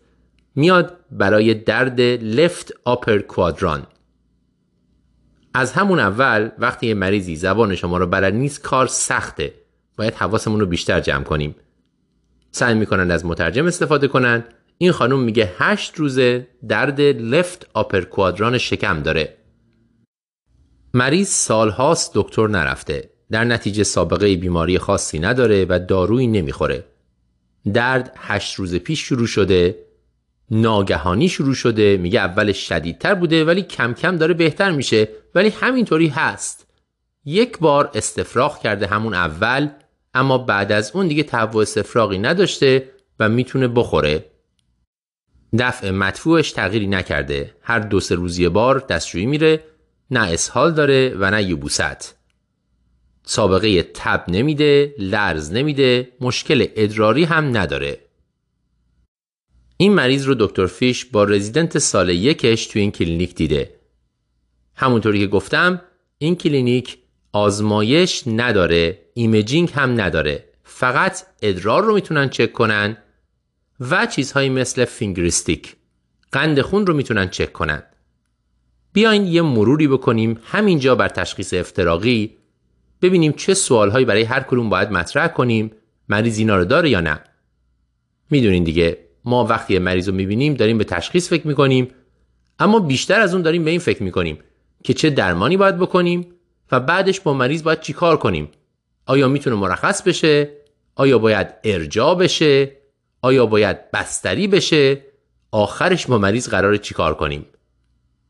میاد برای درد لفت آپر کوادران از همون اول وقتی یه مریضی زبان شما رو بلد نیست کار سخته. باید حواسمون رو بیشتر جمع کنیم. سعی می‌کنن از مترجم استفاده کنن. این خانم میگه هشت روزه درد لفت آپر کوادران شکم داره. مریض سالهاست دکتر نرفته. در نتیجه سابقه بیماری خاصی نداره و دارویی نمی‌خوره. درد هشت روز پیش شروع شده ناگهانی شروع شده میگه اول شدیدتر بوده ولی کم کم داره بهتر میشه. ولی همینطوری هست. یک بار استفراغ کرده همون اول اما بعد از اون دیگه تهوع استفراغی نداشته و می‌تونه بخوره. دفع مدفوعش تغییری نکرده. هر دو سه روزی بار دستشویی میره نه اسهال داره و نه یبوست. سابقه تب نمیده لرز نمیده مشکل ادراری هم نداره. این مریض رو دکتر فیش با رزیدنت سال یکش تو این کلینیک دیده. همونطوری که گفتم این کلینیک آزمایش نداره imaging هم نداره. فقط ادرار رو می‌تونن چک کنن و چیزهایی مثل fingerstick قند خون رو می‌تونن چک کنن. بیاین یه مروری بکنیم همینجا بر تشخیص افتراقی ببینیم چه سوالهایی برای هر کلوم باید مطرح کنیم مریض اینا رو داره یا نه. می‌دونین دیگه ما وقتی مریض رو می‌بینیم داریم به تشخیص فکر می‌کنیم اما بیشتر از اون داریم به این فکر می‌کنیم که چه درمانی باید بکنیم و بعدش با مریض باید چیکار کنیم؟ آیا می‌تونه مرخص بشه؟ آیا باید ارجاع بشه؟ آیا باید بستری بشه؟ آخرش با مریض قرار چیکار کنیم؟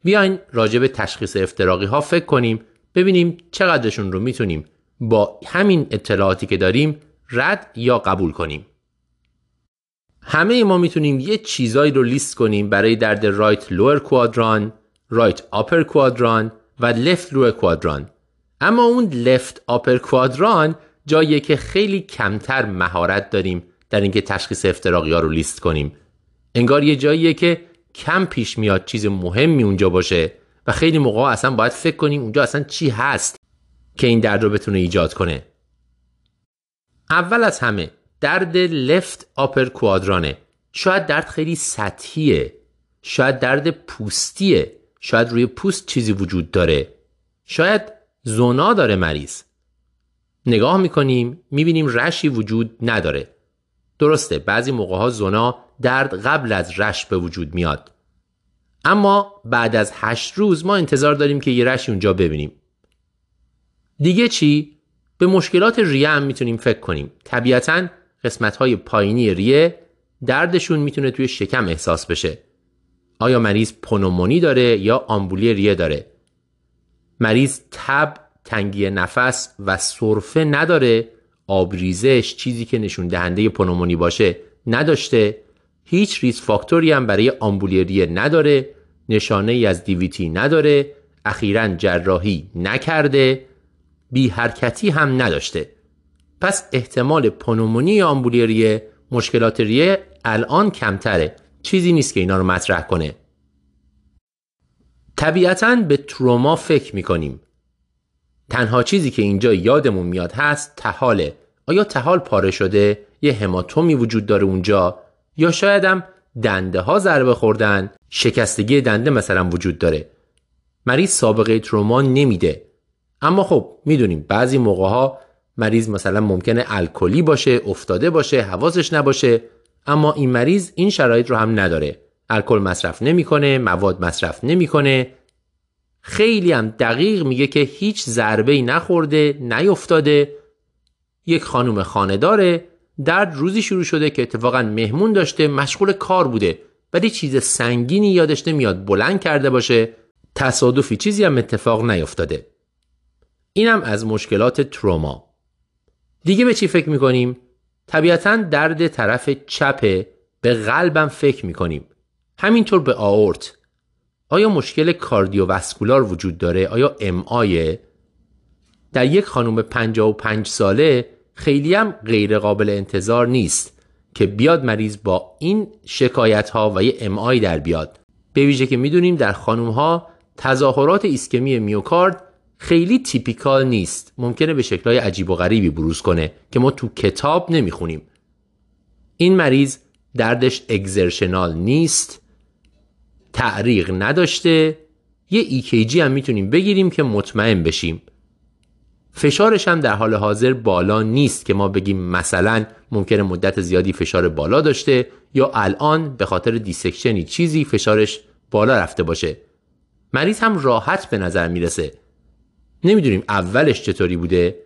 بیاین راجع به تشخیص افتراقی ها فکر کنیم. ببینیم چقدرشون رو می‌تونیم با همین اطلاعاتی که داریم رد یا قبول کنیم همه ما می‌تونیم یه چیزایی رو لیست کنیم برای درد right lower quadrant، right upper quadrant و left lower quadrant. اما اون left upper quadrant جاییه که خیلی کمتر مهارت داریم در اینکه تشخیص افتراقی ها رو لیست کنیم. انگار یه جاییه که کم پیش میاد چیز مهمی اونجا باشه و خیلی موقع اصلا باید فکر کنیم اونجا اصلا چی هست که این درد رو بتونه ایجاد کنه. اول از همه درد لفت آپر کوادرانه شاید درد خیلی سطحیه. شاید درد پوستیه. شاید روی پوست چیزی وجود داره. شاید زونا داره مریض. نگاه می‌کنیم می‌بینیم رشی وجود نداره. درسته بعضی موقع ها زونا درد قبل از رش به وجود میاد. اما بعد از هشت روز ما انتظار داریم که یه رشی اونجا ببینیم. دیگه چی؟ به مشکلات ریه هم می‌تونیم فکر کنیم. طبیعتا قسمت های پایینی ریه دردشون می‌تونه توی شکم احساس بشه. آیا مریض پنومونی داره یا آمبولی ریه داره؟ مریض تب تنگی نفس و سرفه نداره. آبریزش چیزی که نشون دهنده پنومونی باشه نداشته. هیچ ریس فاکتوری هم برای آمبولی ریه نداره نشانه ای از دیویتی نداره اخیرا جراحی نکرده بی حرکتی هم نداشته. پس احتمال پنومونی یا آمبولی ریه مشکلات ریه الان کمتره. چیزی نیست که اینا رو مطرح کنه. طبیعتا به تروما فکر می‌کنیم. تنها چیزی که اینجا یادمون میاد هست تحاله. آیا تحال پاره شده؟ یه هماتومی وجود داره اونجا؟ یا شایدم دنده ها ضربه خوردن. شکستگی دنده مثلا وجود داره. مریض سابقه تروما نمیده. اما خب می‌دونیم بعضی موقع ها مریض مثلا ممکنه الکلی باشه افتاده باشه حواسش نباشه. اما این مریض این شرایط رو هم نداره. الکل مصرف نمی‌کنه مواد مصرف نمی‌کنه. خیلی هم دقیق میگه که هیچ ضربه ای نخورده نیفتاده. یک خانم خانه داره درد روزی شروع شده که اتفاقا مهمون داشته مشغول کار بوده ولی چیز سنگینی یادش نمیاد بلند کرده باشه تصادفی چیزی هم اتفاق نیفتاده اینم از مشکلات تروما دیگه به چی فکر می‌کنیم؟ طبیعتا درد طرف چپه به قلبم فکر می‌کنیم همینطور به آورت آیا مشکل کاردیوواسکولار وجود داره؟ آیا ام آیه؟ در یک خانم 55 ساله خیلی هم غیر قابل انتظار نیست که بیاد مریض با این شکایت ها و یه ام آی در بیاد. به ویژه که می‌دونیم در خانم ها تظاهرات ایسکمی میوکارد خیلی typical نیست. ممکنه به شکلهای عجیب و غریبی بروز کنه که ما تو کتاب نمی‌خونیم. این مریض دردش exertional نیست تعریق نداشته یه EKG هم می‌تونیم بگیریم که مطمئن بشیم. فشارش هم در حال حاضر بالا نیست که ما بگیم مثلا ممکنه مدت زیادی فشار بالا داشته یا الان به خاطر dissection ی چیزی فشارش بالا رفته باشه. مریض هم راحت به نظر می‌رسه. نمی‌دونیم اولش چطوری بوده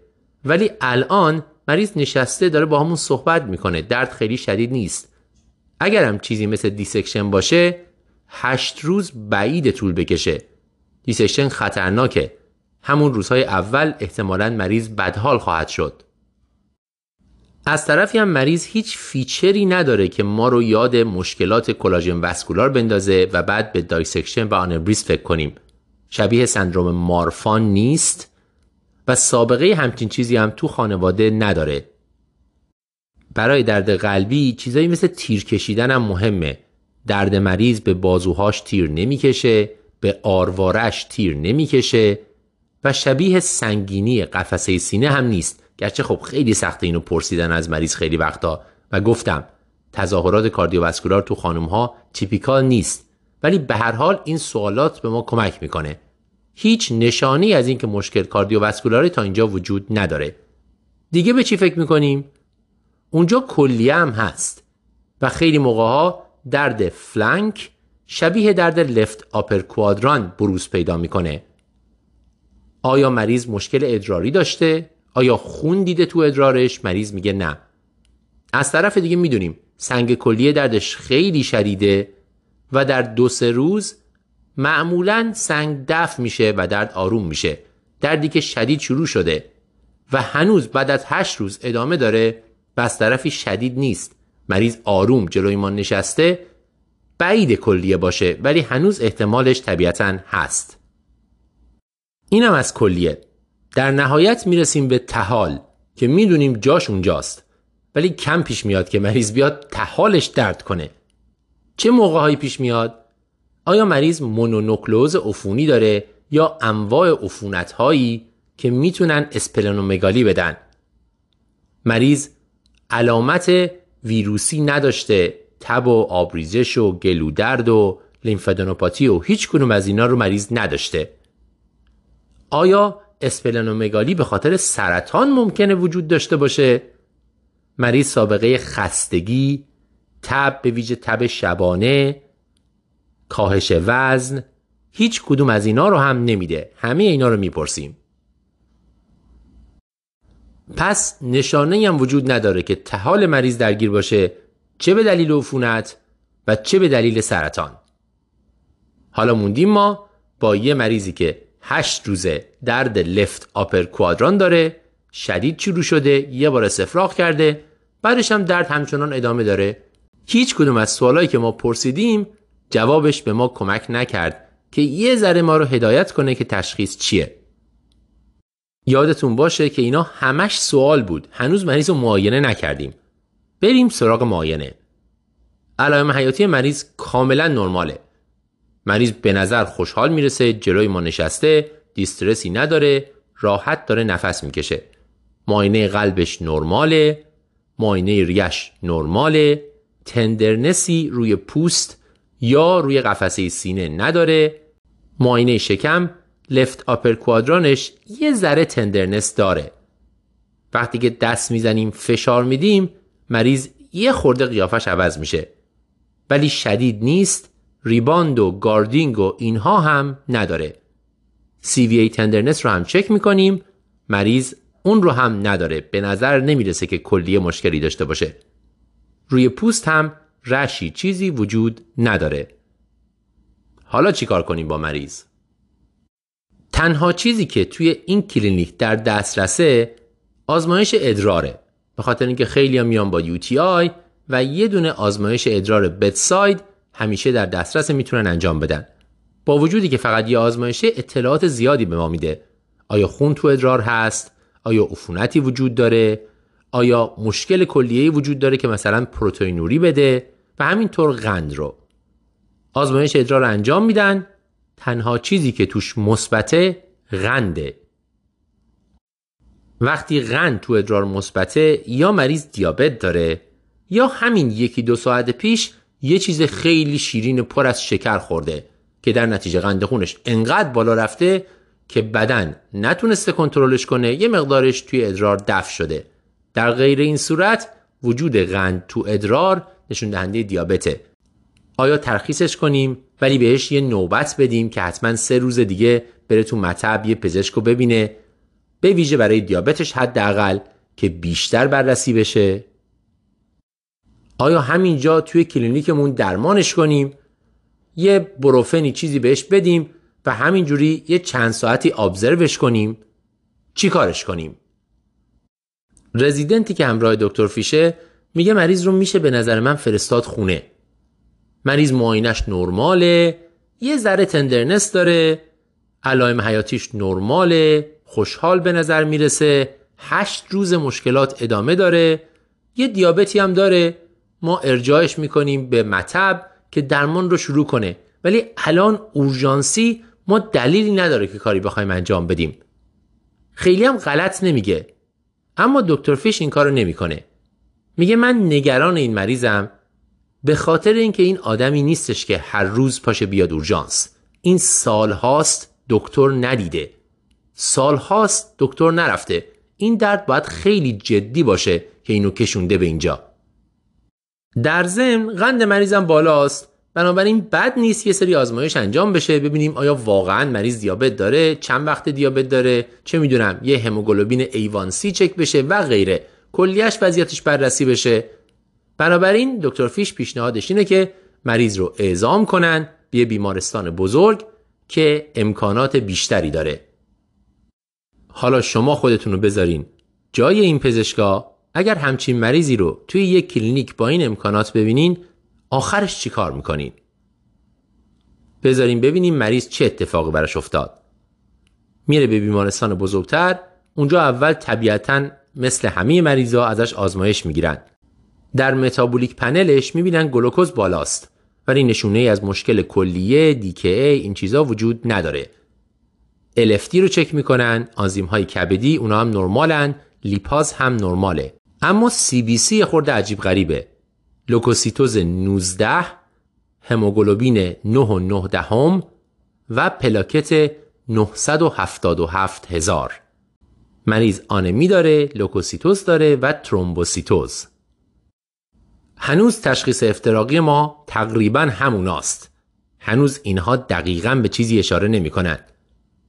ولی الان مریض نشسته داره باهامون صحبت می‌کنه. درد خیلی شدید نیست. اگرم چیزی مثل dissection باشه هشت روز بعید طول بکشه. dissection خطرناکه. همون روزهای اول احتمالا مریض بدحال خواهد شد. از طرفی هم مریض هیچ feature ی نداره که ما رو یاد مشکلات collagen vascular بندازه و بعد به dissection و آنوریسم فکر کنیم. شبیه سندروم مارفان نیست و سابقه همچین چیزی هم تو خانواده نداره. برای درد قلبی چیزایی مثل تیر کشیدن هم مهمه. درد مریض به بازوهاش تیر نمی‌کشه به آروارش تیر نمی‌کشه و شبیه سنگینی قفسه سینه هم نیست. گرچه خب خیلی سخته اینو پرسیدن از مریض خیلی وقتا. و گفتم تظاهرات کاردیوواسکولار تو خانم ها تیپیکال نیست. ولی به هر حال این سوالات به ما کمک می‌کنه. هیچ نشانی از اینکه مشکل کاردیوواسکولاری تا اینجا وجود نداره. دیگه به چی فکر می‌کنیم؟ اونجا کلیه هم هست. و خیلی موقع ها درد فلانک شبیه درد لفت آپر کوادران بروز پیدا می‌کنه. آیا مریض مشکل ادراری داشته؟ آیا خون دیده تو ادرارش؟ مریض میگه نه. از طرف دیگه می‌دونیم سنگ کلیه دردش خیلی شدیده و در دو سه روز معمولا سنگ دفع میشه و درد آروم میشه. دردی که شدید شروع شده و هنوز بعد از هشت روز ادامه داره و از طرفی شدید نیست. مریض آروم جلوی ما نشسته بعید کلیه باشه ولی هنوز احتمالش طبیعتا هست. اینم از کلیه. در نهایت می‌رسیم به تحال که می‌دونیم جاش اونجاست. ولی کم پیش میاد که مریض بیاد تحالش درد کنه. چه موقع هایی پیش میاد؟ آیا مریض مونونوکلوز عفونی داره یا انواع عفونت هایی که می‌تونن اسپلنومگالی بدن؟ مریض علامت ویروسی نداشته تب و آبریزش و گلودرد و لیمفادنوپاتی و هیچ کنوم از اینا رو مریض نداشته. آیا اسپلنومگالی به خاطر سرطان ممکنه وجود داشته باشه؟ مریض سابقه خستگی تب به ویژه تب شبانه کاهش وزن هیچ کدوم از اینا رو هم نمیده. همه اینا رو می‌پرسیم. پس نشانه هم وجود نداره که تحال مریض درگیر باشه چه به دلیل عفونت و چه به دلیل سرطان. حالا موندیم ما با یه مریضی که هشت روزه درد لفت آپر کوادران داره شدید شروع شده یه بار استفراغ کرده بعدش هم درد همچنان ادامه داره. هیچ کدوم از سوالایی که ما پرسیدیم جوابش به ما کمک نکرد که یه ذره ما رو هدایت کنه که تشخیص چیه. یادتون باشه که اینا همش سوال بود. هنوز مریض رو معاینه نکردیم. بریم سراغ معاینه. علائم حیاتی مریض کاملا نرماله. مریض به نظر خوشحال می‌رسه جلوی ما نشسته دیسترسی نداره راحت داره نفس می‌کشه. معاینه قلبش نرماله معاینه ریش نرماله تندرنسی روی پوست یا روی قفسه سینه نداره. معاینه شکم لفت آپر کوادرانش یه ذره تندرنس داره. وقتی که دست می‌زنیم فشار میدیم مریض یه خورده قیافش عوض میشه. ولی شدید نیست rebound و guarding و اینها هم نداره. CVA tenderness رو هم چک می‌کنیم. مریض اون رو هم نداره. به نظر نمی‌رسه که کلیه مشکلی داشته باشه. روی پوست هم rash ی چیزی وجود نداره. حالا چیکار کنیم با مریض؟ تنها چیزی که توی این کلینیک در دسترسه آزمایش ادراره. به خاطر اینکه خیلی میان با UTI و یه دونه آزمایش ادرار بدساید همیشه در دسترس می‌تونن انجام بدن. با وجودی که فقط یه آزمایش اطلاعات زیادی به ما میده. آیا خون تو ادرار هست؟ آیا عفونتی وجود داره؟ آیا مشکل کلیه‌ای وجود داره که مثلا پروتئینوری بده؟ و همینطور قند رو. آزمایش ادرار انجام میدن. تنها چیزی که توش مثبته قنده. وقتی قند تو ادرار مثبته یا مریض دیابت داره یا همین یکی دو ساعت پیش یه چیز خیلی شیرین پر از شکر خورده که در نتیجه قند خونش انقدر بالا رفته که بدن نتونسته کنترلش کنه یه مقدارش توی ادرار دفع شده. در غیر این صورت وجود قند تو ادرار نشون دهنده دیابته. آیا ترخیصش کنیم ولی بهش یه نوبت بدیم که حتما سه روز دیگه بره تو مطب یه پزشک ببینه؟ به ویژه برای دیابتش حداقل که بیشتر بررسی بشه. آیا همینجا توی کلینیکمون درمانش کنیم؟ یه بروفنی چیزی بهش بدیم و همینجوری یه چند ساعتی ابزروش کنیم. چی کارش کنیم؟ رزیدنتی که همراه دکتر فیشه میگه مریض رو میشه به نظر من فرستاد خونه. مریض معاینش نرماله یه ذره تندرنس داره علائم حیاتیش نرماله خوشحال به نظر می‌رسه هشت روز مشکلات ادامه داره یه دیابتی هم داره. ما ارجاعش می‌کنیم به مطب که درمان رو شروع کنه. ولی الان اورژانسی ما دلیلی نداره که کاری بخوایم انجام بدیم. خیلی هم غلط نمیگه. اما دکتر فیش این کارو نمی‌کنه. میگه من نگران این مریضم به خاطر اینکه این آدمی نیستش که هر روز پاشه بیاد اورژانس. این سالهاست دکتر ندیده. سالهاست دکتر نرفته. این درد باید خیلی جدی باشه که اینو کشونده به اینجا. در ضمن قند مریضم بالاست. بنابراین بد نیست یه سری آزمایش انجام بشه. ببینیم آیا واقعا مریض دیابت داره؟ چند وقت دیابت داره؟ چه می‌دونم یه هموگلوبین ایوانسی چک بشه و غیره. کلیش وضعیتش بررسی بشه. بنابراین دکتر فیش پیشنهادش اینه که مریض رو اعزام کنن به بیمارستان بزرگ که امکانات بیشتری داره. حالا شما خودتون رو بذارین جای این پزشکا. اگر همچین مریضی رو توی یک کلینیک با این امکانات ببینین آخرش چی کار می‌کنین؟ بذارین ببینیم مریض چه اتفاقی براش افتاد. میره به بیمارستان بزرگتر اونجا اول طبیعتا مثل همه مریضا ازش آزمایش می‌گیرن. در metabolic panel ش می‌بینن گلوکوز بالاست ولی نشونه ای از مشکل کلیه DKA این چیزا وجود نداره. LFT رو چک می‌کنن آنزیم های کبدی اونا هم نرمالن لیپاز هم نرماله. اما CBC خورده عجیب غریبه. لوکوسیتوز 19 هموگلوبین 9 دهم و پلاکت 977 هزار. مریض آنمی داره لوکوسیتوز داره و ترومبوسیتوز. هنوز تشخیص افتراقی ما تقریبا هموناست. هنوز اینها دقیقا به چیزی اشاره نمی کنند.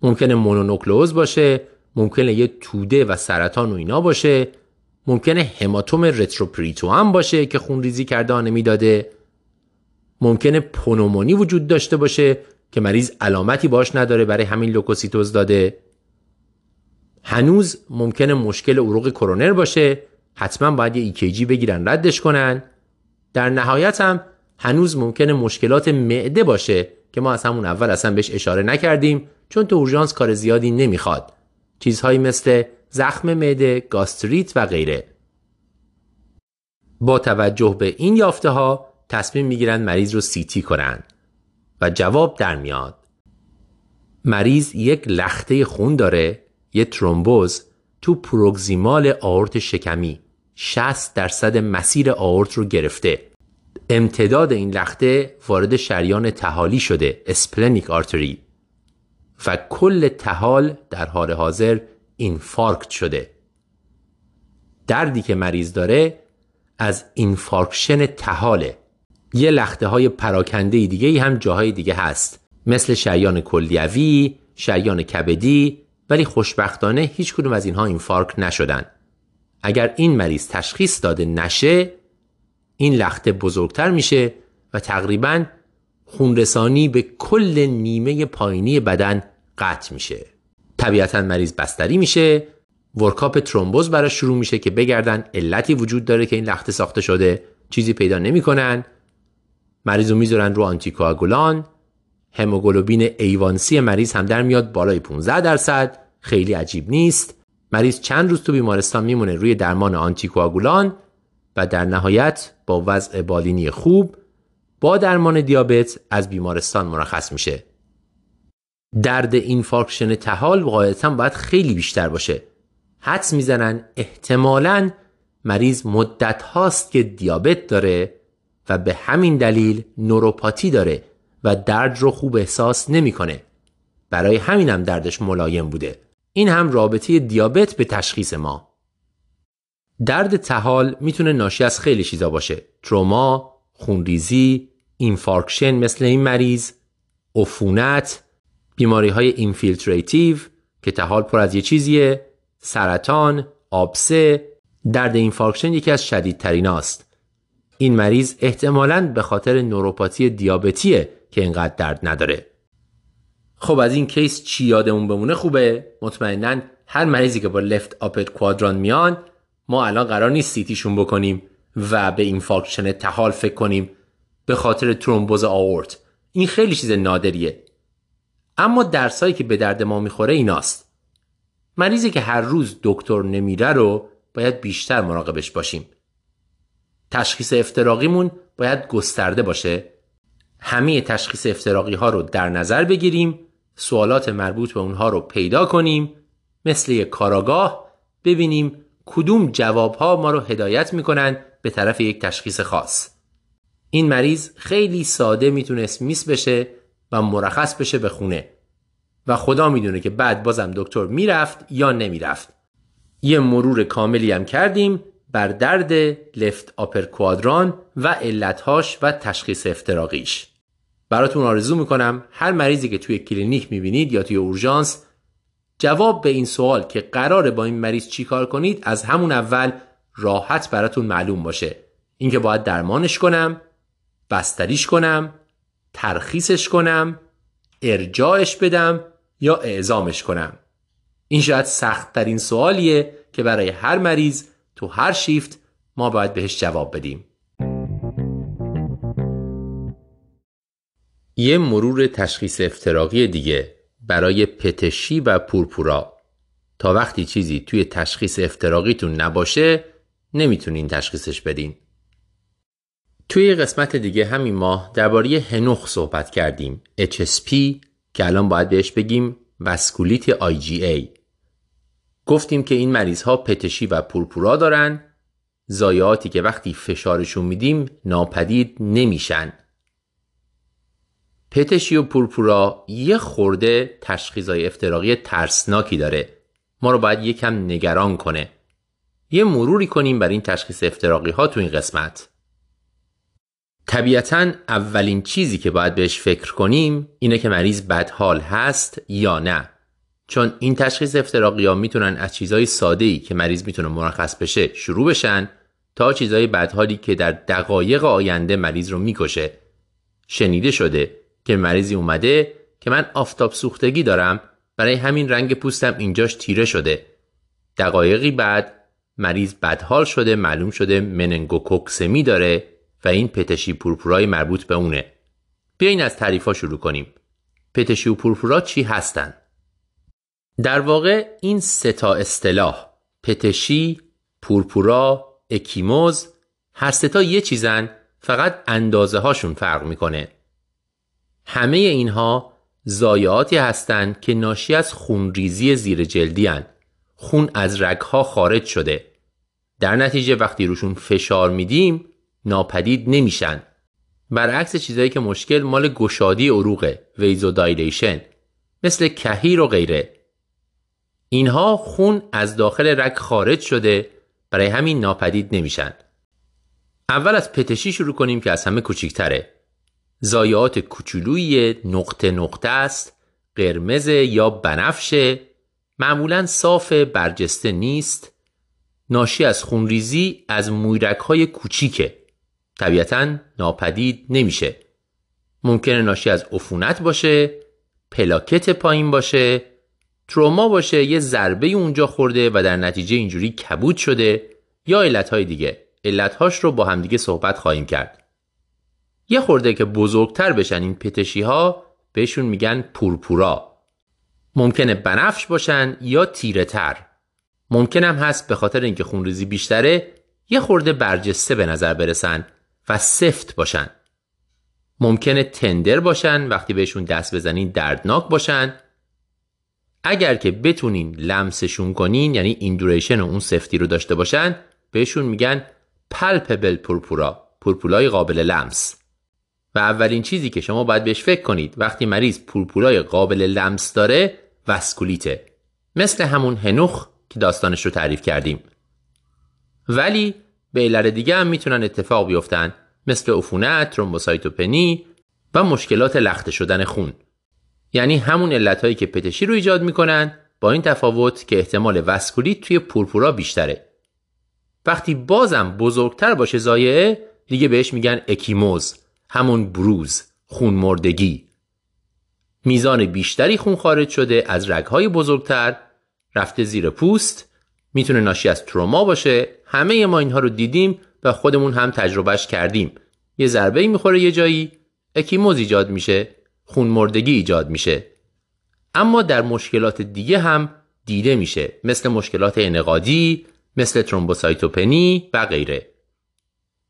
ممکنه مونونوکلوز باشه ممکنه یه توده و سرطان و اینا باشه ممکنه هماتوم رتروپریتو هم باشه که خونریزی کرده آنمی داده ممکنه پنومونی وجود داشته باشه که مریض علامتی باش نداره برای همین لوکوسیتوز داده. هنوز ممکنه مشکل عروق کرونر باشه. حتما باید یه EKG بگیرن ردش کنن. در نهایت هم هنوز ممکنه مشکلات معده باشه که ما از همون اول اصلا بهش اشاره نکردیم چون تو اورژانس کار زیادی نمی‌خواد. چیزهایی مثل زخم معده، گاستریت و غیره. با توجه به این یافته ها تصمیم می‌گیرن مریض رو CT کنن و جواب در میاد. مریض یک لخته خون داره، یه ترومبوز تو proximal آورت شکمی 60 درصد مسیر آورت رو گرفته. امتداد این لخته وارد شریان طحالی شده splenic artery و کل طحال در حال حاضر infarct شده. دردی که مریض داره از infarction طحاله یه لخته های پراکنده دیگه هم جاهای دیگه هست. مثل شریان کلیوی، شریان کبدی ولی خوشبختانه هیچ کدوم از اینها اینفارکت نشدن. اگر این مریض تشخیص داده نشه این لخته بزرگتر میشه و تقریبا خونرسانی به کل نیمه پایینی بدن قطع میشه. طبیعتا مریض بستری میشه ورکاپ ترومبوز براش شروع میشه که بگردن علتی وجود داره که این لخته ساخته شده چیزی پیدا نمی‌کنن. مریض رو می‌ذارن رو آنتیکواگولان هموگلوبین A1C مریض هم در میاد بالای 15 درصد خیلی عجیب نیست. مریض چند روز تو بیمارستان میمونه روی درمان آنتیکواگولان و در نهایت با وضع بالینی خوب با درمان دیابت از بیمارستان مرخص میشه. درد infarction طحال قاعدتا باید خیلی بیشتر باشه حدس می‌زنن احتمالا مریض مدت هاست که دیابت داره و به همین دلیل نوروپاتی داره و درد رو خوب احساس نمی‌کنه. برای همینم دردش ملایم بوده. این هم رابطه دیابت به تشخیص ما. درد طحال می‌تونه ناشی از خیلی چیزا باشه. تروما، خونریزی، infarction مثل این مریض، عفونت، بیماری های infiltrative که طحال پر از یه چیزیه سرطان آبسه درد infarction یکی از شدیدترین است این مریض احتمالاً به خاطر نوروپاتی دیابتیه که اینقدر درد نداره. خب از این کیس چی یادمون بمونه خوبه؟ مطمئنا هر مریضی که با left upper quadrant میان ما الان قرار نیست CT شون بکنیم و به infarction طحال فکر کنیم. به خاطر ترومبوز آورت. این خیلی چیز نادریه. اما درسایی که به درد ما می‌خوره ایناست. مریضی که هر روز دکتر نمیره رو باید بیشتر مراقبش باشیم. تشخیص افتراقیمون باید گسترده باشه. همه تشخیص افتراقی ها رو در نظر بگیریم سوالات مربوط به اونها رو پیدا کنیم مثل یک کاراگاه ببینیم کدوم جواب ها ما رو هدایت می‌کنن به طرف یک تشخیص خاص. این مریض خیلی ساده می‌تونست miss بشه و مرخص بشه به خونه. و خدا می‌دونه که بعد بازم دکتر می‌رفت یا نمی‌رفت. یه مرور کاملی هم کردیم بر درد left upper quadrant و علتهاش و تشخیص افتراقیش. براتون آرزو می‌کنم هر مریضی که توی کلینیک می‌بینید یا توی اورژانس جواب به این سوال که قراره با این مریض چیکار کنید از همون اول راحت براتون معلوم باشه. اینکه باید درمانش کنم بستریش کنم ترخیصش کنم ارجاعش بدم یا اعزامش کنم. این شاید سخت ترین سوالیه که برای هر مریض تو هر شیفت ما باید بهش جواب بدیم. یه مرور تشخیص افتراقی دیگه برای پتشی و پورپورا. تا وقتی چیزی توی تشخیص افتراقیتون نباشه نمی‌تونین تشخیصش بدین. توی قسمت دیگه همین ماه درباره هنوخ صحبت کردیم. HSP که الان باید بهش بگیم وسکولیت IgA گفتیم که این مریض ها پتشی و پورپورا دارن. زایاتی که وقتی فشارشون میدیم ناپدید نمیشن. پتشی و پورپورا یه خورده تشخیصای افتراقی ترسناکی داره. ما رو باید یکم نگران کنه. یه مروری کنیم بر این تشخیص افتراقی ها تو این قسمت. طبیعتا اولین چیزی که باید بهش فکر کنیم اینه که مریض بدحال هست یا نه. چون این تشخیص افتراقی ها می‌تونن از چیزهای ساده ای که مریض می‌تونه مرخص بشه شروع بشن تا چیزهای بدحالی که در دقایق آینده مریض رو می‌کشه. شنیده شده که مریضی اومده که من آفتاب سوختگی دارم برای همین رنگ پوستم اینجاش تیره شده. دقایقی بعد مریض بدحال شده معلوم شده مننگوکوکسمی داره. و این پتشی پورپورای مربوط به اونه بیاین از تعریفا شروع کنیم پتشی و پورپورا چی هستن؟ در واقع این سه تا اصطلاح پتشی، پورپورا، اکیموز هر سه تا یه چیزن فقط اندازه هاشون فرق می‌کنه همه اینها زایاتی هستند که ناشی از خونریزی زیر جلدی هن. خون از رگها خارج شده در نتیجه وقتی روشون فشار میدیم ناپدید نمیشن. برعکس چیزایی که مشکل مال گشادی عروقه ویزو دایلیشن مثل کهیر و غیره. اینها خون از داخل رگ خارج شده برای همین ناپدید نمیشن. اول از پتشی شروع کنیم که از همه کوچیکتره. زایات کوچولوی نقطه نقطه است قرمز یا بنفشه معمولا صاف برجسته نیست. ناشی از خونریزی از مویرک های کوچیکه. طبیعتا ناپدید نمیشه. ممکنه ناشی از عفونت باشه پلاکت پایین باشه تروما باشه یه ضربه اونجا خورده و در نتیجه اینجوری کبود شده یا علتهای دیگه. علتهاش رو با همدیگه صحبت خواهیم کرد. یه خورده که بزرگتر بشن این پتشی ها بهشون میگن پورپورا. ممکنه بنفش باشن یا تیره تر ممکن هم هست به خاطر اینکه خونریزی بیشتره یه خورده برجسته به نظر برسن. و سفت باشن. ممکنه تندر باشن وقتی بهشون دست بزنین دردناک باشن. اگر که بتونین لمسشون کنین یعنی ایندوریشن و اون سفتی رو داشته باشن بهشون میگن پلپبل پورپورا پورپولای قابل لمس. و اولین چیزی که شما باید بهش فکر کنید وقتی مریض پورپورای قابل لمس داره وسکولیته. مثل همون هنوخ که داستانش رو تعریف کردیم. ولی به علل دیگه هم می‌تونن اتفاق بیفتن مثل عفونت، ترومبوسایتوپنی و مشکلات لخته شدن خون. یعنی همون علتهایی که پتشی رو ایجاد می‌کنن با این تفاوت که احتمال وسکولیت توی پورپورا بیشتره. وقتی بازم بزرگتر باشه زایعه دیگه بهش میگن اکیموز همون بروز خون مردگی میزان بیشتری خون خارج شده از رگهای بزرگتر رفته زیر پوست می‌تونه ناشی از تروما باشه همه ما اینها رو دیدیم و خودمون هم تجربهش کردیم. یه ضربه می‌خوره یه جایی اکیموز ایجاد میشه خون مردگی ایجاد میشه. اما در مشکلات دیگه هم دیده میشه مثل مشکلات انقادی مثل ترومبوسایتوپنی و غیره.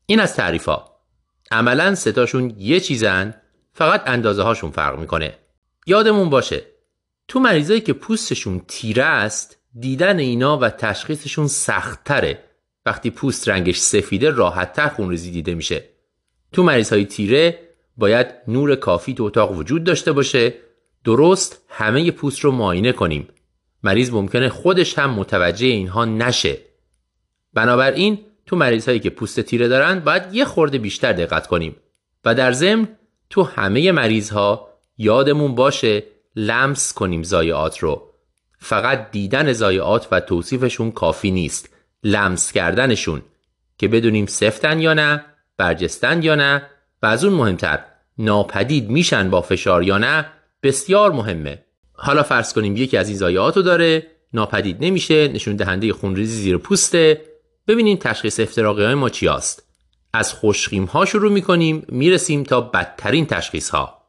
این از تعریف ها عملا ستاشون یه چیزن فقط اندازه هاشون فرق می‌کنه. یادمون باشه تو مریضایی که پوستشون تیره است دیدن اینا و تشخیصشون سختتره. وقتی پوست رنگش سفیده راحتتر خونریزی دیده میشه. تو مریض های تیره باید نور کافی تو اتاق وجود داشته باشه. درست همه پوست رو معاینه کنیم. مریض ممکنه خودش هم متوجه اینها نشه. بنابراین تو مریض هایی که پوست تیره دارن باید یه خورده بیشتر دقت کنیم. و در ضمن تو همه مریض ها یادمون باشه لمس کنیم زایعات رو. فقط دیدن زایعات و توصیفشون کافی نیست. لمس کردنشون که بدونیم سفتن یا نه برجستن یا نه و از اون مهمتر ناپدید میشن با فشار یا نه بسیار مهمه. حالا فرض کنیم یکی از این ضایعات رو داره ناپدید نمیشه نشون دهنده خونریزی زیر پوسته. ببینیم تشخیص افتراقی های ما چی است از خوشخیم ها شروع می‌کنیم می‌رسیم تا بدترین تشخیص ها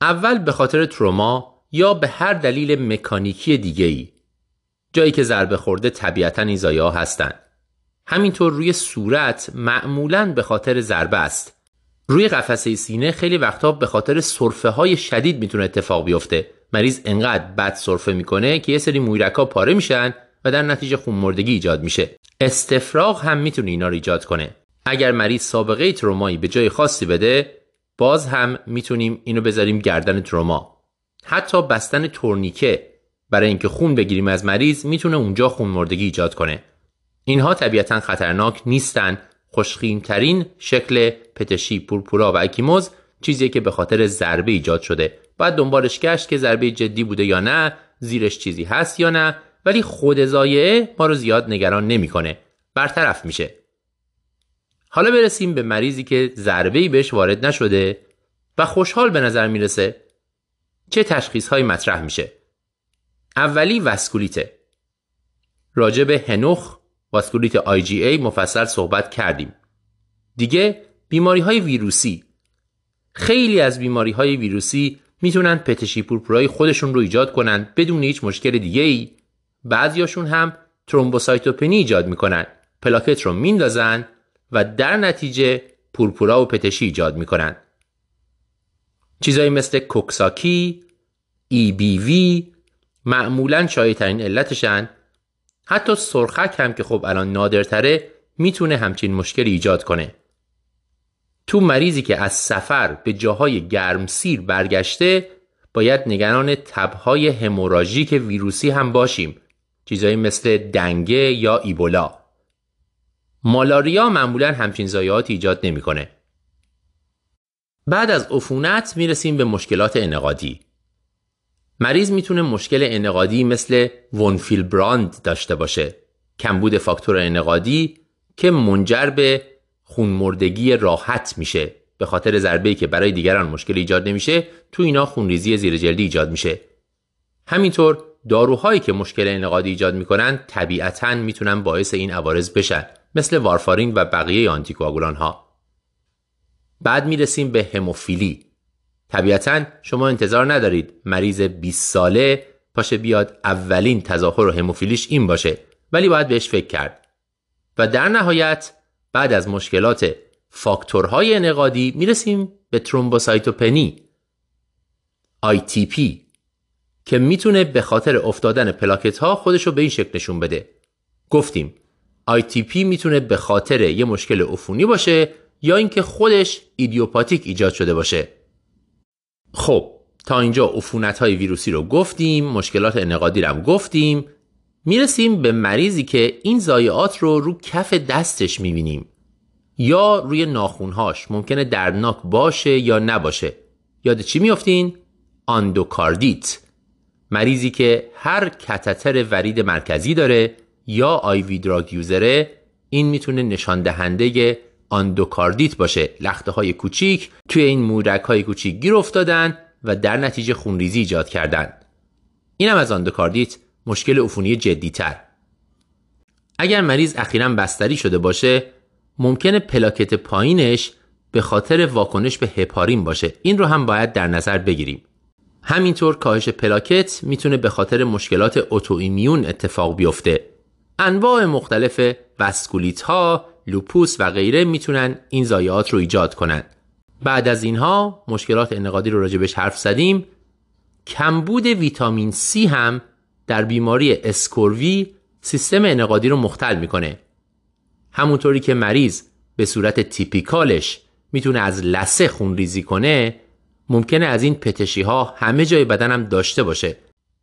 اول به خاطر تروما یا به هر دلیل مکانیکی دیگه ای جایی که ضربه خورده طبیعتا این زایه ها هستن همینطور روی صورت معمولا به خاطر ضربه است. روی قفسه سینه خیلی وقتا به خاطر سرفه های شدید می‌تونه اتفاق بیفته. مریض انقدر بد سرفه می‌کنه که یه سری مویرک ها پاره میشن و در نتیجه خونمردگی ایجاد میشه. استفراغ هم می‌تونه اینا رو ایجاد کنه. اگر مریض سابقه ترومایی به جای خاصی بده باز هم می‌تونیم اینو بذاریم گردن تروما. حتی بستن تورنیکه برای اینکه خون بگیریم از مریض می‌تونه اونجا خونمردگی ایجاد کنه. اینها طبیعتا خطرناک نیستن. خوشخیمترین شکل پتشی پورپورا و اکیموز چیزی که به خاطر ضربه ایجاد شده. باید دنبالش گشت که ضربه جدی بوده یا نه زیرش چیزی هست یا نه ولی خود زایعه ما رو زیاد نگران نمی‌کنه. برطرف میشه. حالا برسیم به مریضی که ضربه ای بهش وارد نشده و خوشحال به نظر می‌رسه. چه تشخیص های مطرح میشه؟ اولی وسکولیته راجع به هنوخ واسکولیت ای مفصل صحبت کردیم. دیگه بیماری های ویروسی. خیلی از بیماری های ویروسی می‌تونن پتشی پورپورای خودشون رو ایجاد کنن بدون هیچ مشکل دیگه ای بعضیاشون هم ترومبوسایتوپنی ایجاد می‌کنن پلاکت رو میندازن و در نتیجه پورپورا و پتشی ایجاد می‌کنن. چیزایی مثل کوکساکی، ای بی وی معمولا ترین علتشن. حتی سرخک هم که خب الان نادرتره می‌تونه همچین مشکلی ایجاد کنه. تو مریضی که از سفر به جاهای گرمسیر برگشته باید نگران تبهای هموراژیک ویروسی هم باشیم. چیزایی مثل دنگه یا ایبولا. مالاریا معمولا همچین زایات ایجاد نمی‌کنه. بعد از عفونت می‌رسیم به مشکلات انقادی مریض می‌تونه مشکل انقادی مثل ونفیل براند داشته باشه. کمبود فاکتور انقادی که منجر به خونمردگی راحت میشه. به خاطر ضربه‌ای که برای دیگران مشکل ایجاد نمیشه تو اینا خونریزی زیر جلدی ایجاد میشه. همینطور داروهایی که مشکل انقادی ایجاد می‌کنن طبیعتا می‌تونن باعث این عوارض بشن مثل وارفارین و بقیه آنتیکواگولان ها بعد می‌رسیم به هموفیلی. طبیعتا شما انتظار ندارید مریض 20 ساله پاشه بیاد اولین تظاهر هموفیلیش این باشه. ولی باید بهش فکر کرد. و در نهایت بعد از مشکلات فاکتورهای انقادی می‌رسیم به ترومبوسایتوپنی ITP که می‌تونه به خاطر افتادن پلاکت ها خودشو به این شکل نشون بده. گفتیم ITP می‌تونه به خاطر یه مشکل عفونی باشه یا اینکه خودش ایدیوپاتیک ایجاد شده باشه. خب تا اینجا عفونت های ویروسی رو گفتیم مشکلات انقادی رو هم گفتیم می‌رسیم به مریضی که این زایعات رو رو کف دستش می‌بینیم. یا روی ناخونهاش ممکنه دردناک باشه یا نباشه. یاد چی میافتین؟ آندوکاردیت. مریضی که هر کتتر ورید مرکزی داره یا IV drug user ه این می‌تونه نشان دهنده آندوکاردیت باشه. لخته های کوچیک توی این مویرگ های کوچیک گیر افتادن و در نتیجه خونریزی ایجاد کردن. این هم از آندوکاردیت مشکل عفونی تر اگر مریض اخیرا بستری شده باشه ممکنه پلاکت پایینش به خاطر واکنش به هپارین باشه. این رو هم باید در نظر بگیریم. همینطور کاهش پلاکت می‌تونه به خاطر مشکلات immune اتفاق بیفته. انواع مختلف وسکولیت ها لوپوس و غیره می‌تونن این ضایعات رو ایجاد کنن. بعد از اینها مشکلات انعقادی رو راجبش حرف زدیم. کمبود ویتامین C هم در بیماری scurvy سیستم انقادی رو مختل می‌کنه. همونطوری که مریض به صورت تیپیکالش می‌تونه از لسه خون ریزی کنه ممکنه از این پتشی ها همه جای بدنم داشته باشه.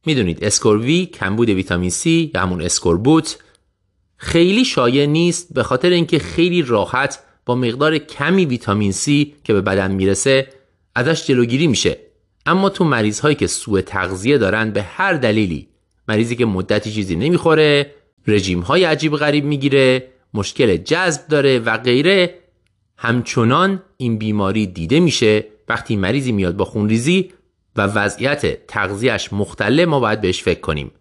می‌دونید اسکوروی کمبود ویتامین C یا همون اسکوربوت خیلی شایع نیست به خاطر اینکه خیلی راحت با مقدار کمی ویتامین C که به بدن می‌رسه ازش جلوگیری میشه. اما تو مریض هایی که سوء تغذیه دارن به هر دلیلی مریضی که مدتی چیزی نمی‌خوره رژیم های عجیب غریب می‌گیره مشکل جذب داره و غیره همچنان این بیماری دیده میشه وقتی مریضی میاد با خونریزی و وضعیت تغذیهش مختله ما باید بهش فکر کنیم.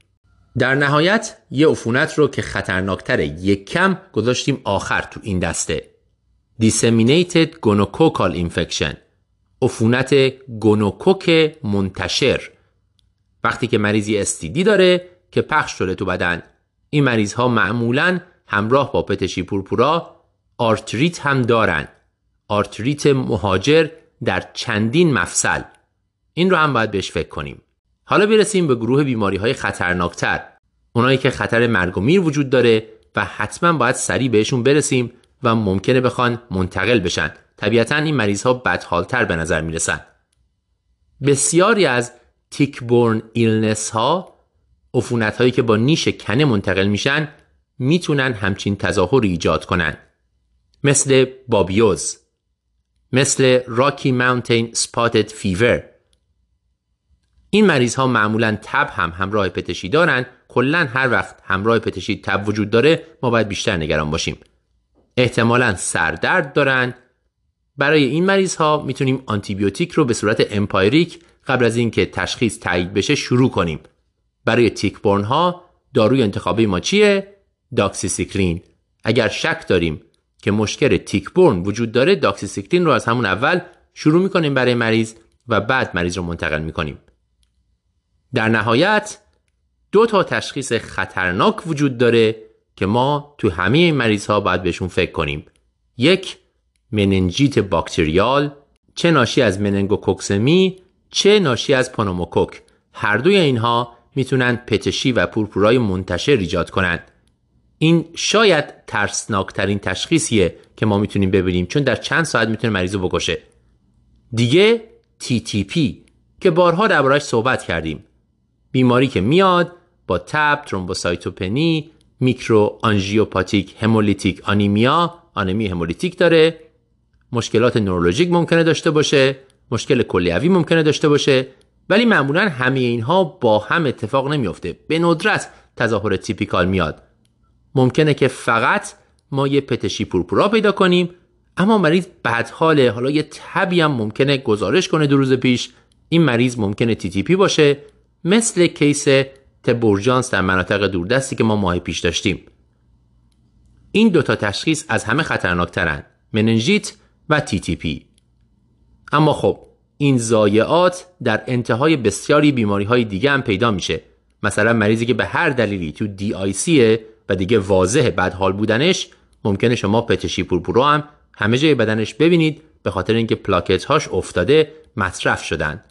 در نهایت یه عفونت رو که خطرناکتر یک کم گذاشتیم آخر تو این دسته. Disseminated Gonococcal Infection. عفونت گونوکوک منتشر. وقتی که مریضی STD ای داره که پخش شده تو بدن. این مریض ها معمولا همراه با پتشی پورپورا آرتریت هم دارن. آرتریت مهاجر در چندین مفصل. این رو هم باید بهش فکر کنیم. حالا برسیم به گروه بیماری های خطرناکتر. اونایی که خطر مرگ و میر وجود داره و حتما باید سریع بهشون برسیم و ممکنه بخوان منتقل بشن. طبیعتا این مریض ها بدحالتر به نظر می‌رسن. بسیاری از tick-borne illness ها عفونت هایی که با نیش کنه منتقل میشن می‌تونن همچین تظاهر ایجاد کنن. مثل بابزیوز. مثل Rocky Mountain spotted fever این مریض ها معمولا تب هم همراه پتشی دارن. کلا هر وقت همراه پتشی تب وجود داره ما باید بیشتر نگران باشیم. احتمالا سردرد دارن. برای این مریض ها می‌تونیم آنتیبیوتیک رو به صورت empiric قبل از اینکه تشخیص تایید بشه شروع کنیم. برای tick-borne ها داروی انتخابی ما چیه؟ داکسیسیکلین. اگر شک داریم که مشکل tick-borne وجود داره داکسیسیکلین رو از همون اول شروع می‌کنیم برای مریض و بعد مریض رو منتقل می‌کنیم. در نهایت دو تا تشخیص خطرناک وجود داره که ما تو همه این مریض ها باید بهشون فکر کنیم. یک مننجیت باکتریال چه ناشی از مننگوکوکسمی چه ناشی از پانوموکوک. هر دوی اینها می‌تونن پتشی و پورپورای منتشر ایجاد کنند این شاید ترسناکترین تشخیصیه که ما می‌تونیم ببینیم چون در چند ساعت می‌تونه مریض رو بکشه. دیگه TTP که بارها دربارهش صحبت کردیم. بیماری که میاد با تب، ترومبوسایتوپنی، microangiopathic hemolytic anemia، آنمی همولیتیک داره. مشکلات نورولوژیک ممکنه داشته باشه مشکل کلیوی ممکنه داشته باشه ولی معمولا همه اینها با هم اتفاق نمیافته. به ندرت تظاهر typical میاد. ممکنه که فقط ما یه پتشی پورپورا پیدا کنیم اما مریض بدحاله. حالا یه تبی هم ممکنه گزارش کنه دو روز پیش. این مریض ممکنه TTP باشه. مثل case طب اورژانس در مناطق دوردستی که ما ماه پیش داشتیم. این دوتا تشخیص از همه خطرناکترن مننژیت و TTP. اما خب این ضایعات در انتهای بسیاری بیماری های دیگه هم پیدا میشه. مثلا مریضی که به هر دلیلی تو DIC ه و دیگه واضح بد حال بودنش ممکنه شما پتشی پورپورا هم همه جای بدنش ببینید به خاطر اینکه پلاکت هاش افتاده مصرف شدن.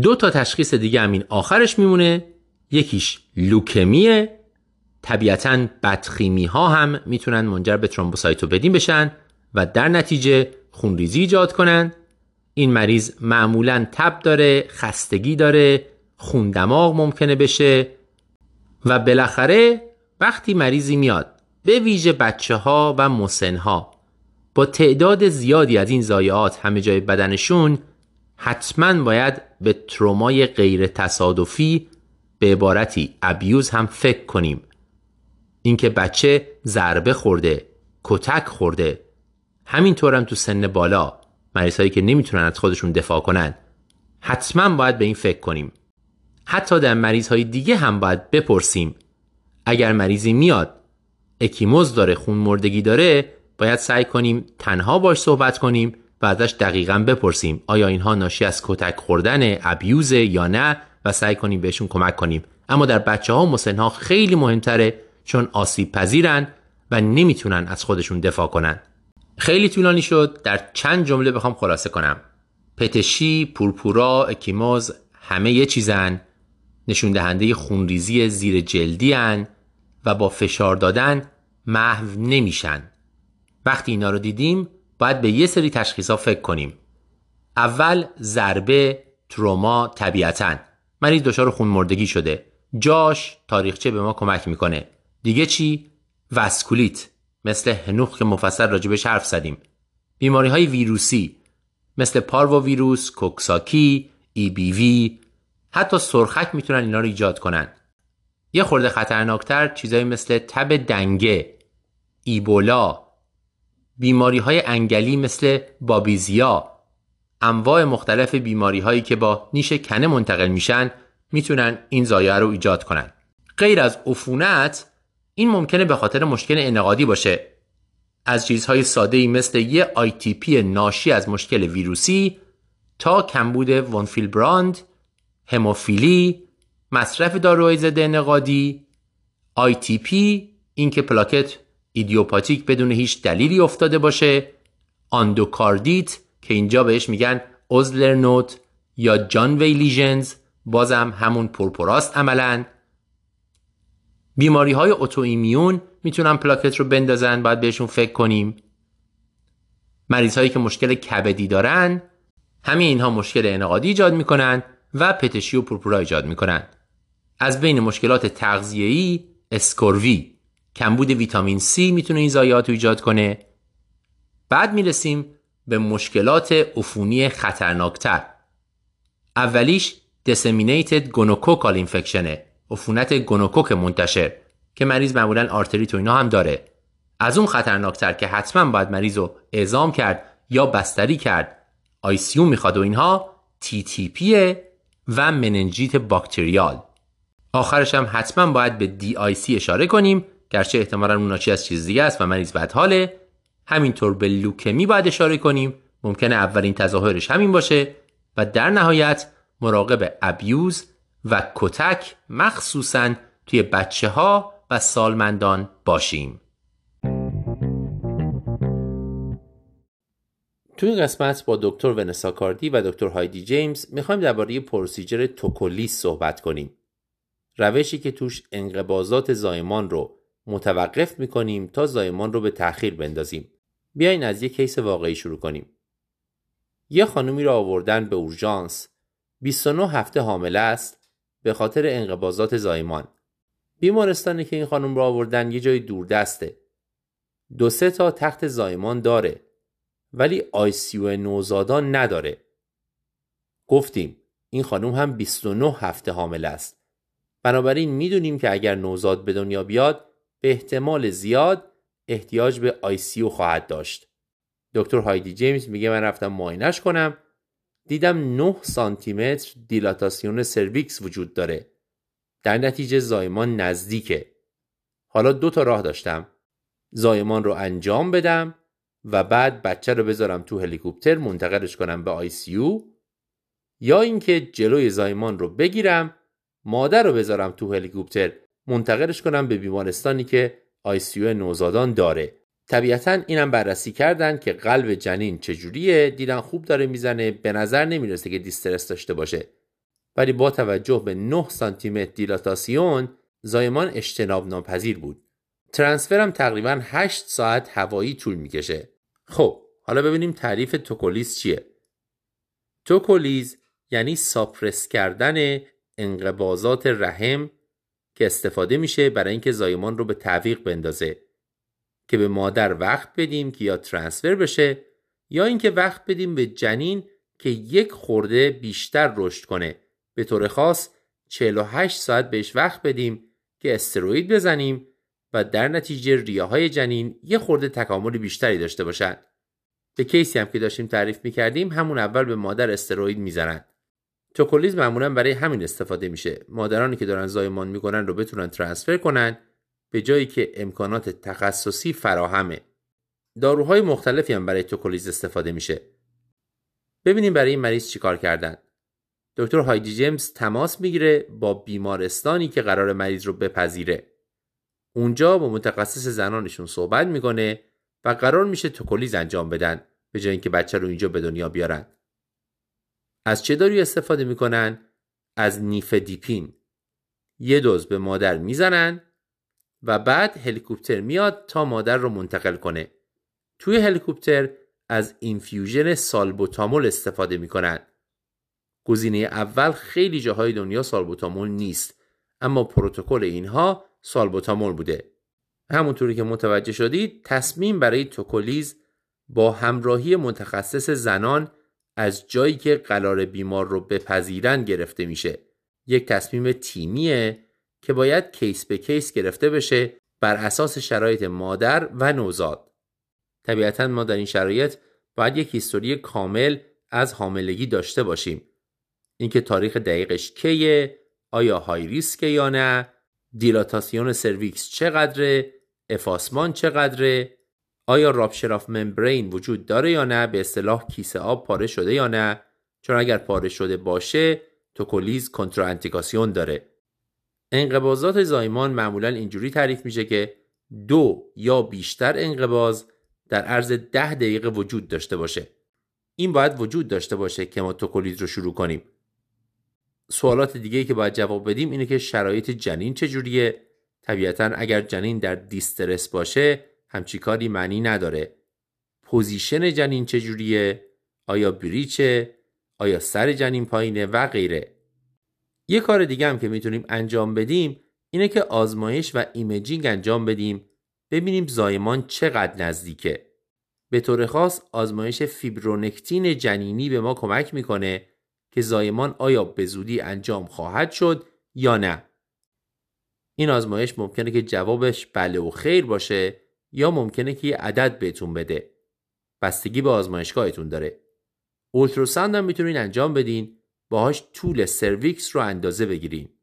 دو تا تشخیص دیگه همین آخرش میمونه. یکیش لوکمیه. طبیعتا بدخیمی ها هم می‌تونن منجر به ترومبوسایتوپدین بشن و در نتیجه خونریزی ایجاد کنن. این مریض معمولا تب داره خستگی داره خون دماغ ممکنه بشه و بالاخره وقتی مریضی میاد به ویژه بچه ها و مسن ها با تعداد زیادی از این ضایعات همه جای بدنشون حتما باید به ترومای غیر تصادفی به عبارتی ابیوز هم فکر کنیم. اینکه بچه ضربه خورده کتک خورده. همینطور هم تو سن بالا مریض هایی که نمی‌تونن از خودشون دفاع کنن حتما باید به این فکر کنیم. حتی در مریض های دیگه هم باید بپرسیم. اگر مریضی میاد اکیموز داره خون مردگی داره باید سعی کنیم تنها باش صحبت کنیم. و ازش دقیقا بپرسیم آیا اینها ناشی از کتک خوردن ابیوز یا نه؟ و سعی کنیم بهشون کمک کنیم. اما در بچه ها و مسن خیلی مهمتره چون آسیب پذیرن و نمی‌تونن از خودشون دفاع کنن. خیلی طولانی شد در چند جمله بخوام خلاصه کنم. پتشی، پورپورا، اکیموز همه یه چیزن. نشون دهنده خونریزی زیر جلدی هن و با فشار دادن محو نمیشن. وقتی اینا رو دیدیم باید به یه سری تشخیص ها فکر کنیم. اول ضربه تروما طبیعتا. مریض دچار خون مردگی شده. جاش تاریخچه به ما کمک می‌کنه. دیگه چی؟ وسکولیت. مثل هنوخ که مفصل راجبش حرف زدیم. بیماری های ویروسی. مثل پارو ویروس، کوکساکی، ای بی وی. حتی سرخک می‌تونن اینا رو ایجاد کنن. یه خورده خطرناکتر چیزایی مثل تب دنگه، ایبولا، بیماری های انگلی مثل بابیزیا، انواع مختلف بیماری هایی که با نیش کنه منتقل میشن می‌تونن این زایه رو ایجاد کنن. غیر از عفونت این ممکنه به خاطر مشکل انقادی باشه از چیزهای ساده مثل یه پی ناشی از مشکل ویروسی تا کمبود von Willebrand، هموفیلی، مصرف داروهای ضد انعقادی، یا اینکه پلاکت ایدیوپاتیک بدون هیچ دلیلی افتاده باشه، آندوکاردیت که اینجا بهش میگن Osler node یا Janeway lesions بازم همون پورپوراست عملا. بیماری های autoimmune می‌تونن پلاکت رو بندازن باید بهشون فکر کنیم. مریض هایی که مشکل کبدی دارن همه اینها مشکل انعقادی ایجاد می‌کنن و پتشی و پورپورا ایجاد می‌کنن. از بین مشکلات تغذیه‌ای scurvy. کمبود ویتامین C می‌تونه این ضایعات رو ایجاد کنه. بعد می‌رسیم به مشکلات عفونی خطرناکتر. اولیش disseminated gonococcal infection ه عفونت گونوکوک منتشر که مریض معمولا آرتریت و اینا هم داره. از اون خطرناکتر که حتما باید مریض رو اعزام کرد یا بستری کرد ICU می‌خواد و اینها TTP ه و مننجیت bacterial. آخرش هم حتما باید به DIC اشاره کنیم گرچه احتمالا اون ناشی از چیز دیگه است و مریض بد حاله همینطور به لوکمی باید اشاره کنیم. ممکنه اولین تظاهرش همین باشه و در نهایت مراقب abuse و کتک مخصوصا توی بچه ها و سالمندان باشیم. تو این قسمت با دکتر ونسا کاردی و دکتر هایدی جیمز می‌خوایم درباره پروسیجر توکولیس صحبت کنیم. روشی که توش انقبازات زایمان رو متوقف می‌کنیم تا زایمان رو به تأخیر بندازیم. بیاین از یک کیس واقعی شروع کنیم. یه خانومی رو آوردن به اورژانس. 29 هفته حامله است به خاطر انقباضات زایمان. بیمارستانی که این خانم را آوردن یه جای دوردسته. دو سه تا تخت زایمان داره ولی ICU نوزادان نداره. گفتیم این خانم هم 29 هفته حامله است. بنابراین می‌دونیم که اگر نوزاد به دنیا بیاد به احتمال زیاد احتیاج به ICU خواهد داشت دکتر هایدی جیمز میگه من رفتم معاینش کنم دیدم 9 سانتی متر دیلاتاسیون سرویکس وجود داره. در نتیجه زایمان نزدیکه. حالا دو تا راه داشتم. زایمان رو انجام بدم و بعد بچه رو بذارم تو هلیکوپتر منتقلش کنم به ICU یا اینکه جلوی زایمان رو بگیرم مادر رو بذارم تو هلیکوپتر منتقلش کنم به بیمارستانی که ICU نوزادان داره. طبیعتا اینم بررسی کردن که قلب جنین چجوریه دیدن خوب داره می‌زنه به نظر نمی‌رسه که distress داشته باشه. ولی با توجه به 9 سانتی متر دیلاتاسیون زایمان اجتناب ناپذیر بود. transfer م تقریبا 8 ساعت هوایی طول می‌کشه. خب حالا ببینیم تعریف توکولیز چیه. توکولیز یعنی suppress کردن انقباضات رحم که استفاده میشه برای اینکه زایمان رو به تعویق بندازه. که به مادر وقت بدیم که یا ترانسفر بشه یا اینکه وقت بدیم به جنین که یک خورده بیشتر رشد کنه. به طور خاص 48 ساعت بهش وقت بدیم که استروید بزنیم و در نتیجه ریاهای جنین یه خورده تکامل بیشتری داشته باشن. به کیسی هم که داشتیم تعریف می‌کردیم همون اول به مادر استروید می‌زنن. توکولیز معمولا برای همین استفاده میشه مادرانی که دارن زایمان می‌کنن رو بتونن transfer کنن به جایی که امکانات تخصصی فراهمه. داروهای مختلفی هم برای توکولیز استفاده میشه. ببینیم برای این مریض چیکار کردن. دکتر هایدی جیمز تماس می‌گیره با بیمارستانی که قراره مریض رو بپذیره. اونجا با متخصص زنانشون صحبت می‌کنه و قرار میشه توکولیز انجام بدن به جای اینکه بچه رو اینجا به دنیا بیارن. از چه داروی استفاده می‌کنن؟ از نیفدیپین. یه دوز به مادر می‌زنن و بعد هلیکوپتر میاد تا مادر رو منتقل کنه توی هلیکوپتر از اینفیوژن سالبوتامول استفاده می‌کنن گزینه اول خیلی جاهای دنیا سالبوتامول نیست اما پروتکل اینها سالبوتامول بوده همونطوری که متوجه شدید تصمیم برای توکولیز با همراهی متخصص زنان از جایی که قراره بیمار رو بپذیرن گرفته میشه. یک تصمیم تیمیه که باید case به case گرفته بشه بر اساس شرایط مادر و نوزاد. طبیعتا ما در این شرایط باید یک history کامل از حاملگی داشته باشیم. اینکه تاریخ دقیقش کیه آیا high risk ه یا نه دیلاتاسیون سرویکس چقدره افاسمان چقدره آیا rupture of membrane وجود داره یا نه؟ به اصطلاح کیسه آب پاره شده یا نه؟ چون اگر پاره شده باشه توکولیز کنتراندیکاسیون داره. انقباضات زایمان معمولا اینجوری تعریف میشه که دو یا بیشتر انقباض در عرض ده دقیقه وجود داشته باشه. این باید وجود داشته باشه که ما توکولیز رو شروع کنیم. سوالات دیگه که باید جواب بدیم اینه که شرایط جنین چجوریه؟ طبیعتا اگر جنین در distress باشه همچین کاری معنی نداره. position جنین چجوریه؟ آیا breech ه؟ آیا سر جنین پایینه و غیره؟ یه کار دیگه هم که می‌تونیم انجام بدیم اینه که آزمایش و imaging انجام بدیم. ببینیم زایمان چقدر نزدیکه. به طور خاص آزمایش فیبرونکتین جنینی به ما کمک می‌کنه که زایمان آیا به زودی انجام خواهد شد یا نه. این آزمایش ممکنه که جوابش بله و خیر باشه. یا ممکنه که یه عدد بهتون بده. بستگی به آزمایشگاهتون داره. اولتراساند هم می‌تونین انجام بدین. باهاش طول سرویکس رو اندازه بگیرین.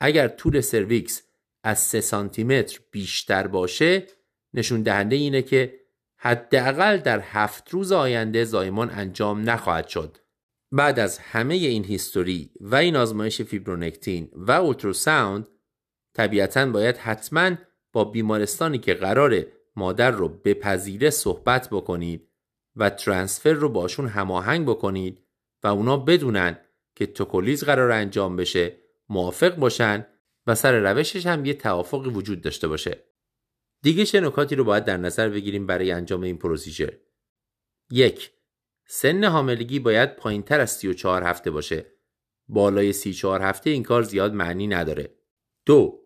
اگر طول سرویکس از 3 سانتی متر بیشتر باشه نشون دهنده اینه که حداقل در هفت روز آینده زایمان انجام نخواهد شد. بعد از همه این هیستوری و این آزمایش فیبرونکتین و اولتراساوند طبیعتا باید حتما با بیمارستانی که قرار مادر رو بپذیره صحبت بکنید و ترانسفر رو باشون هماهنگ بکنید و اونا بدونن که توکولیز قرار انجام بشه موافق باشن و سر روشش هم یه توافقی وجود داشته باشه. دیگه چه نکاتی رو باید در نظر بگیریم برای انجام این پروسیجر؟ یک سن حاملگی باید پایین تر از 34 هفته باشه. بالای 34 هفته این کار زیاد معنی نداره. دو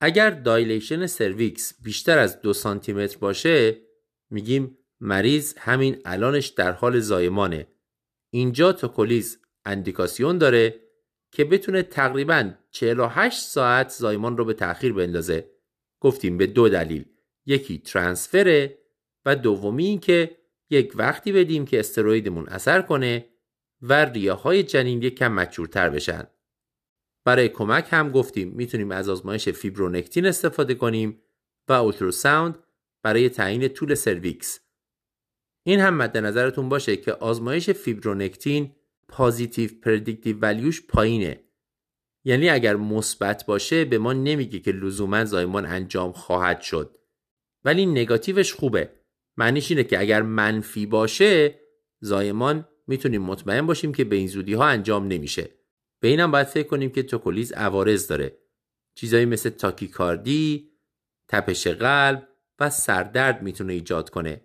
اگر dilation سرویکس بیشتر از دو سانتی متر باشه میگیم مریض همین الانش در حال زایمانه. اینجا توکولیز اندیکاسیون داره که بتونه تقریبا 48 ساعت زایمان رو به تأخیر بندازه. گفتیم به دو دلیل. یکی transfer ه و دومی این که یک وقتی بدیم که استرویدمون اثر کنه و ریه‌های جنین یک کم mature تر بشن. برای کمک هم گفتیم. می‌تونیم از آزمایش فیبرونکتین استفاده کنیم و ultrasound برای تعیین طول سرویکس. این هم مد نظرتون باشه که آزمایش فیبرونکتین positive predictive value ش پایینه. یعنی اگر مثبت باشه به ما نمیگه که لزوما زایمان انجام خواهد شد. ولی نگاتیوش خوبه. معنیش اینه که اگر منفی باشه زایمان می‌تونیم مطمئن باشیم که به این زودی ها انجام نمیشه. به اینم باید فکر کنیم که توکولیز عوارض داره. چیزایی مثل تاکیکاردی تپش قلب و سردرد می‌تونه ایجاد کنه.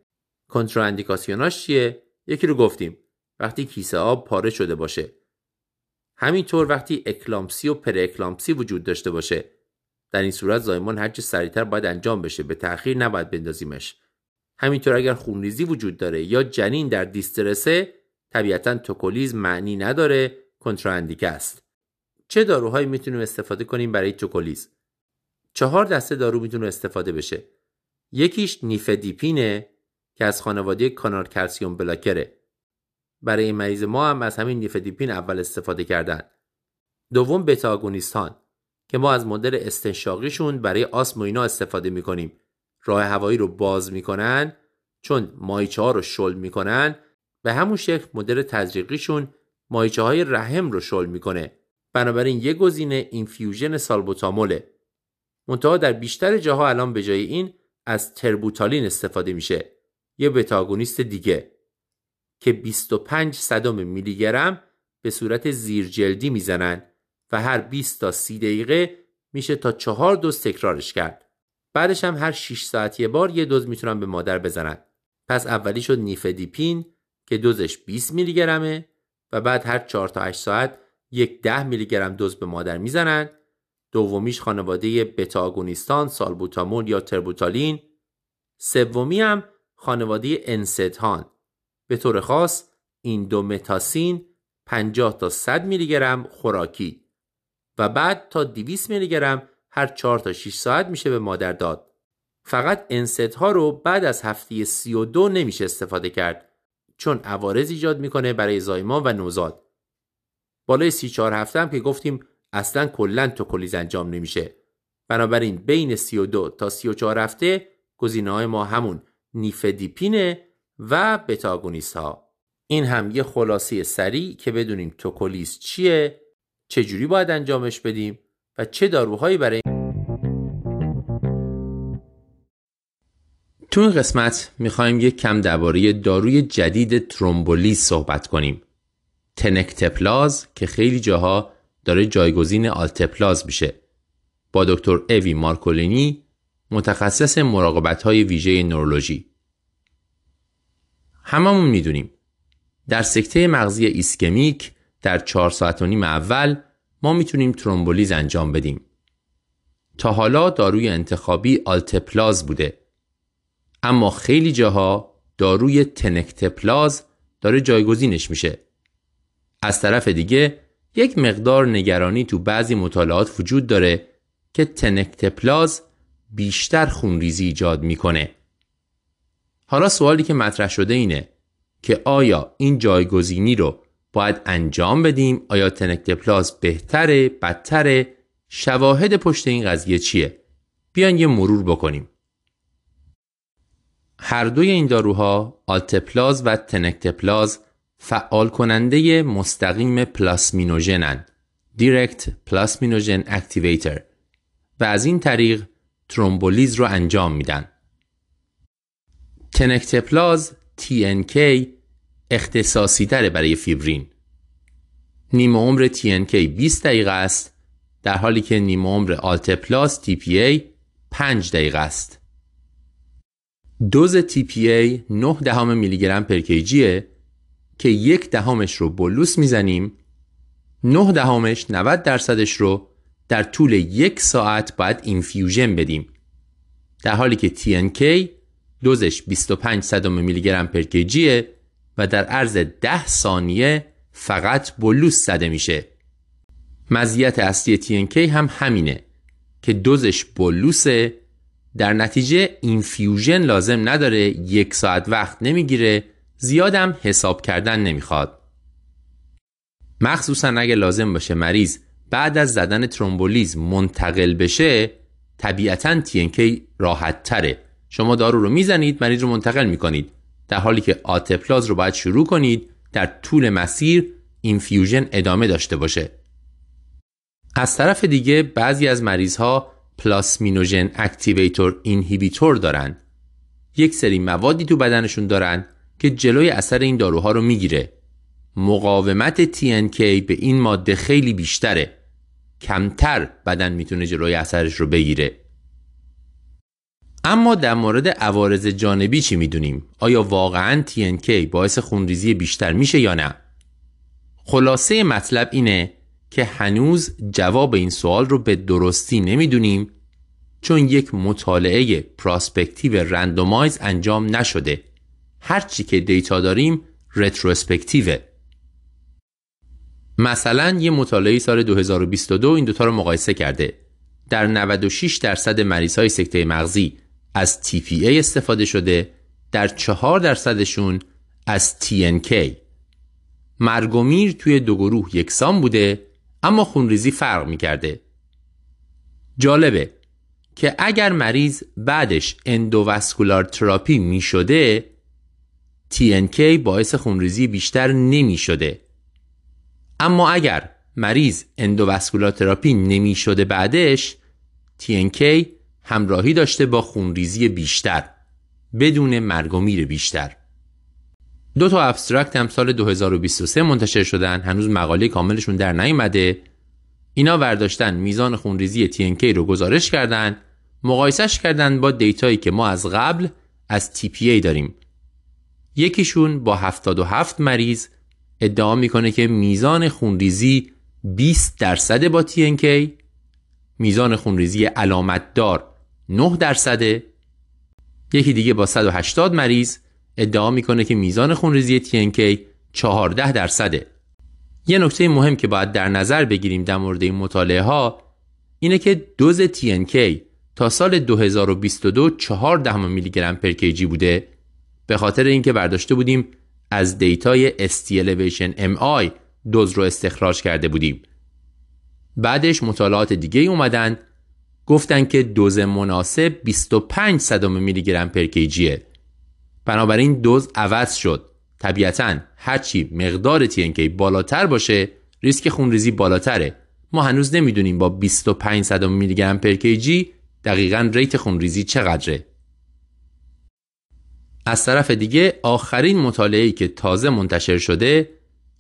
کنتراندیکاسیوناش چیه؟ یکی رو گفتیم. وقتی کیسه آب پاره شده باشه. همینطور وقتی اکلامسی و پر اکلامسی وجود داشته باشه. در این صورت زایمان هرچه سریعتر باید انجام بشه. به تأخیر نباید بندازیمش. همینطور اگر خونریزی وجود داره یا جنین در distress ه طبیعتا توکولیز معنی نداره. contraindicated است. چه داروهایی می‌تونیم استفاده کنیم برای توکولیز چهار دسته دارو می‌تونه استفاده بشه. یکیش نیفدیپینه که از خانواده کانال calcium blocker ه. برای این مریض ما هم از همین نیفدیپین اول استفاده کردن. دوم بتا که ما از مدل استنشاقیشون برای آسم و اینا استفاده می‌کنیم. راه هوایی رو باز می‌کنن چون مایچه ها رو شل می‌کنن. به همون شکل مدل تزریقیشون مایچه های رحم رو شل می‌کنه بنابراین یه گزینه اینفیوژن سالبوتاموله منتها در بیشتر جاها الان به جای این از تربوتالین استفاده میشه یه بتاگونیست دیگه که 25 صدم میلی گرم به صورت زیرجلدی می‌زنن و هر 20 تا 30 دقیقه میشه تا چهار دوز تکرارش کرد. بعدش هم هر 6 ساعت یه بار یه دوز می‌تونن به مادر بزنن. پس اولی شد نیفدیپین که دوزش 20 میلی گرمه و بعد هر 4 تا 8 ساعت یک 10 میلی گرم دوز به مادر می‌زنن. دومیش خانواده بتا آگونیستان، سالبوتامول یا تربوتالین. سومی هم خانواده انستهان به طور خاص این دو متاسین 50 تا 100 میلی گرم خوراکی و بعد تا 200 میلی گرم هر 4 تا 6 ساعت میشه به مادر داد. فقط انست ها رو بعد از هفته 32 نمیشه استفاده کرد چون عوارض ایجاد می‌کنه برای زایمان و نوزاد. بالای 34 هفته هم که گفتیم اصلا کلا توکولیز انجام نمیشه. بنابراین بین 32 تا 34 هفته گزینه های ما همون نیفدیپینه و بتاگونیست ها. این هم یه خلاصه سریع که بدونیم توکولیز چیه، چجوری باید انجامش بدیم و چه داروهایی برای تو این قسمت می‌خوایم یک کم درباره داروی جدید ترومبولیز صحبت کنیم. تنکتپلاز که خیلی جاها داره جایگزین آلتپلاز میشه. با دکتر اوی مارکولینی متخصص مراقبت های ویژه نورولوژی. هممون می‌دونیم در سکته مغزی ایسکمیک در چهار ساعت و نیم اول ما می‌تونیم ترومبولیز انجام بدیم. تا حالا داروی انتخابی آلتپلاز بوده اما خیلی جاها داروی تنکتپلاز داره جایگزینش میشه. از طرف دیگه یک مقدار نگرانی تو بعضی مطالعات وجود داره که تنکتپلاز بیشتر خونریزی ایجاد می‌کنه. حالا سوالی که مطرح شده اینه که آیا این جایگزینی رو باید انجام بدیم آیا تنکتپلاز بهتره بدتره شواهد پشت این قضیه چیه بیان یه مرور بکنیم هر دوی این داروها آلتپلاز و تنکتپلاز فعال کننده مستقیم پلاسمینوژنن direct plasminogen activator و از این طریق ترومبولیز رو انجام میدن. تنکتپلاز TNK اختصاصی تره برای فیبرین. نیمه عمر TNK 20 دقیقه است در حالی که نیمه عمر آلتپلاز TPA 5 دقیقه است. دوز TPA 9 دهم میلی گرم پر که یک دهمش رو بلوس می‌زنیم. 9 دهمش 90 درصدش رو در طول یک ساعت باید اینفیوژن بدیم. در حالی که TNK دوزش 25 صدم میلی گرم پر و در عرض 10 ثانیه فقط بلوس زده میشه. مزیت اصلی TNK هم همینه که دوزش بلوسه در نتیجه اینفیوژن لازم نداره یک ساعت وقت نمی‌گیره زیادم حساب کردن نمی‌خواد. مخصوصا اگه لازم باشه مریض بعد از زدن ترومبولیز منتقل بشه طبیعتا TNK راحت تره شما دارو رو می‌زنید مریض رو منتقل می‌کنید. در حالی که آتپلاز رو باید شروع کنید در طول مسیر infusion ادامه داشته باشه. از طرف دیگه بعضی از مریض ها plasminogen activator inhibitor دارن یک سری موادی تو بدنشون دارن که جلوی اثر این داروها رو می‌گیره مقاومت TNK به این ماده خیلی بیشتره کمتر بدن می‌تونه جلوی اثرش رو بگیره اما در مورد عوارض جانبی چی می‌دونیم؟ آیا واقعا TNK باعث خونریزی بیشتر میشه یا نه؟ خلاصه مطلب اینه که هنوز جواب این سوال رو به درستی نمی‌دونیم چون یک مطالعه پراسپکتیو رندومایز انجام نشده. هرچی که دیتا داریم رتروسپکتیوه. مثلا یه مطالعه سال 2022 این دوتا رو مقایسه کرده. در 96 درصد مریض های سکته مغزی از TPA استفاده شده در 4 درصدشون از TNK مرگ توی دو گروه یکسان بوده اما خونریزی فرق می‌کرده. جالبه که اگر مریض بعدش اندوواسکولار تراپی می شده TNK باعث خونریزی بیشتر نمی شده اما اگر مریض اندوواسکولار تراپی نمی شده بعدش TNK همراهی داشته با خونریزی بیشتر بدون مرگ بیشتر. دو تا abstract هم سال 2023 منتشر شدن. هنوز مقاله کاملشون در نیومده اینا ورداشتن میزان خونریزی TNK رو گزارش کردن. مقایسش کردن با data یی که ما از قبل از TPA داریم. یکیشون با 77 مریض ادعا می‌کنه که میزان خونریزی 20 درصد با TNK میزان خونریزی علامت دار 9 درصده. یکی دیگه با 180 مریض ادعا می‌کنه که میزان خونریزی TNK 14 درصده. یه نکته مهم که باید در نظر بگیریم در مورد این مطالعه ها اینه که دوز TNK تا سال 2022 4 دهم میلی گرم پر کیجی بوده. به خاطر اینکه برداشته بودیم از data ی ST Elevation MI دوز رو استخراج کرده بودیم. بعدش مطالعات دیگه اومدن گفتن که دوز مناسب 25 صدم میلی گرم per kg ه. بنابراین دوز عوض شد. طبیعتا هرچی مقدار TNK بالاتر باشه ریسک خونریزی بالاتره. ما هنوز نمی‌دونیم با 25 صدم میلی گرم per kg دقیقا rate خونریزی چقدره. از طرف دیگه آخرین مطالعه‌ای که تازه منتشر شده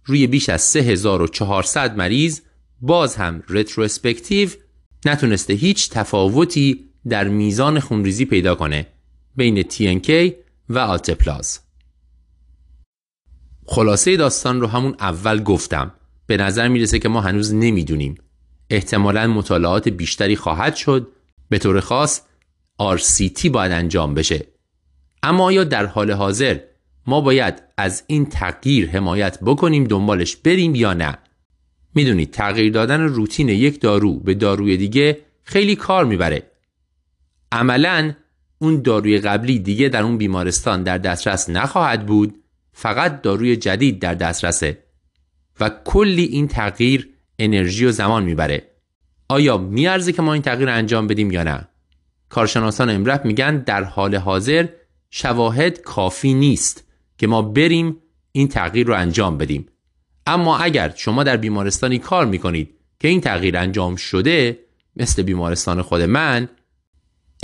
روی بیش از 3400 مریض باز هم رتروسپکتیو نتونسته هیچ تفاوتی در میزان خونریزی پیدا کنه. بین TNK و آلتپلاز خلاصه داستان رو همون اول گفتم. به نظر می‌رسه که ما هنوز نمی‌دونیم. احتمالا مطالعات بیشتری خواهد شد. به طور خاص RCT باید انجام بشه. اما آیا در حال حاضر ما باید از این تغییر حمایت بکنیم دنبالش بریم یا نه؟ می‌دونید تغییر دادن روتین یک دارو به داروی دیگه خیلی کار می‌بره. عملا اون داروی قبلی دیگه در اون بیمارستان در دسترس نخواهد بود فقط داروی جدید در دسترسه و کلی این تغییر انرژی و زمان می‌بره. آیا میارزه که ما این تغییر انجام بدیم یا نه؟ کارشناسان امرف میگن در حال حاضر شواهد کافی نیست که ما بریم این تغییر رو انجام بدیم. اما اگر شما در بیمارستانی کار می‌کنید که این تغییر انجام شده مثل بیمارستان خود من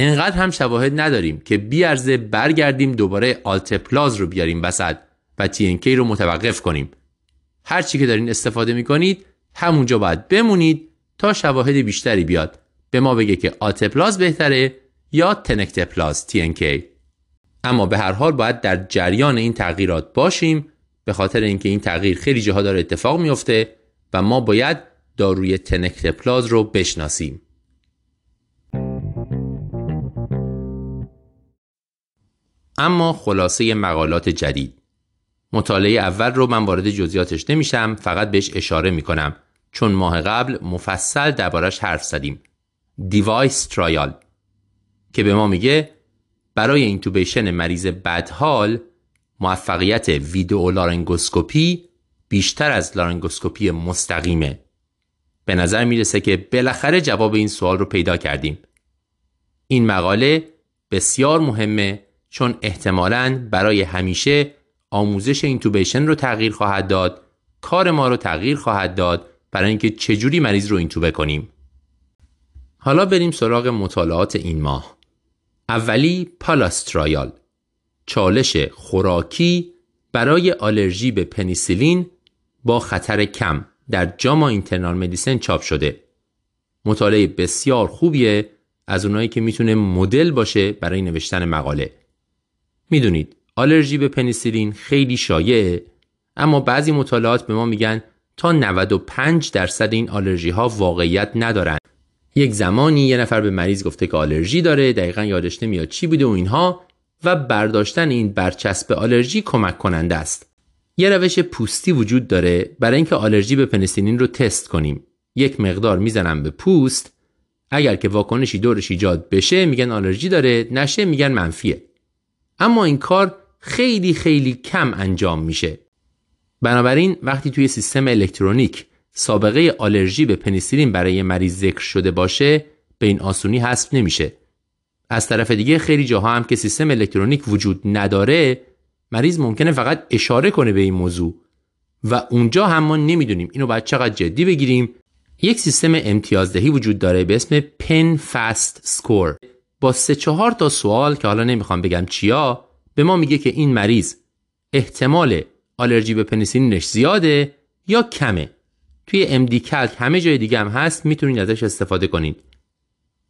انقدر هم شواهد نداریم که بیارزه برگردیم دوباره آلتپلاز رو بیاریم وسط و TNK رو متوقف کنیم. هر چی که دارین استفاده می‌کنید همونجا باید بمونید تا شواهد بیشتری بیاد. به ما بگه که آلتپلاز بهتره یا تنکتپلاز TNK اما به هر حال باید در جریان این تغییرات باشیم به خاطر اینکه این تغییر خیلی جاها داره اتفاق میفته و ما باید داروی تنکتپلاز رو بشناسیم. اما خلاصه مقالات جدید. مطالعه اول رو من وارد جزئیاتش نمیشم فقط بهش اشاره می‌کنم. چون ماه قبل مفصل دربارش حرف زدیم. DEVICE trial که به ما میگه برای intubation مریض بدحال موفقیت ویدئو لارنگوسکوپی بیشتر از لارنگوسکوپی مستقیمه. به نظر می‌رسه که بالاخره جواب این سوال رو پیدا کردیم. این مقاله بسیار مهمه چون احتمالاً برای همیشه آموزش اینتوبیشن رو تغییر خواهد داد کار ما رو تغییر خواهد داد برای اینکه چجوری مریض رو اینتوبه کنیم. حالا بریم سراغ مطالعات این ماه. اولی پالاسترایال چالش خوراکی برای آلرژی به پنیسیلین با خطر کم در جاما اینترنال مدیسن چاپ شده. مطالعه بسیار خوبیه از اونایی که می‌تونه مدل باشه برای نوشتن مقاله. می‌دونید آلرژی به پنیسیلین خیلی شایعه اما بعضی مطالعات به ما میگن تا 95 درصد این آلرژی ها واقعیت ندارن. یک زمانی یه نفر به مریض گفته که آلرژی داره دقیقا یادش نمیاد چی بوده و اینها و برداشتن این برچسب آلرژی کمک کننده است. یه روش پوستی وجود داره برای اینکه آلرژی به پنیسیلین رو تست کنیم. یک مقدار می‌زنم به پوست. اگر که واکنشی دورش ایجاد بشه میگن آلرژی داره نشه میگن منفیه. اما این کار خیلی خیلی کم انجام میشه. بنابراین وقتی توی سیستم الکترونیک سابقه آلرژی به پنیسیلین برای مریض ذکر شده باشه به این آسونی حذف نمیشه. از طرف دیگه خیلی جاها هم که سیستم الکترونیک وجود نداره مریض ممکنه فقط اشاره کنه به این موضوع. و اونجا هم ما نمی‌دونیم. اینو باید چقدر جدی بگیریم. یک سیستم امتیازدهی وجود داره به اسم پن فاست سکور. با سه چهار تا سوال که حالا نمی‌خوام بگم چیا به ما میگه که این مریض احتمال آلرژی به پنیسیلینش زیاده یا کمه. توی امدی کلک همه جای دیگه هم هست می‌تونید ازش استفاده کنید.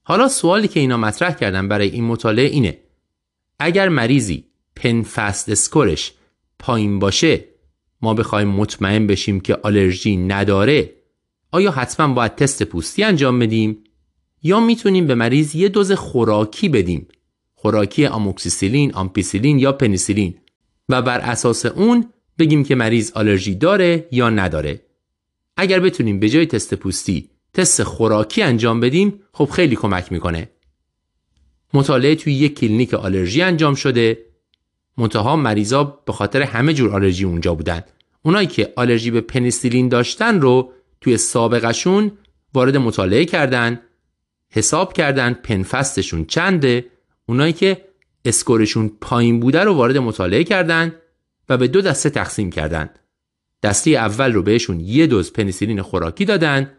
حالا سوالی که اینا مطرح کردن برای این مطالعه اینه. اگر مریضی PEN-FAST score ش پایین باشه ما بخوایم مطمئن بشیم که آلرژی نداره آیا حتما باید تست پوستی انجام بدیم؟ یا می‌تونیم به مریض یه دوز خوراکی بدیم خوراکی آموکسیسیلین، آمپیسیلین یا پنیسیلین و بر اساس اون بگیم که مریض آلرژی داره یا نداره. اگر بتونیم به جای تست پوستی تست خوراکی انجام بدیم خب خیلی کمک می‌کنه. مطالعه توی یک کلینیک آلرژی انجام شده منتها مریضا به خاطر همه جور آلرژی اونجا بودن اونایی که آلرژی به پنیسیلین داشتن رو توی سابقشون وارد مطالعه کردن حساب کردن PEN-FAST شون چنده؟ اونایی که score شون پایین بوده رو وارد مطالعه کردن و به دو دسته تقسیم کردن. دسته اول رو بهشون یه دوز پنیسیلین خوراکی دادن.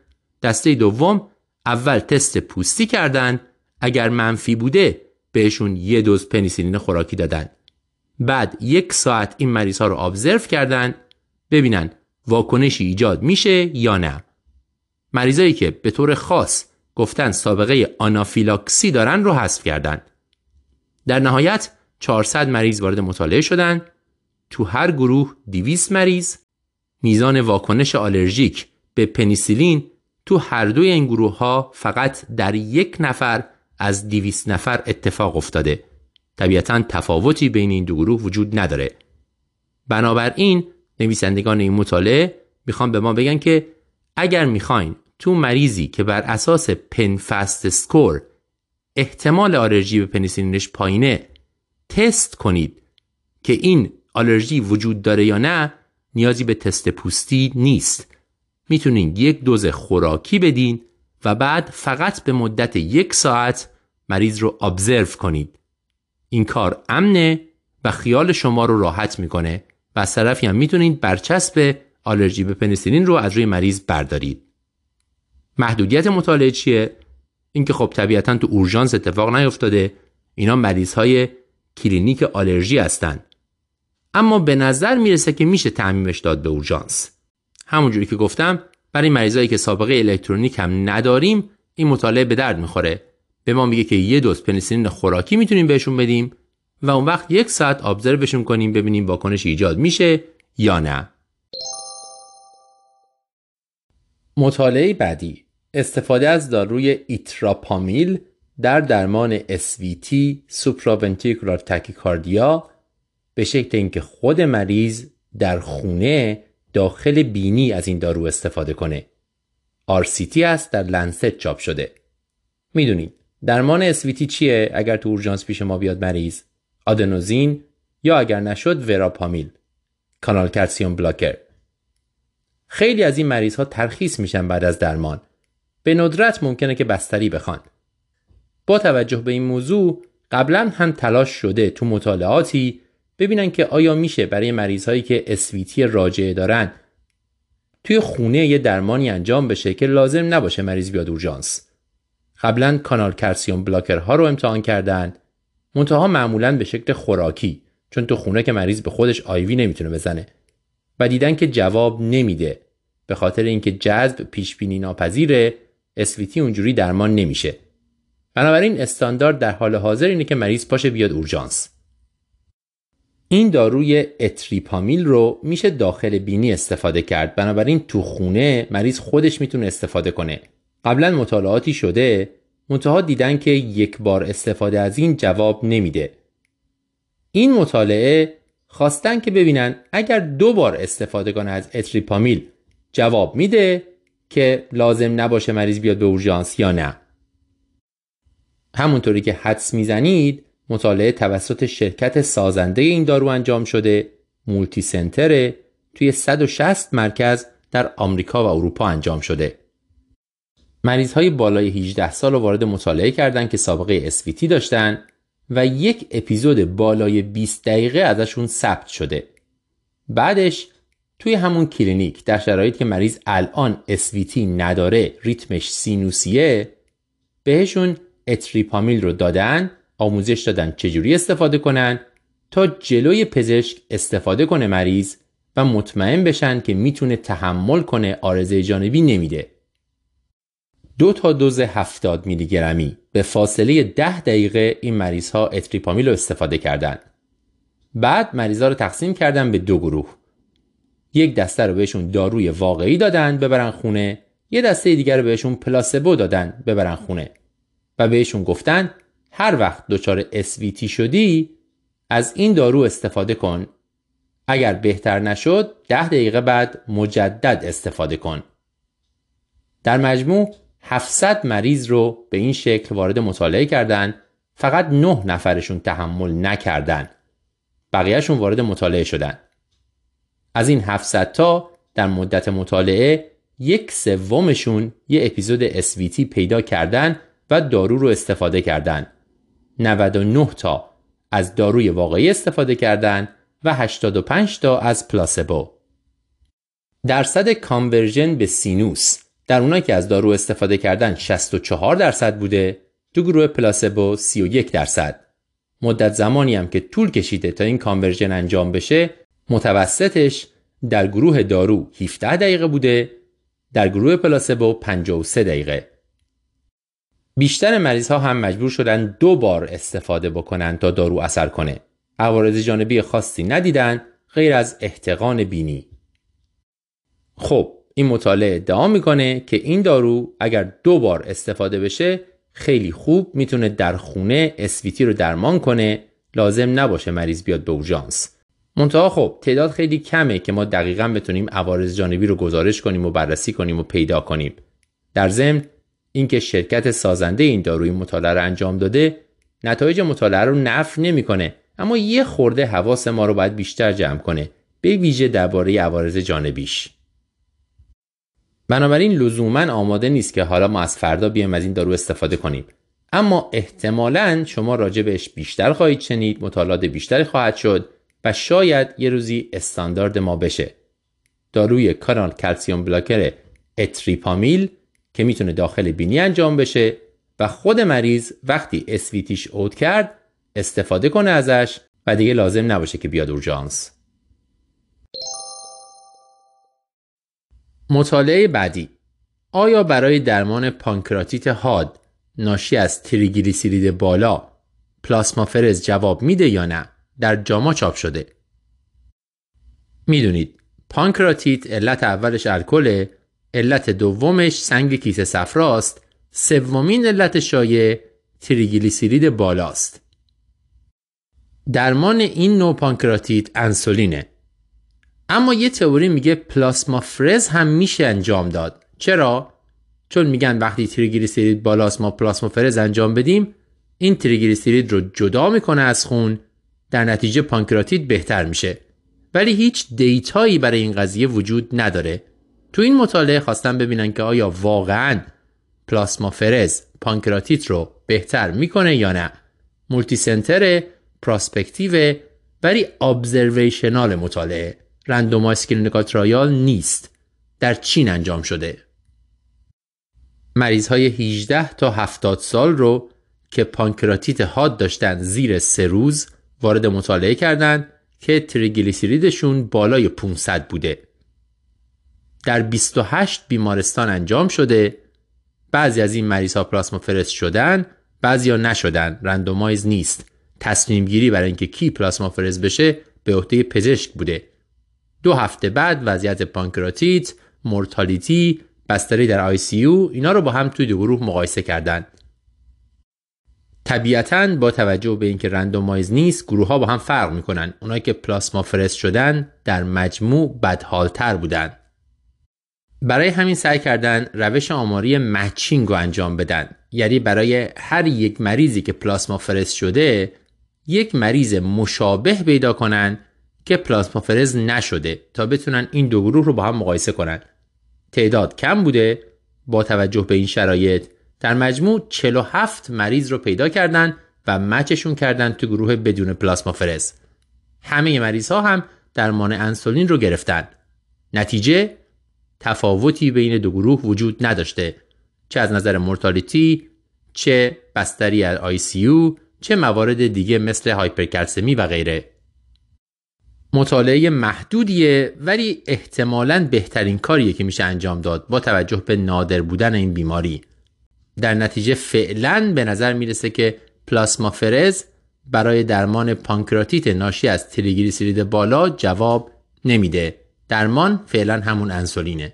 دسته دوم اول تست پوستی کردن. اگر منفی بوده بهشون یه دوز پنیسیلین خوراکی دادن. بعد یک ساعت این مریض ها رو ابزرو کردن. ببینن واکنشی ایجاد میشه یا نه. مریضایی که به طور خاص گفتن سابقه آنافیلاکسی دارن رو حذف کردن. در نهایت 400 مریض وارد مطالعه شدن. تو هر گروه 200 مریض. میزان واکنش آلرژیک به پنیسیلین تو هر دوی این گروه ها فقط در یک نفر از 200 نفر اتفاق افتاده. طبیعتا تفاوتی بین این دو گروه وجود نداره. بنابراین نویسندگان این مطالعه می‌خوان به ما بگن که اگر می‌خواین تو مریضی که بر اساس PEN-FAST score احتمال آلرژی به پنیسیلینش پایینه تست کنید که این آلرژی وجود داره یا نه نیازی به تست پوستی نیست. می‌تونین یک دوز خوراکی بدین و بعد فقط به مدت یک ساعت مریض رو ابزرو کنید. این کار امنه و خیال شما رو راحت می‌کنه و از طرفی هم می‌تونید برچسب آلرژی به پنیسیلین رو از روی مریض بردارید. محدودیت مطالعه چیه؟ اینکه خب طبیعتا تو اورژانس اتفاق نیفتاده اینا مریض های کلینیک آلرژی هستند اما به نظر می‌رسه که میشه تعمیمش داد به اورژانس. همونجوری که گفتم برای مریضایی که سابقه الکترونیک هم نداریم این مطالعه به درد می‌خوره. به ما میگه که یه دوز پنیسیلین خوراکی می‌تونیم بهشون بدیم و اون وقت یک ساعت observe شون کنیم ببینیم واکنش ایجاد میشه یا نه. مطالعه بعدی استفاده از داروی اتریپامیل در درمان SVT supraventricular tachycardia به شکل اینکه خود مریض در خونه داخل بینی از این دارو استفاده کنه. RCT است در لنست چاپ شده. می‌دونید درمان SVT چیه؟ اگر تو اورژانس پیش ما بیاد مریض آدنوزین یا اگر نشد وراپامیل کانال calcium blocker. خیلی از این مریض ها ترخیص میشن بعد از درمان. به ندرت ممکنه که بستری بخوان. با توجه به این موضوع قبلا هم تلاش شده تو مطالعاتی ببینن که آیا میشه برای مریض هایی که اسویتی راجعه دارن توی خونه یه درمانی انجام بشه که لازم نباشه مریض بیاد اورژانس. قبلا کانال کلسیوم بلاکر ها رو امتحان کردن. منتها معمولا به شکل خوراکی چون تو خونه که مریض به خودش آیوی نمی‌تونه بزنه. و دیدن که جواب نمیده. به خاطر اینکه جذب پیش بینی ناپذیره اسویتی اونجوری درمان نمیشه. بنابراین استاندارد در حال حاضر اینه که مریض پاشه بیاد اورژانس. این داروی اتریپامیل رو میشه داخل بینی استفاده کرد. بنابراین تو خونه مریض خودش می‌تونه استفاده کنه. قبلا مطالعاتی شده منتها دیدن که یک بار استفاده از این جواب نمیده. این مطالعه خواستن که ببینن اگر دو بار استفاده کنه از اتریپامیل جواب میده که لازم نباشه مریض بیاد به اورژانس یا نه. همونطوری که حدس می‌زنید مطالعه توسط شرکت سازنده این دارو انجام شده مولتی سنتره توی 160 مرکز در آمریکا و اروپا انجام شده. مریض های بالای 18 سال رو وارد مطالعه کردند که سابقه اسویتی داشتن و یک اپیزود بالای 20 دقیقه ازشون ثبت شده. بعدش توی همون کلینیک در شرایطی که مریض الان SVT نداره ریتمش سینوسیه بهشون اتریپامیل رو دادن آموزش دادن چجوری استفاده کنن تا جلوی پزشک استفاده کنه مریض و مطمئن بشن که می‌تونه تحمل کنه عارضه جانبی نمیده. دو تا دوز 70 میلی گرمی به فاصله 10 دقیقه این مریض ها اتریپامیل رو استفاده کردند. بعد مریض ها رو تقسیم کردن به دو گروه. یک دسته رو بهشون داروی واقعی دادن ببرن خونه، یه دسته دیگر رو بهشون پلاسبو دادن ببرن خونه. و بهشون گفتن هر وقت دچار SVT شدی از این دارو استفاده کن. اگر بهتر نشد ده دقیقه بعد مجدد استفاده کن. در مجموع 700 مریض رو به این شکل وارد مطالعه کردند فقط 9 نفرشون تحمل نکردن. بقیهشون وارد مطالعه شدن. از این 700 تا در مدت مطالعه یک سومشون یه اپیزود SVT پیدا کردن و دارو رو استفاده کردن. 99 تا از داروی واقعی استفاده کردن و 85 تا از پلاسبو. درصد conversion به sinus. در اونایی که از دارو استفاده کردن 64 درصد بوده تو گروه placebo 31 درصد. مدت زمانی هم که طول کشیده تا این conversion انجام بشه متوسطش در گروه دارو 17 دقیقه بوده در گروه placebo 53 دقیقه. بیشتر مریض ها هم مجبور شدن دو بار استفاده بکنن تا دارو اثر کنه. عوارض جانبی خاصی ندیدن غیر از احتقان بینی. خب این مطالعه ادعا می‌کنه که این دارو اگر دو بار استفاده بشه خیلی خوب می‌تونه در خونه اسویتی رو درمان کنه. لازم نباشه مریض بیاد به اورژانس. منتها خب تعداد خیلی کمه که ما دقیقا بتونیم عوارض جانبی رو گزارش کنیم و بررسی کنیم و پیدا کنیم. در ضمن اینکه شرکت سازنده این داروی مطالعه رو انجام داده نتایج مطالعه رو نفی نمی‌کنه. اما یه خورده حواس ما رو باید بیشتر جمع کنه. به ویژه درباره عوارض جانبیش. بنابراین لزوما آماده نیست که حالا ما از فردا بیایم از این دارو استفاده کنیم. اما احتمالا شما راجع بهش بیشتر خواهید شنید مطالعات بیشتری خواهد شد و شاید یه روزی استاندارد ما بشه. داروی کانال کلسیوم بلاکر اتریپامیل که می‌تونه داخل بینی انجام بشه و خود مریض وقتی اسویتیش اوت کرد استفاده کنه ازش و دیگه لازم نباشه که بیاد اورژانس. مطالعه بعدی. آیا برای درمان پانکراتیت حاد ناشی از تریگلیسیرید بالا پلاسما فرز جواب میده یا نه؟ در جاما چاپ شده. می‌دونید پانکراتیت علت اولش الکل علت دومش سنگ کیسه صفراست سومین علت شایع تریگلیسیرید بالاست. درمان این نوع پانکراتیت انسولینه. اما یه تئوری میگه پلاسما فرز هم میشه انجام داد. چرا؟ چون میگن وقتی تریگلیسیرید بالاست ما پلاسما فرز انجام بدیم این تریگلیسیرید رو جدا می‌کنه از خون در نتیجه پانکراتیت بهتر میشه. ولی هیچ data یی برای این قضیه وجود نداره. تو این مطالعه خواستن ببینن که آیا واقعا پلاسمافرز پانکراتیت رو بهتر می‌کنه یا نه. multicenter prospective ولی observational مطالعه. randomized clinical trial نیست. در چین انجام شده. مریض های 18 تا 70 سال رو که پانکراتیت حاد داشتن زیر سه روز وارد مطالعه کردند که تریگلیسیریدشون بالای 500 بوده. در 28 بیمارستان انجام شده. بعضی از این مریض ها پلاسمافرز شدن بعضی ها نشدن. randomize نیست. تصمیم گیری برای اینکه کی پلاسمافرز بشه به عهده پزشک بوده. دو هفته بعد وضعیت پانکراتیت mortality بستری در ICU اینا رو با هم توی دو گروه مقایسه کردند طبیعتا با توجه به اینکه randomize نیست گروه ها با هم فرق می‌کنن. اونایی که پلاسمافرز شدن در مجموع بدحالتر بودن. برای همین سعی کردن روش آماری matching رو انجام بدن. یعنی برای هر یک مریضی که پلاسمافرز شده یک مریض مشابه پیدا کنن که پلاسمافرز نشده تا بتونن این دو گروه رو با هم مقایسه کنن. تعداد کم بوده با توجه به این شرایط. در مجموع 47 مریض رو پیدا کردن و مچشون کردن تو گروه بدون پلاسما فرز همه مریض ها هم درمان انسولین رو گرفتن. نتیجه تفاوتی بین دو گروه وجود نداشته. چه از نظر مورتالیتی چه بستری آی سی چه موارد دیگه مثل هایپرکلسمی و غیره. مطالعه محدودیه ولی احتمالا بهترین کاریه که میشه انجام داد با توجه به نادر بودن این بیماری. در نتیجه فعلا به نظر می‌رسه که پلاسمافرز برای درمان پانکراتیت ناشی از تریگلیسیرید بالا جواب نمیده. درمان فعلا همون انسولینه.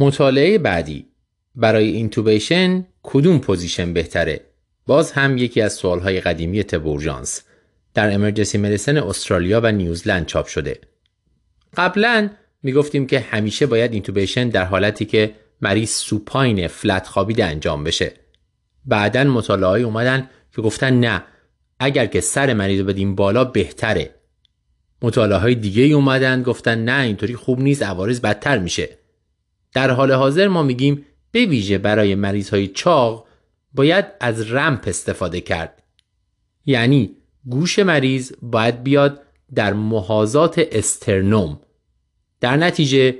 مطالعه بعدی. برای intubation کدوم position بهتره؟ باز هم یکی از سوالهای قدیمی تب اورژانس در امرجنسی مدیسن استرالیا و نیوزلند چاپ شده. قبلا می‌گفتیم که همیشه باید اینتوبیشن در حالتی که مریض سوپاین فلت خوابیده انجام بشه. بعدا مطالعه اومدن که گفتن نه اگر که سر مریض بدیم بالا بهتره. مطالعه های دیگه اومدن گفتن نه اینطوری خوب نیست عوارض بدتر میشه. در حال حاضر ما میگیم به ویژه برای مریض های چاق باید از ramp استفاده کرد. یعنی گوش مریض باید بیاد در محاذات استرنوم. در نتیجه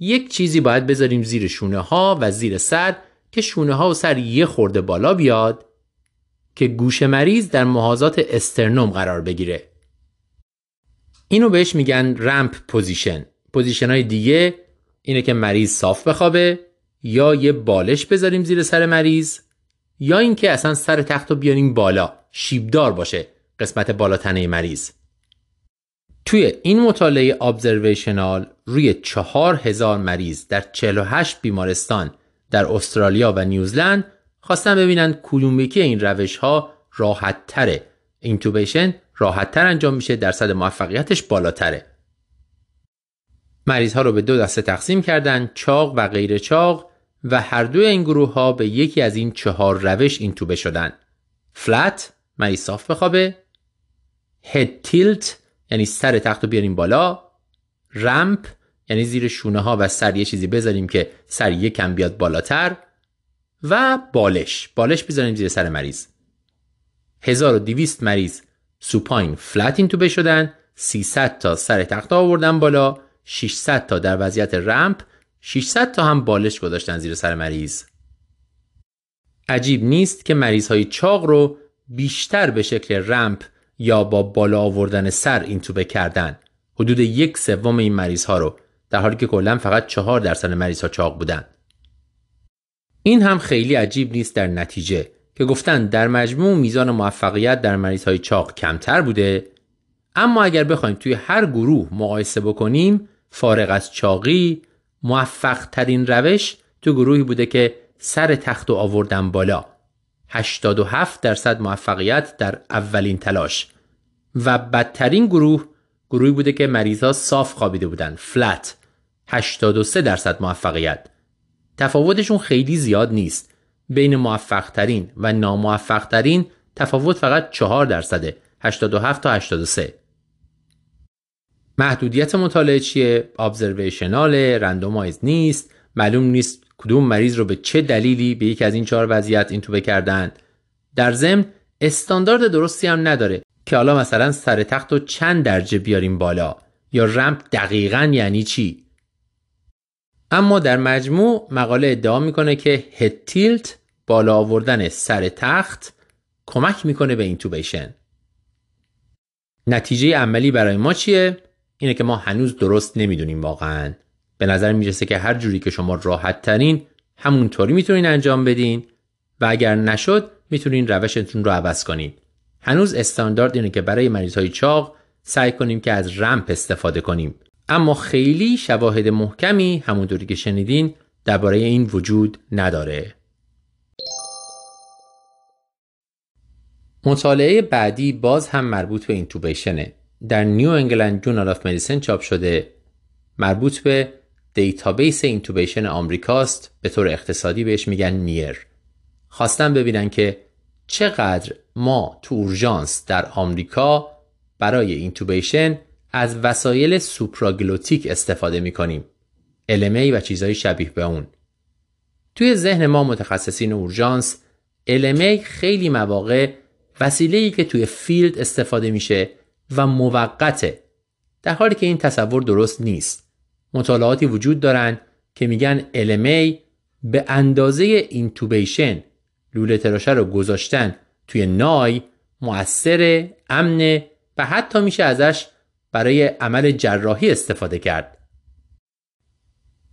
یک چیزی باید بذاریم زیر شونه ها و زیر سر که شونه ها و سر یه خورده بالا بیاد که گوش مریض در محاذات استرنوم قرار بگیره. اینو بهش میگن ramp position. position های دیگه اینه که مریض صاف بخوابه یا یه بالش بذاریم زیر سر مریض یا اینکه اصلا سر تخت رو بیاریم بالا شیبدار باشه قسمت بالاتنه مریض. توی این مطالعه ابزرویشنال روی چهار هزار مریض در 48 بیمارستان در استرالیا و نیوزلند خواستن ببینن کدوم یکی این روش ها راحت تره اینتوبیشن راحت تر انجام میشه درصد موفقیتش بالاتره. مریض ها رو به دو دسته تقسیم کردن چاق و غیر چاق. و هر دو این گروه ها به یکی از این چهار روش اینتوبه شدن. فلت مریض صاف بخوابه هد تیلت یعنی سر تخت رو بیاریم بالا. رمپ یعنی زیر شونه ها و سر یه چیزی بذاریم که سر یکم بیاد بالاتر. و بالش بالش بذاریم زیر سر مریض. 1200 مریض سوپاین فلت اینتوبه شدن 300 تا سر تخت آوردن بالا 600 تا در وضعیت رمپ 600 تا هم بالش گذاشتن زیر سر مریض. عجیب نیست که مریض های چاق رو بیشتر به شکل رمپ یا با بالا آوردن سر اینتوبه کردن. حدود یک سوم این مریض ها رو در حالی که کلا فقط چهار درصد مریض ها چاق بودن. این هم خیلی عجیب نیست در نتیجه که گفتن در مجموع میزان موفقیت در مریض های چاق کمتر بوده. اما اگر بخوایم توی هر گروه مقایسه بکنیم فارغ از چاقی موفق ترین روش تو گروهی بوده که سر تخت و آوردن بالا. 87 درصد موفقیت در اولین تلاش. و بدترین گروه گروهی بوده که مریضا صاف خوابیده بودن فلت. 83 درصد موفقیت. تفاوتشون خیلی زیاد نیست. بین موفق ترین و ناموفق ترین تفاوت فقط 4 درصده 87 تا 83 محدودیت مطالعه چیه؟ ابزرویشنال رندومایز نیست. معلوم نیست کدوم مریض رو به چه دلیلی به یک از این چهار وضعیت این تو بکردن در ضمن استاندارد درستی هم نداره که حالا مثلا سر تخت رو چند درجه بیاریم بالا. یا رمپ دقیقا یعنی چی؟ اما در مجموع مقاله ادعا می‌کنه که هد تیلت بالا آوردن سر تخت کمک می‌کنه به اینتوبیشن نتیجه عملی برای ما چیه؟ اینه که ما هنوز درست نمی‌دونیم واقعا. به نظر می‌رسه که هر جوری که شما راحت ترین همونطوری می‌تونین انجام بدین و اگر نشد می‌تونین روشتون رو عوض کنین. هنوز استاندارد اینه که برای مریض های چاق سعی کنیم که از رمپ استفاده کنیم. اما خیلی شواهد محکمی همونطوری که شنیدین درباره این وجود نداره. مطالعه بعدی باز هم مربوط به intubation ه. در New England Journal of Medicine چاپ شده. مربوط به database intubation آمریکاست به طور اختصاری بهش میگن NEAR. خواستن ببینن که چقدر ما تو اورژانس در آمریکا برای intubation از وسایل supraglottic استفاده می‌کنیم. LMA و چیزهای شبیه به اون. توی ذهن ما متخصصین اورژانس LMA خیلی مواقع وسیله‌ای که توی field استفاده میشه و موقته. در حالی که این تصور درست نیست. مطالعاتی وجود دارند که میگن LMA به اندازه intubation لوله تراشه رو گذاشتن توی نای مؤثر امن و حتی میشه ازش برای عمل جراحی استفاده کرد.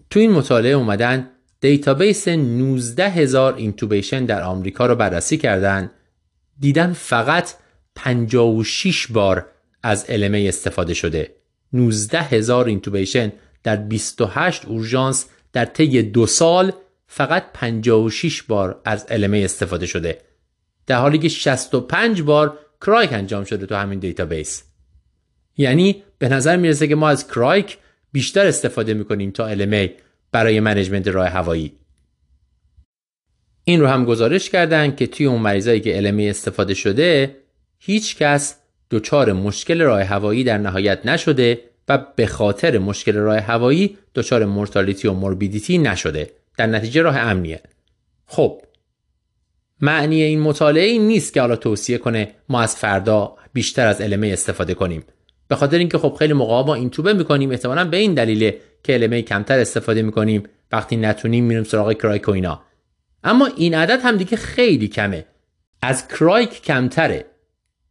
تو این مطالعه اومدن database 19 هزار intubation در آمریکا رو بررسی کردن. دیدن فقط 56 بار از LMA استفاده شده. 19 هزار intubation در 28 اورژانس در طی دو سال فقط 56 بار از LMA استفاده شده. در حالی که 65 بار cric انجام شده تو همین database. یعنی به نظر می‌رسه که ما از cric بیشتر استفاده می‌کنیم تا LMA برای management راه هوایی. این رو هم گزارش کردن که توی اون مریضایی که LMA استفاده شده هیچ کس دچار مشکل راه هوایی در نهایت نشده و به خاطر مشکل راه هوایی دچار mortality و morbidity نشده. در نتیجه راه امنیه. خب معنی این مطالعه این نیست که حالا توصیه کنه ما از فردا بیشتر از LMA استفاده کنیم. به خاطر اینکه خب خیلی موقع ما intube می‌کنیم احتمالا به این دلیله که LMA کمتر استفاده می‌کنیم وقتی نتونیم میریم سراغ cric و اینا. اما این عدد هم دیگه خیلی کمه. از cric کمتره.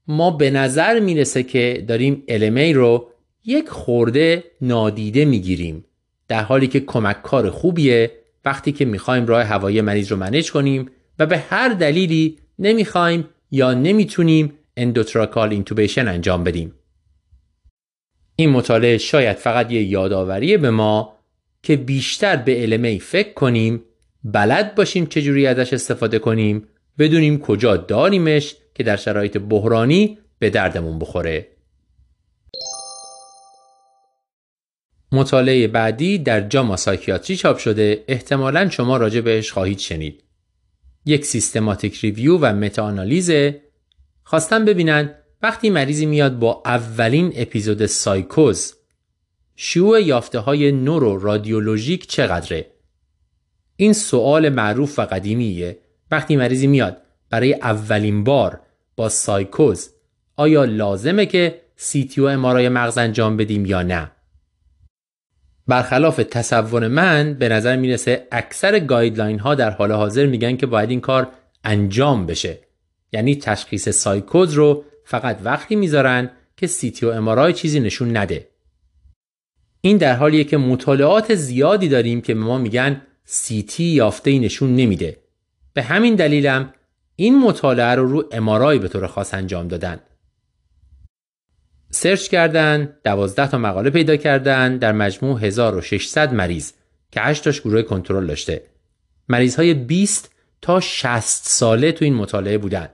ما به نظر می‌رسه که داریم LMA رو یک خورده نادیده می‌گیریم در حالی که کمک کار خوبیه وقتی که می‌خوایم راه هوایی مریض رو manage کنیم و به هر دلیلی نمی‌خوایم یا نمی‌تونیم endotracheal intubation انجام بدیم. این مطالعه شاید فقط یه یادآوری به ما که بیشتر به LMA فکر کنیم بلد باشیم چجوری ازش استفاده کنیم بدونیم کجا داریمش که در شرایط بحرانی به دردمون بخوره. مطالعه بعدی در جاما سایکیاتری چاپ شده. احتمالا شما راجع بهش خواهید شنید. یک سیستماتیک ریویو و متاانالیزه خواستم ببینن وقتی مریضی میاد با اولین اپیزود سایکوز شیوع یافته های نورو رادیولوژیک چقدره؟ این سوال معروف و قدیمیه. وقتی مریضی میاد برای اولین بار با سایکوز. آیا لازمه که CT و MRI مغز انجام بدیم یا نه؟ برخلاف تصور من به نظر می‌رسه اکثر guideline ها در حال حاضر میگن که باید این کار انجام بشه. یعنی تشخیص سایکوز رو فقط وقتی می‌ذارن که CT و MRI چیزی نشون نده. این در حالیه که مطالعات زیادی داریم که به ما میگن CT یافته نشون نمیده. به همین دلیلم این مطالعه رو رو MRI به طور خاص انجام دادن. search کردن 12 تا مقاله پیدا کردن در مجموع 1600 مریض که 8 تاش گروه کنترل داشته. مریض های 20 تا 60 ساله تو این مطالعه بودن.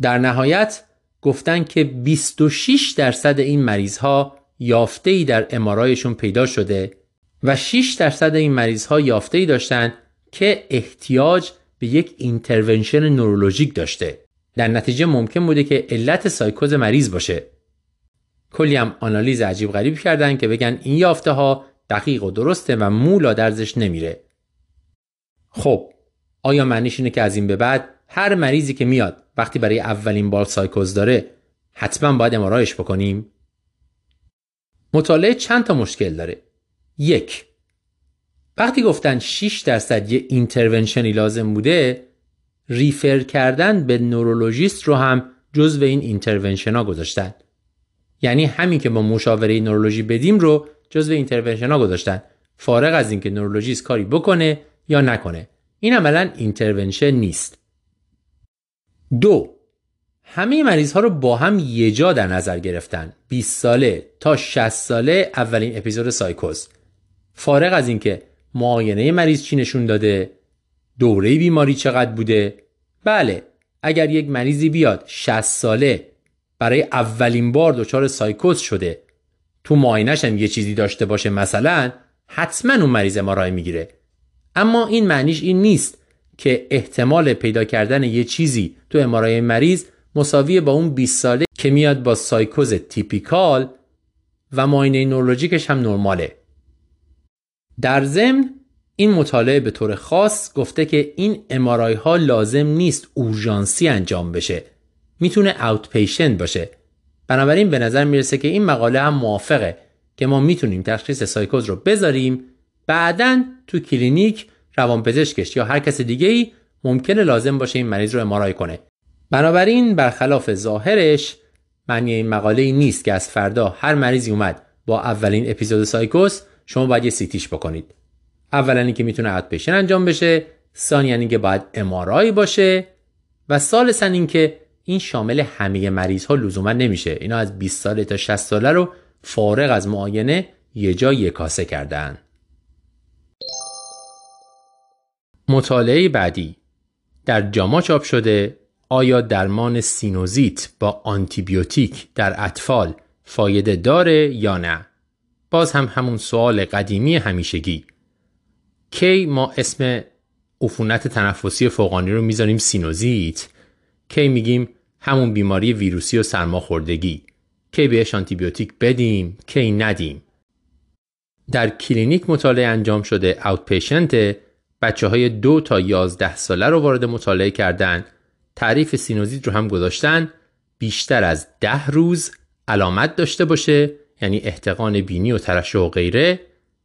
در نهایت گفتن که 26 درصد این مریض ها یافته ای در MRI شون پیدا شده و 6 درصد این مریض ها یافته ای داشتن که احتیاج به یک intervention نورولوژیک داشته. در نتیجه ممکن بوده که علت سایکوز مریض باشه. کلی هم آنالیز عجیب غریب کردن که بگن این یافته ها دقیق و درسته و مو لا درزش نمیره. خب آیا معنیش اینه که از این به بعد هر مریضی که میاد وقتی برای اولین بار سایکوز داره حتما باید MRI ش بکنیم؟ مطالعه چند تا مشکل داره. یک وقتی گفتن 6 درصد یه intervention ی لازم بوده refer کردن به نورولوژیست رو هم جزو این intervention ها گذاشتن. یعنی همین که ما مشاوره نورولوژی بدیم رو جزو intervention ها گذاشتن. فارغ از اینکه نورولوژیست کاری بکنه یا نکنه. این عملا intervention نیست. دو همه مریض ها رو با هم یه جا در نظر گرفتن. 20 ساله تا 60 ساله اولین اپیزود سایکوز. فارغ از اینکه معاینه مریض چی نشون داده؟ دوره بیماری چقدر بوده؟ بله اگر یک مریضی بیاد 60 ساله برای اولین بار دچار سایکوز شده. تو معاینش هم یه چیزی داشته باشه مثلا حتما اون مریض MRI می‌گیره. اما این معنیش این نیست که احتمال پیدا کردن یه چیزی تو MRI مریض مساوی با اون 20 ساله که میاد با سایکوز typical و معاینه نورولوژیکش هم نرماله. در ضمن این مطالعه به طور خاص گفته که این MRI ها لازم نیست اورژانسی انجام بشه. می‌تونه outpatient باشه. بنابراین به نظر می‌رسه که این مقاله هم موافقه که ما می‌تونیم تشخیص سایکوز رو بذاریم. بعدا تو کلینیک روانپزشکش یا هر کس دیگه ای ممکنه لازم باشه این مریض رو MRI کنه. بنابراین برخلاف ظاهرش معنی این مقاله این نیست که از فردا هر مریضی اومد با اولین اپیزود سایکوز شما باید یه CT ش بکنید. اولا اینکه می‌تونه outpatient انجام بشه ثانیا اینکه باید MRI باشه و ثالثا اینکه این شامل همه مریض ها لزوما نمیشه. اینا از 20 ساله تا 60 ساله رو فارغ از معاینه یه جا کاسه کردن. مطالعه بعدی. در JAMA چاپ شده آیا درمان سینوزیت با آنتیبیوتیک در اطفال فایده داره یا نه؟ باز هم همون سوال قدیمی همیشگی. کی ما اسم عفونت تنفسی فوقانی رو می‌ذاریم سینوزیت؟ کی میگیم همون بیماری ویروسی و سرماخوردگی؟ کی بهش آنتیبیوتیک بدیم؟ کی ندیم؟ در کلینیک مطالعه انجام شده outpatient بچه های دو تا یازده ساله رو وارد مطالعه کردن. تعریف سینوزیت رو هم گذاشتن. بیشتر از ده روز علامت داشته باشه. یعنی احتقان بینی و ترشح و غیره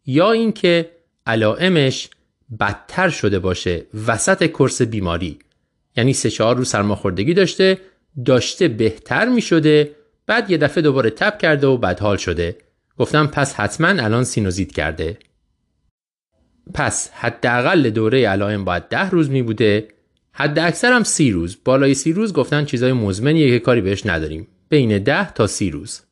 یا اینکه علائمش بدتر شده باشه وسط course بیماری. یعنی سه چهار روز سرماخوردگی داشته داشته بهتر می شده بعد یه دفعه دوباره تب کرده و بدحال شده. گفتم پس حتما الان سینوزیت کرده. پس حداقل دوره علائم باید ده روز می بوده حد اکثر هم سی روز. بالای سی روز گفتن چیزای مزمنیه که کاری بهش نداریم. بین ده تا سی روز.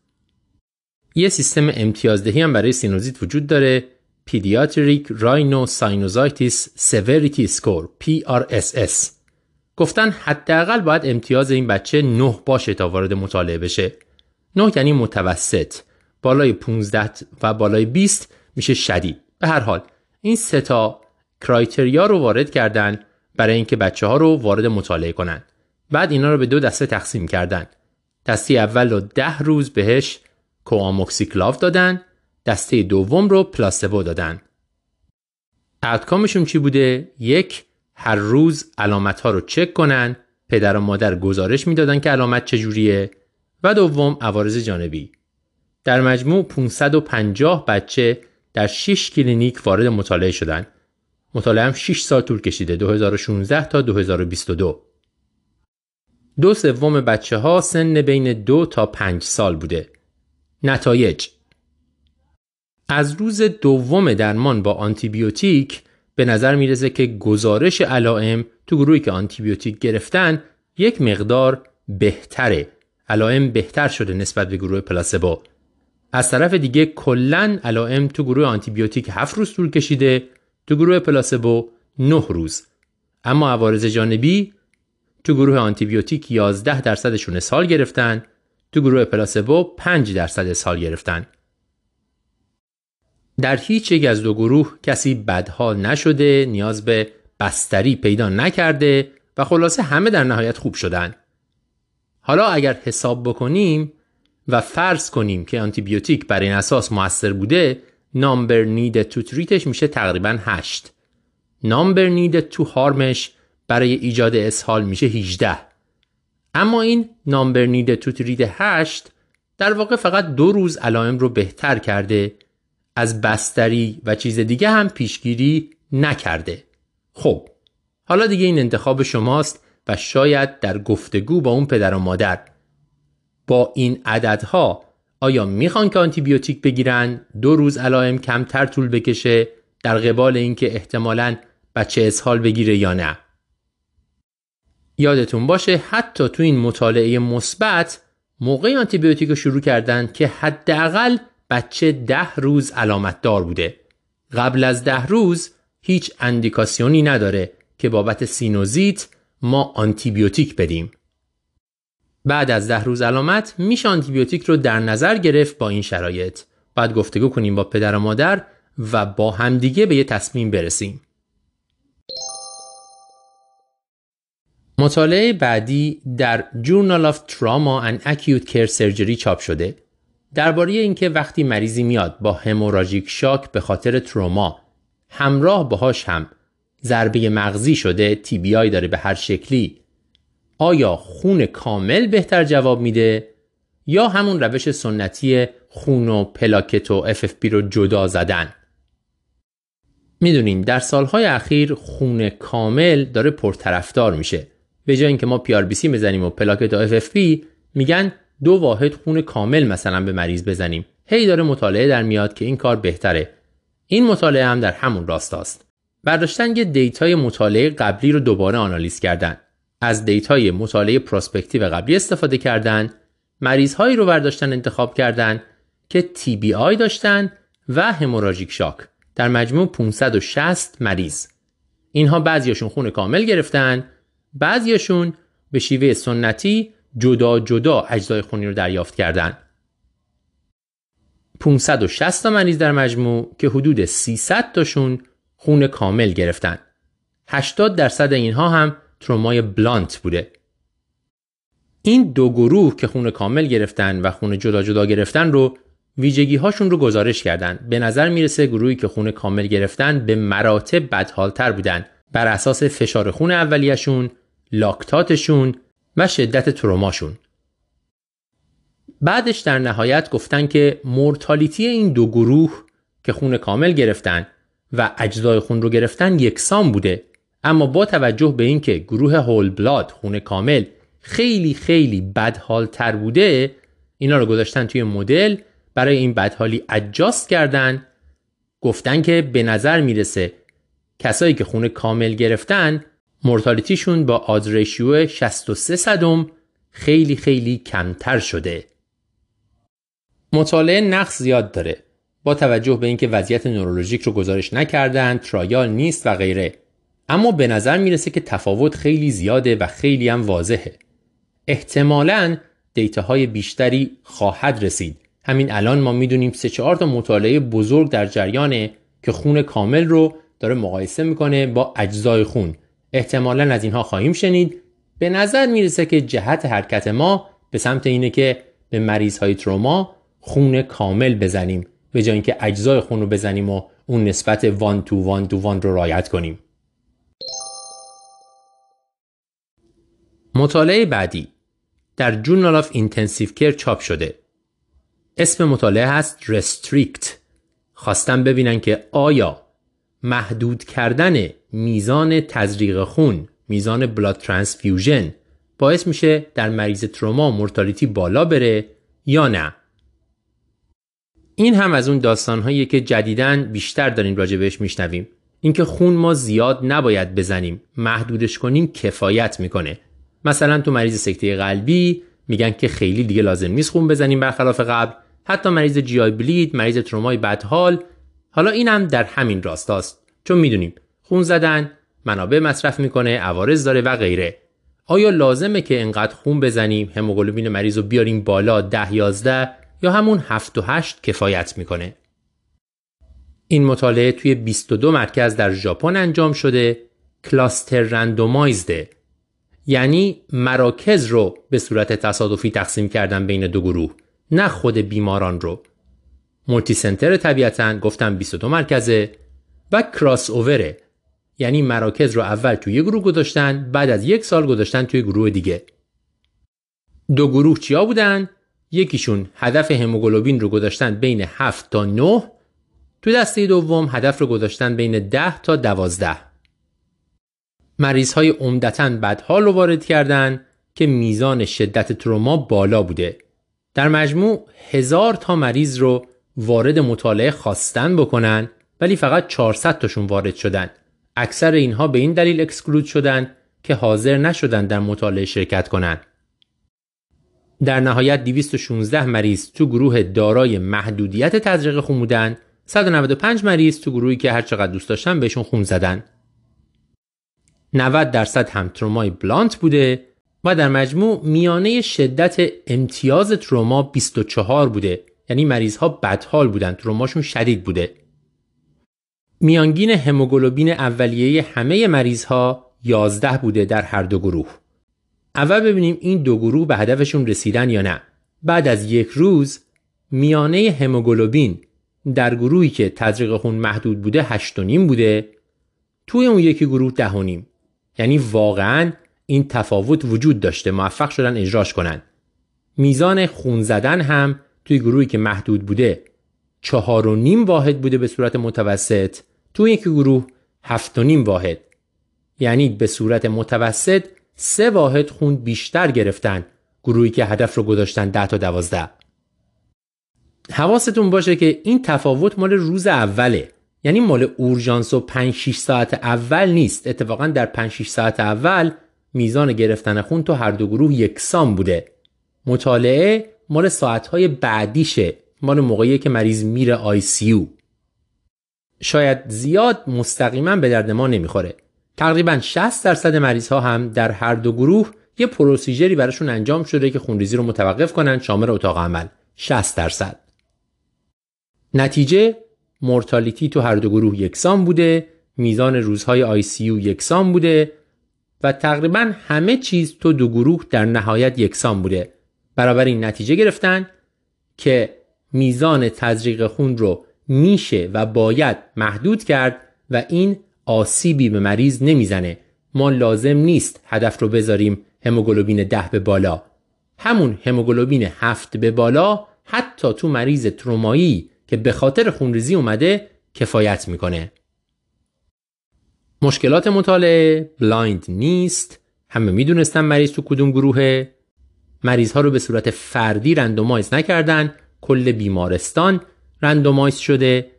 یه سیستم امتیازدهی هم برای سینوزیت وجود داره. Pediatric Rhino Sinusitis Severity Score PRSS گفتن حداقل باید امتیاز این بچه 9 باشه تا وارد مطالعه بشه. 9 یعنی متوسط. بالای 15 و بالای 20 میشه شدید. به هر حال این سه تا کرایتریا رو وارد کردن برای اینکه بچه ها رو وارد مطالعه کنن. بعد اینا رو به دو دسته تقسیم کردن. دسته اول رو ده روز بهش کوآموکسیکلاو دادن دسته دوم رو پلاسبو دادن. اوتکامشون چی بوده؟ یک هر روز علامت ها رو چک کنن پدر و مادر گزارش می‌دادن که علامت چجوریه. و دوم عوارض جانبی. در مجموع 550 بچه در 6 کلینیک وارد مطالعه شدن. مطالعه هم 6 سال طول کشیده 2016 تا 2022 دو. سوم بچه ها سن بین دو تا پنج سال بوده. نتایج. از روز دوم درمان با آنتیبیوتیک به نظر می‌رسه که گزارش علائم تو گروهی که آنتیبیوتیک گرفتن یک مقدار بهتره. علائم بهتر شده نسبت به گروه پلاسبو. از طرف دیگه کلا علائم تو گروه آنتیبیوتیک 7 روز طول کشیده تو گروه پلاسبو 9 روز. اما عوارض جانبی تو گروه آنتیبیوتیک 11 درصدشون سال گرفتن تو گروه پلاسبو 5 درصد سال گرفتن. در هیچ یک از دو گروه کسی بدحال نشده نیاز به بستری پیدا نکرده و خلاصه همه در نهایت خوب شدن. حالا اگر حساب بکنیم و فرض کنیم که آنتیبیوتیک بر این اساس موثر بوده نامبر نید تو تریتش میشه تقریبا 8 نامبر نید تو هارمش برای ایجاد اسهال میشه 18 اما این نامبر نید تو تریت 8 در واقع فقط دو روز علائم رو بهتر کرده از بستری و چیز دیگه هم پیشگیری نکرده. خب حالا دیگه این انتخاب شماست و شاید در گفتگو با اون پدر و مادر. با این عددها آیا می‌خوان که آنتیبیوتیک بگیرن دو روز علائم کمتر طول بکشه در قبال اینکه احتمالا بچه اسهال بگیره یا نه؟ یادتون باشه حتی تو این مطالعه مثبت موقع آنتیبیوتیک رو شروع کردن که حداقل بچه ده روز علامت دار بوده. قبل از ده روز هیچ اندیکاسیونی نداره که بابت سینوزیت ما آنتیبیوتیک بدیم. بعد از ده روز علامت میشه آنتیبیوتیک رو در نظر گرفت با این شرایط. بعد گفتگو کنیم با پدر و مادر و با همدیگه به یه تصمیم برسیم. مطالعه بعدی در Journal of Trauma and Acute Care Surgery چاپ شده درباره اینکه وقتی مریضی میاد با هموراژیک شاک به خاطر تروما همراه باهاش هم ضربه مغزی شده آی داره به هر شکلی. آیا خون کامل بهتر جواب میده؟ یا همون روش سنتی خون و پلاکت و اف رو جدا زدن؟ می‌دونین در سالهای اخیر خون کامل داره پرطرفدار میشه. به جای اینکه ما PRBC بزنیم و پلاکت و FFP میگن دو واحد خون کامل مثلا به مریض بزنیم. هی داره مطالعه در میاد که این کار بهتره. این مطالعه هم در همون راستاست. برداشتن یه data ی مطالعه قبلی رو دوباره آنالیز کردن. از data ی مطالعه prospective قبلی استفاده کردن مریض هایی رو برداشتن انتخاب کردن که تی بی آی داشتن و هموراژیک شاک در مجموع 560 مریض. اینها بعضیاشون خون کامل گرفتن بعضیاشون به شیوه سنتی جدا جدا اجزای خونی رو دریافت کردن. 560 تا مریض در مجموع که حدود 300 تاشون خون کامل گرفتن. 80 درصد اینها هم ترومای بلانت بوده. این دو گروه که خون کامل گرفتن و خون جدا جدا گرفتن رو ویژگی هاشون رو گزارش کردن. به نظر می‌رسه گروهی که خون کامل گرفتن به مراتب بدحالتر بودن. بر اساس فشار خون اولیشون لاکتاتشون و شدت تروماشون. بعدش در نهایت گفتن که مورتالیتی این دو گروه که خون کامل گرفتن و اجزای خون رو گرفتن یکسان بوده. اما با توجه به اینکه گروه هول بلاد خون کامل خیلی خیلی بدحال تر بوده اینا رو گذاشتن توی مدل برای این بدحالی اجاست کردن گفتن که به نظر می‌رسه کسایی که خون کامل گرفتن مورتالیتیشون با آدریشیو 63 صدم خیلی خیلی کمتر شده. مطالعه نقص زیاد داره. با توجه به اینکه وضعیت نورولوژیک رو گزارش نکردن ترایال نیست و غیره. اما به نظر می‌رسه که تفاوت خیلی زیاده و خیلی هم واضحه. احتمالاً دیتاهای بیشتری خواهد رسید. همین الان ما می‌دونیم سه چهار تا مطالعه بزرگ در جریانه که خون کامل رو داره مقایسه می‌کنه با اجزای خون. احتمالا از اینها خواهیم شنید. به نظر می‌رسه که جهت حرکت ما به سمت اینه که به مریض های تروما خون کامل بزنیم به جای اینکه اجزای خون رو بزنیم و اون نسبت وان تو وان تو وان رو رعایت کنیم. مطالعه بعدی. در Journal of Intensive Care چاپ شده. اسم مطالعه هست RESTRICT خواستن ببینن که آیا محدود کردن میزان تزریق خون میزان blood transfusion باعث میشه در مریض تروما mortality بالا بره یا نه. این هم از اون داستانهایی که جدیدا بیشتر داریم راجع بهش میشنویم. اینکه خون ما زیاد نباید بزنیم محدودش کنیم کفایت می‌کنه. مثلا تو مریض سکته قلبی میگن که خیلی دیگه لازم نیست خون بزنیم برخلاف قبل. حتی مریض جی آی بلید مریض ترومای بدحال حالا اینم در همین راستاست چون می‌دونیم خون زدن منابع مصرف می‌کنه عوارض داره و غیره. آیا لازمه که انقدر خون بزنیم هموگلوبین مریض رو بیاریم بالا ده 11 یا همون 7 و 8 کفایت می‌کنه؟ این مطالعه توی 22 مرکز در ژاپن انجام شده کلاستر رندومایزده یعنی مراکز رو به صورت تصادفی تقسیم کردن بین دو گروه نه خود بیماران رو. مولتی سنتر طبیعتا گفتم 22 مرکزه و کراس اووره یعنی مراکز رو اول توی یه گروه گذاشتن بعد از یک سال گذاشتن توی گروه دیگه. دو گروه چیا بودن؟ یکیشون هدف هموگلوبین رو گذاشتن بین 7 تا 9 تو دسته دوم هدف رو گذاشتن بین 10 تا 12 مریض های عمدتا بدحال رو وارد کردن که میزان شدت تروما بالا بوده. در مجموع هزار تا مریض رو وارد مطالعه خواستن بکنن ولی فقط 400 تاشون وارد شدن. اکثر اینها به این دلیل اکسکلود شدن که حاضر نشدن در مطالعه شرکت کنند. در نهایت 216 مریض تو گروه دارای محدودیت تزریق خون بودن 195 مریض تو گروهی که هر چقدر دوست داشتن بهشون خون زدن. 90 درصد هم ترومای بلانت بوده و در مجموع میانه شدت امتیاز تروما 24 بوده. یعنی مریض ها بدحال بودن تروماشون شدید بوده. میانگین هموگلوبین اولیه همه مریض ها 11 بوده در هر دو گروه. اول ببینیم این دو گروه به هدفشون رسیدن یا نه. بعد از یک روز میانه هموگلوبین در گروهی که تزریق خون محدود بوده 8.5 بوده. توی اون یکی گروه 10.5 یعنی واقعا این تفاوت وجود داشته. موفق شدن اجراش کنن. میزان خون زدن هم توی گروهی که محدود بوده چهار و نیم واحد بوده به صورت متوسط توی یک گروه هفت و نیم واحد. یعنی به صورت متوسط سه واحد خون بیشتر گرفتن گروهی که هدف رو گذاشتن ده تا دوازده. حواستون باشه که این تفاوت مال روز اوله. یعنی مال اورژانس و 5 6 ساعت اول نیست. اتفاقا در 5 6 ساعت اول میزان گرفتن خون تو هر دو گروه یکسان بوده. مطالعه مال ساعتهای بعدیشه. مال موقعی که مریض میره آی سی او. شاید زیاد مستقیما به درد ما نمی‌خوره. تقریبا 60 درصد مریض ها هم در هر دو گروه یه پروسیجری براشون انجام شده که خونریزی رو متوقف کنن شامل اتاق عمل. 60 درصد. نتیجه مورتالیتی تو هر دو گروه یکسان بوده میزان روزهای آی سی یکسان بوده و تقریبا همه چیز تو دو گروه در نهایت یکسان بوده. برابر این نتیجه گرفتن که میزان تزریق خون رو میشه و باید محدود کرد و این آسیبی به مریض نمی‌زنه. ما لازم نیست هدف رو بذاریم هموگلوبین ده به بالا. همون هموگلوبین هفت به بالا حتی تو مریض ترومایی که به خاطر خونریزی اومده کفایت می‌کنه. مشکلات مطالعه blind نیست. همه می‌دونستن مریض تو کدوم گروهه. مریض ها رو به صورت فردی رندومایز نکردن کل بیمارستان رندومایز شده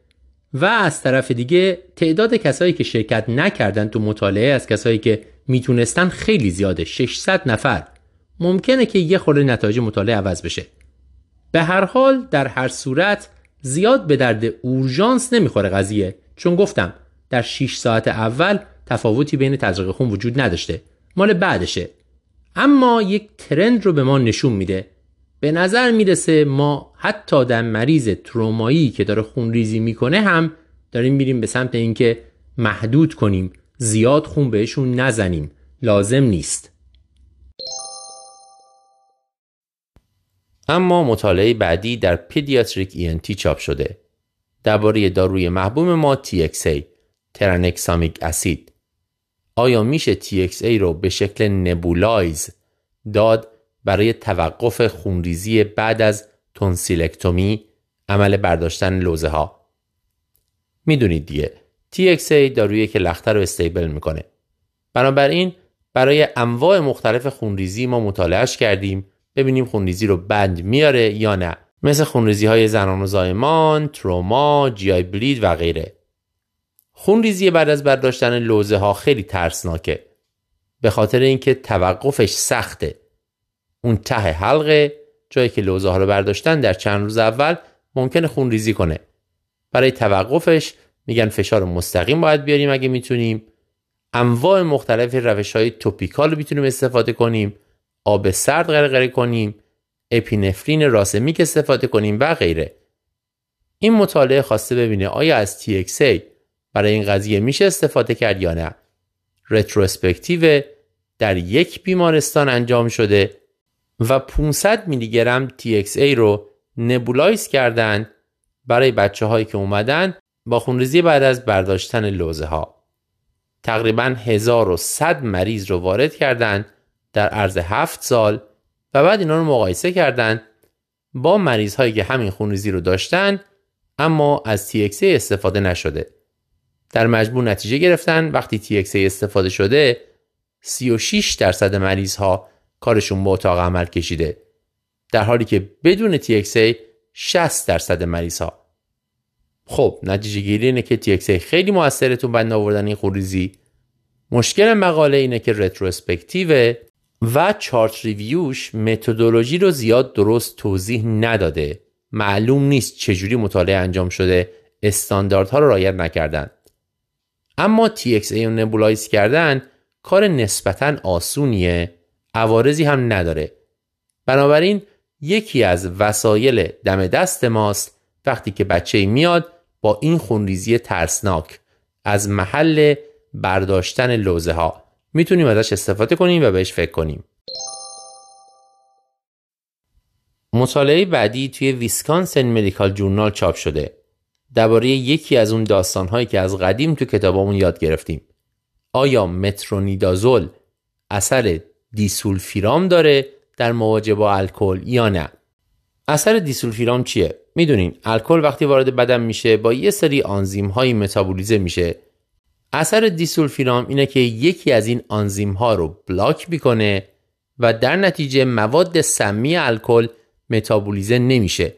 و از طرف دیگه تعداد کسایی که شرکت نکردن تو مطالعه از کسایی که می‌تونستن خیلی زیاده 600 نفر. ممکنه که یه خورده نتایج مطالعه عوض بشه. به هر حال در هر صورت زیاد به درد اورژانس نمی‌خوره قضیه. چون گفتم در 6 ساعت اول تفاوتی بین تزریق خون وجود نداشته. مال بعدشه. اما یک ترند رو به ما نشون میده. به نظر می‌رسه ما حتی در مریض ترومایی که داره خونریزی می‌کنه هم داریم میریم به سمت اینکه محدود کنیم. زیاد خون بهشون نزنیم. لازم نیست. اما مطالعه بعدی در پدیاتریک ENT چاپ شده. درباره داروی محبوم ما TXA ترانکسامیک اسید. آیا میشه TXA رو به شکل نبولایز داد برای توقف خونریزی بعد از تونسیلکتومی عمل برداشتن لوزه ها می‌دونید دیگه. TXA دارویی که لختر رو استیبل می‌کنه. بنابراین برای انواع مختلف خونریزی ما مطالعهش کردیم. ببینیم خونریزی رو بند میاره یا نه. مثل خونریزی های زنان و زایمان، تروما، جی آی بلید و غیره. خونریزی بعد از برداشتن لوزه ها خیلی ترسناکه. به خاطر اینکه توقفش سخته. اون ته حلقه جایی که لوزه ها رو برداشتن در چند روز اول ممکنه خون ریزی کنه. برای توقفش میگن فشار مستقیم باید بیاریم اگه می‌تونیم. انواع مختلف روش های توپیکال رو می‌تونیم استفاده کنیم. آب سرد غرغره کنیم. اپینفرین راسمیک استفاده کنیم و غیره. این مطالعه خواسته ببینه آیا از TXA برای این قضیه میشه استفاده کرد یا نه رتروسپکتیو در یک بیمارستان انجام شده و 500 میلی گرم TXA رو نبولایز کردند برای بچه هایی که اومدن با خونریزی بعد از برداشتن لوزه ها. تقریبا 1100 مریض رو وارد کردند در عرض 7 سال و بعد اینا رو مقایسه کردند با مریض هایی که همین خونریزی رو داشتن اما از TXA استفاده نشده. در مجموع نتیجه گرفتن. وقتی TXA استفاده شده 36 درصد مریض ها کارشون به اتاق عمل کشیده. در حالی که بدون TXA 60 درصد مریض ها خب نتیجه گیری اینه که TXA خیلی موثره تو بند آوردن این خوریزی مشکل مقاله اینه که رتروسپکتیو و چارت ریویوش متدولوژی رو زیاد درست توضیح نداده. معلوم نیست چجوری مطالعه انجام شده. استانداردها رو رعایت نکردن. اما TXA رو نبولایز کردن کار نسبتا آسونیه عوارضی هم نداره. بنابراین یکی از وسایل دم دست ماست وقتی که بچه میاد با این خونریزی ترسناک از محل برداشتن لوزه ها می‌تونیم ازش استفاده کنیم و بهش فکر کنیم. مطالعه بعدی توی ویسکانسن مدیکال جورنال چاپ شده. درباره یکی از اون داستانهایی که از قدیم تو کتابامون یاد گرفتیم. آیا مترونیدازول اثر دیسولفیرام داره در مواجهه با الکل یا نه؟ اثر دیسولفیرام چیه؟ می‌دونین الکل وقتی وارد بدن میشه با یه سری آنزیم هایی متابولیزه میشه. اثر دیسولفیرام اینه که یکی از این آنزیم ها رو بلاک می‌کنه و در نتیجه مواد سمی الکل متابولیزه نمیشه.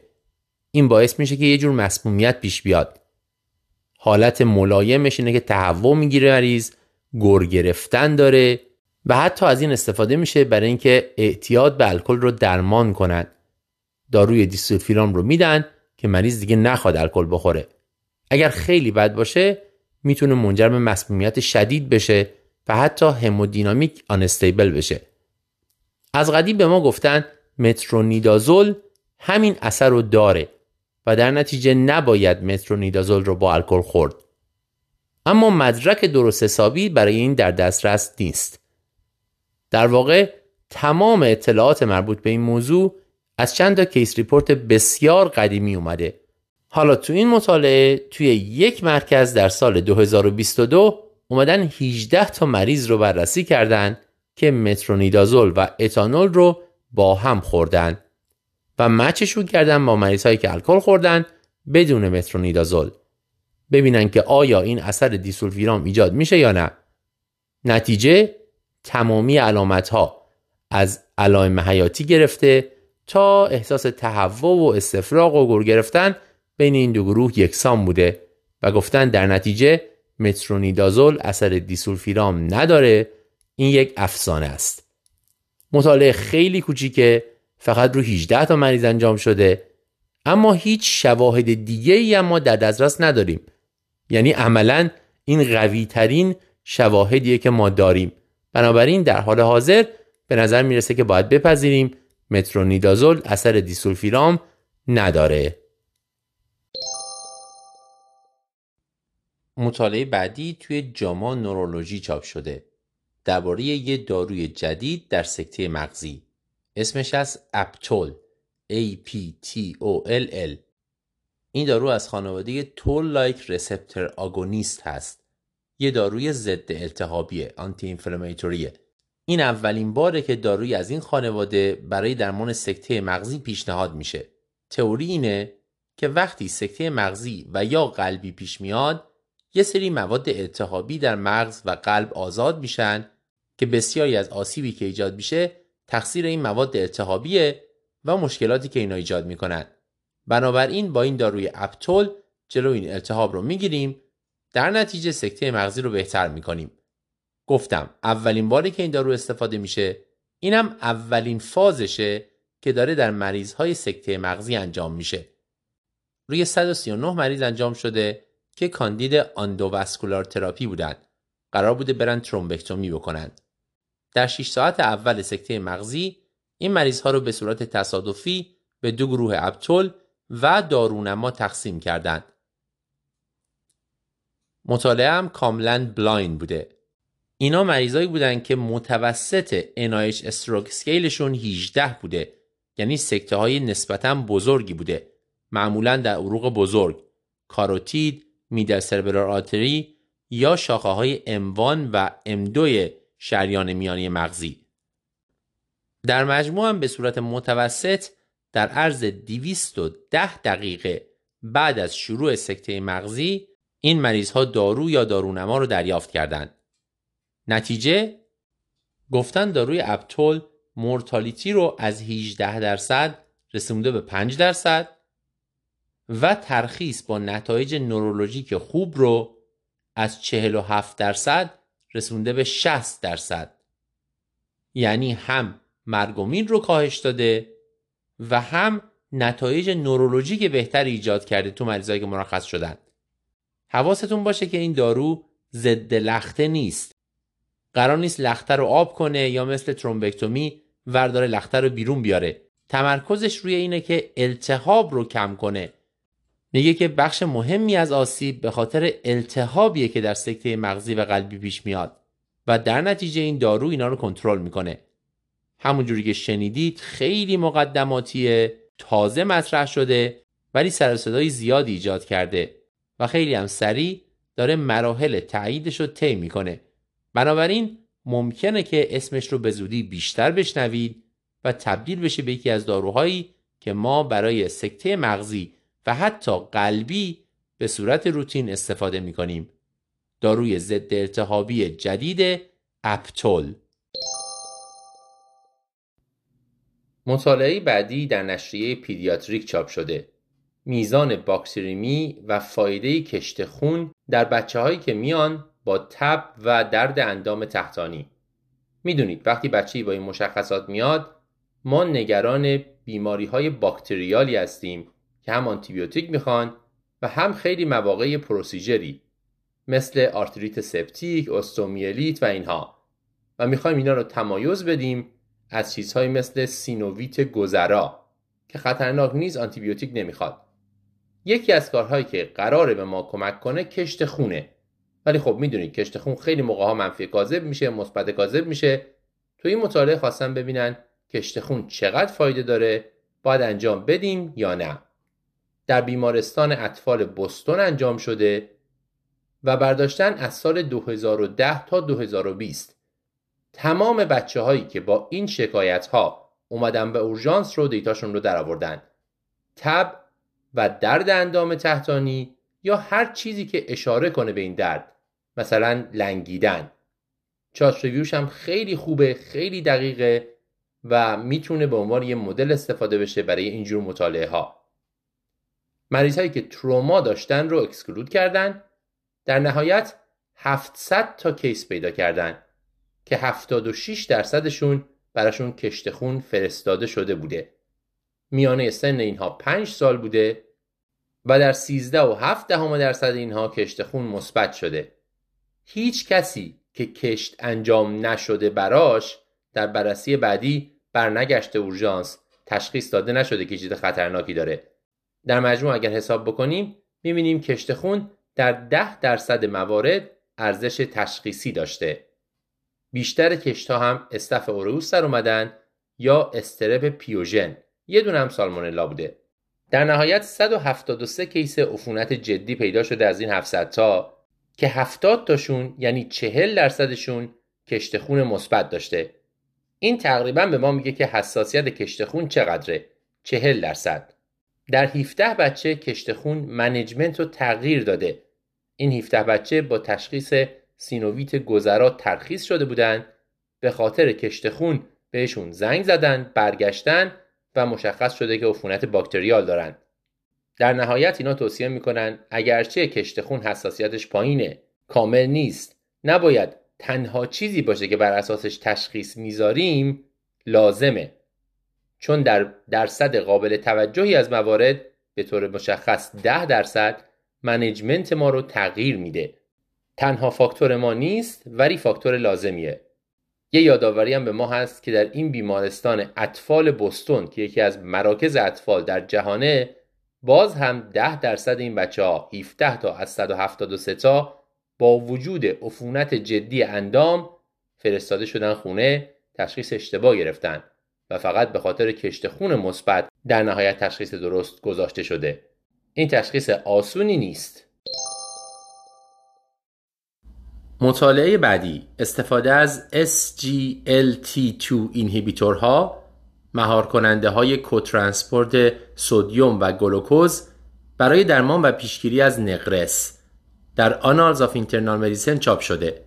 این باعث میشه که یه جور مسمومیت پیش بیاد. حالت ملایمش اینه که تهوع می‌گیره مریض گر گرفتن داره و حتی از این استفاده میشه برای اینکه اعتیاد به الکل رو درمان کنند داروی دیسولفیرام رو میدن که مریض دیگه نخواد الکل بخوره. اگر خیلی بد باشه می‌تونه منجر به مسمومیت شدید بشه و حتی همودینامیک آنستیبل بشه. از قدیم به ما گفتن مترونیدازول همین اثر رو داره. و در نتیجه نباید مترونیدازول رو با الکل خورد. اما مدرک درست حسابی برای این در دسترس نیست. در واقع تمام اطلاعات مربوط به این موضوع از چند تا case report بسیار قدیمی اومده. حالا تو این مطالعه توی یک مرکز در سال 2022 اومدن 18 تا مریض رو بررسی کردن که مترونیدازول و اتانول رو با هم خوردن. و match شون کردن با مریض هایی که الکل خوردن بدون مترونیدازول. ببینن که آیا این اثر دیسولفیرام ایجاد میشه یا نه. نتیجه تمامی علامت ها از علائم حیاتی گرفته تا احساس تهوع و استفراغ و گر گرفتن بین این دو گروه یکسان بوده و گفتن در نتیجه مترونیدازول اثر دیسولفیرام نداره این یک افسانه است. مطالعه خیلی کوچیکه فقط رو 18 تا مریض انجام شده. اما هیچ شواهد دیگه ای ما در دسترس نداریم. یعنی عملا این قوی ترین شواهدیه که ما داریم. بنابراین در حال حاضر به نظر می‌رسه که باید بپذیریم. مترونیدازول اثر دیسولفیرام نداره. مطالعه بعدی توی جاما نورولوژی چاپ شده. درباره یه داروی جدید در سکته مغزی. اسمش از اپتول. A-P-T-O-L-L این دارو از خانواده تول لایک رسپتر آگونیست هست. یه داروی ضد التهابیه آنتی اینفلاماتوریه این اولین باره که داروی از این خانواده برای درمان سکته مغزی پیشنهاد میشه. تئوری اینه که وقتی سکته مغزی و یا قلبی پیش میاد یه سری مواد التهابی در مغز و قلب آزاد میشن که بسیاری از آسیبی که ایجاد میشه تقصیر این مواد التهابیه و مشکلاتی که اینا ایجاد می‌کنن. بنابراین با این داروی اپتول جلو این التهاب رو می‌گیریم. در نتیجه سکته مغزی رو بهتر می‌کنیم. گفتم اولین باری که این دارو استفاده میشه اینم اولین فازشه که داره در مریض های سکته مغزی انجام میشه. روی 139 مریض انجام شده که کاندید آندوواسکولار تراپی بودند قرار بوده برن ترومبکتومی بکنند در 6 ساعت اول سکته مغزی این مریض ها رو به صورت تصادفی به دو گروه ApTOLL و دارونما تقسیم کردند. مطالعه هم کاملا blind بوده. اینا مریضایی بودن که متوسط NIH stroke scale شون 18 بوده یعنی سکته های نسبتا بزرگی بوده معمولا در عروق بزرگ کاروتید، middle cerebral artery یا شاخه های M1 و M2 شریان میانی مغزی در مجموع هم به صورت متوسط در عرض 210 دقیقه بعد از شروع سکته مغزی این مریض ها دارو یا دارونما رو دریافت کردند. نتیجه گفتن داروی اپتول مورتالیتی رو از 18 درصد رسونده به 5 درصد و ترخیص با نتایج نورولوژیک خوب رو از 47 درصد رسونده به 60 درصد. یعنی هم مرگومین رو کاهش داده و هم نتایج نورولوژیک بهتری ایجاد کرده تو مریضایی که مرخص شدن. حواستون باشه که این دارو ضد لخته نیست. قرار نیست لخته رو آب کنه یا مثل ترومبکتومی ورداره لخته رو بیرون بیاره. تمرکزش روی اینه که التهاب رو کم کنه. میگه که بخش مهمی از آسیب به خاطر التهابیه که در سکته مغزی و قلبی پیش میاد و در نتیجه این دارو اینا رو کنترل می‌کنه. همونجوری که شنیدید خیلی مقدماتی تازه مطرح شده ولی سر صدای زیادی ایجاد کرده و خیلی هم سریع داره مراحل تاییدش رو طی می‌کنه. بنابراین ممکنه که اسمش رو به زودی بیشتر بشنوید و تبدیل بشه به یکی از داروهایی که ما برای سکته مغزی حتی قلبی به صورت روتین استفاده می کنیم. داروی ضد التهابی جدید اپتول مطالعه بعدی در نشریه پیدیاتریک چاپ شده. میزان باکتریمی و فایده کشت خون در بچه هایی که میان با تب و درد اندام تحتانی. می‌دونید وقتی بچه با این مشخصات میاد ما نگران بیماری های bacterial ی هستیم که هم آنتیبیوتیک می‌خوان و هم خیلی مواقع procedure ی مثل آرتریت سپتیک، استئومیلیت و اینها. و می‌خوایم اینا رو تمایز بدیم از چیزهایی مثل سینوویت گذرا که خطرناک نیست آنتیبیوتیک نمی‌خواد. یکی از کارهایی که قراره به ما کمک کنه کشت خونه. ولی خب می‌دونید کشت خون خیلی موقع ها منفی کاذب میشه مثبت کاذب میشه. تو این مطالعه خواستم ببینن کشت خون چقدر فایده داره باید انجام بدیم یا نه. در بیمارستان اطفال بستون انجام شده و برداشتن از سال 2010 تا 2020 تمام بچه هایی که با این شکایت ها اومدن به اورژانس رو دیتاشون رو درآوردن. تب و درد اندام تحتانی یا هر چیزی که اشاره کنه به این درد مثلا لنگیدن. چارت ریویوش هم خیلی خوبه خیلی دقیقه و می‌تونه به عنوان یه مدل استفاده بشه برای اینجور مطالعه ها مریض هایی که تروما داشتن رو اکسکلود کردن. در نهایت 700 تا کیس پیدا کردن که 76 درصدشون براشون کشت خون فرستاده شده بوده. میانه سن اینها 5 سال بوده و در 13 و 7 دهم درصد اینها کشت خون مثبت شده. هیچ کسی که کشت انجام نشده براش در بررسی بعدی برنگشته اورژانس تشخیص داده نشده که چیز خطرناکی داره. در مجموع اگر حساب بکنیم می‌بینیم کشت خون در 10 درصد موارد ارزش تشخیصی داشته. بیشتر کشت ها هم استف اوروس در اومدن یا strep pyogenes. یه دونه هم سالمونلا بوده. در نهایت 173 case عفونت جدی پیدا شده از این 700 تا که 70 تاشون یعنی 40 درصدشون کشت خون مثبت داشته. این تقریبا به ما میگه که حساسیت کشت خون چقدره؟ 40 درصد. در 17 بچه کشت خون management رو تغییر داده. این 17 بچه با تشخیص سینوویت گذرا ترخیص شده بودند به خاطر کشت خون بهشون زنگ زدن برگشتن و مشخص شده که عفونت باکتریال دارن. در نهایت اینا توصیه می‌کنن اگرچه کشت خون حساسیتش پایینه کامل نیست. نباید تنها چیزی باشه که بر اساسش تشخیص می‌ذاریم لازمه. چون در درصد قابل توجهی از موارد به طور مشخص ده درصد منیجمنت ما رو تغییر میده. تنها فاکتور ما نیست ولی فاکتور لازمیه. یه یادآوری هم به ما هست که در این بیمارستان اطفال بستون که یکی از مراکز اطفال در جهانه باز هم 10 درصد این بچه ها 17 تا از 173 تا با وجود عفونت جدی اندام فرستاده شدن خونه تشخیص اشتباه گرفتن. و فقط به خاطر کشت خون مثبت در نهایت تشخیص درست گذاشته شده. این تشخیص آسونی نیست. مطالعه بعدی استفاده از SGLT2 inhibitor ها مهار کننده های co-transport sodium و گلوکوز برای درمان و پیشگیری از نقرس در Annals of Internal Medicine چاپ شده.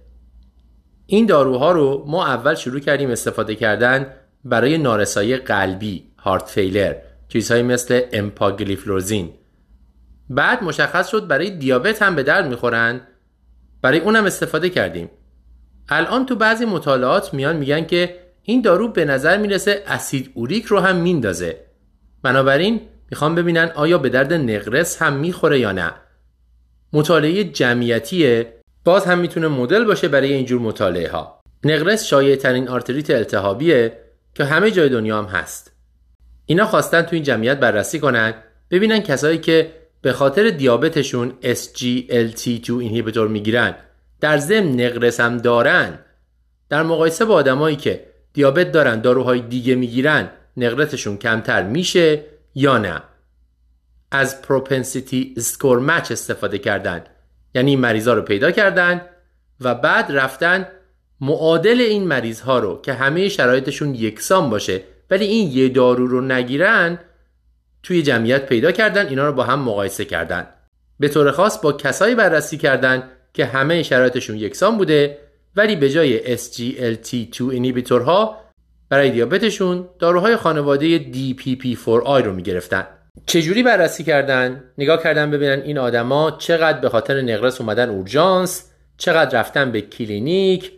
این داروها رو ما اول شروع کردیم استفاده کردن برای نارسایی قلبی heart failure چیزهایی مثل امپاگلیفلوزین بعد مشخص شد برای دیابت هم به درد می‌خورن. برای اونم استفاده کردیم. الان تو بعضی مطالعات میان میگن که این دارو به نظر می‌رسه اسید اوریک رو هم میندازه. بنابراین می‌خوام ببینن آیا به درد نقرس هم می‌خوره یا نه. مطالعه جمعیتیه. باز هم می‌تونه مدل باشه برای اینجور مطالعه ها نقرس شایع ترین آرتریت التهابیه. که همه جای دنیا هم هست. اینا خواستن تو این جمعیت بررسی کنن ببینن کسایی که به خاطر دیابتشون SGLT2 inhibitor می‌گیرن در ضمن نقرس هم دارن. در مقایسه با آدمایی که دیابت دارن داروهای دیگه می‌گیرن نقرسشون کمتر میشه یا نه؟ از propensity score match استفاده کردن یعنی مریضا رو پیدا کردن و بعد رفتن معادل این مریض ها رو که همه شرایطشون یکسان باشه ولی این یه دارو رو نگیرن توی جمعیت پیدا کردن اینا رو با هم مقایسه کردن به طور خاص با کسایی بررسی کردن که همه شرایطشون یکسان بوده ولی به جای SGLT2 اینیبیتورها برای دیابتشون داروهای خانواده DPP4I رو می‌گرفتن چجوری بررسی کردن؟ نگاه کردن ببینن این آدما چقدر به خاطر نقرس اومدن اورژانس چقدر رفتن به کلینیک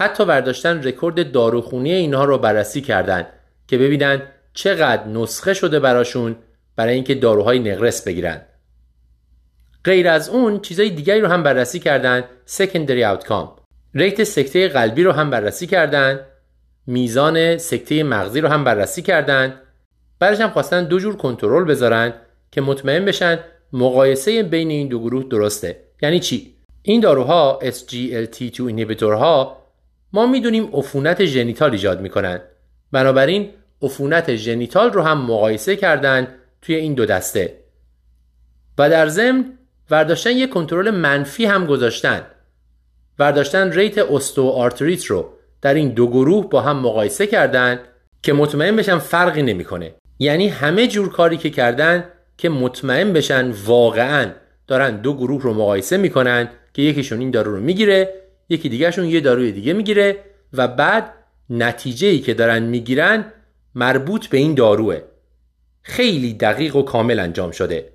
حتی برداشتن رکورد داروخونی اینها رو بررسی کردن که ببینن چقدر نسخه شده براشون برای اینکه داروهای نقرس بگیرن. غیر از اون چیزای دیگری رو هم بررسی کردن secondary outcome. rate سکته قلبی رو هم بررسی کردن میزان سکته مغزی رو هم بررسی کردن. بعدش هم خواستن دو جور کنترل بذارن که مطمئن بشن مقایسه بین این دو گروه درسته. یعنی چی؟ این داروها SGLT2 ها ما می‌دونیم عفونت genital ایجاد می‌کنن. بنابراین عفونت genital رو هم مقایسه کردن توی این دو دسته. و در ضمن ورداشتن یک کنترل منفی هم گذاشتن. ورداشتن rate استئوآرتریت رو در این دو گروه با هم مقایسه کردن که مطمئن بشن فرقی نمی‌کنه. یعنی همه جور کاری که کردن که مطمئن بشن واقعا دارن دو گروه رو مقایسه می‌کنن که یکیشون این دارو رو می‌گیره یکی دیگهشون یه داروی دیگه می‌گیره و بعد نتیجه ای که دارن می‌گیرن مربوط به این داروه. خیلی دقیق و کامل انجام شده.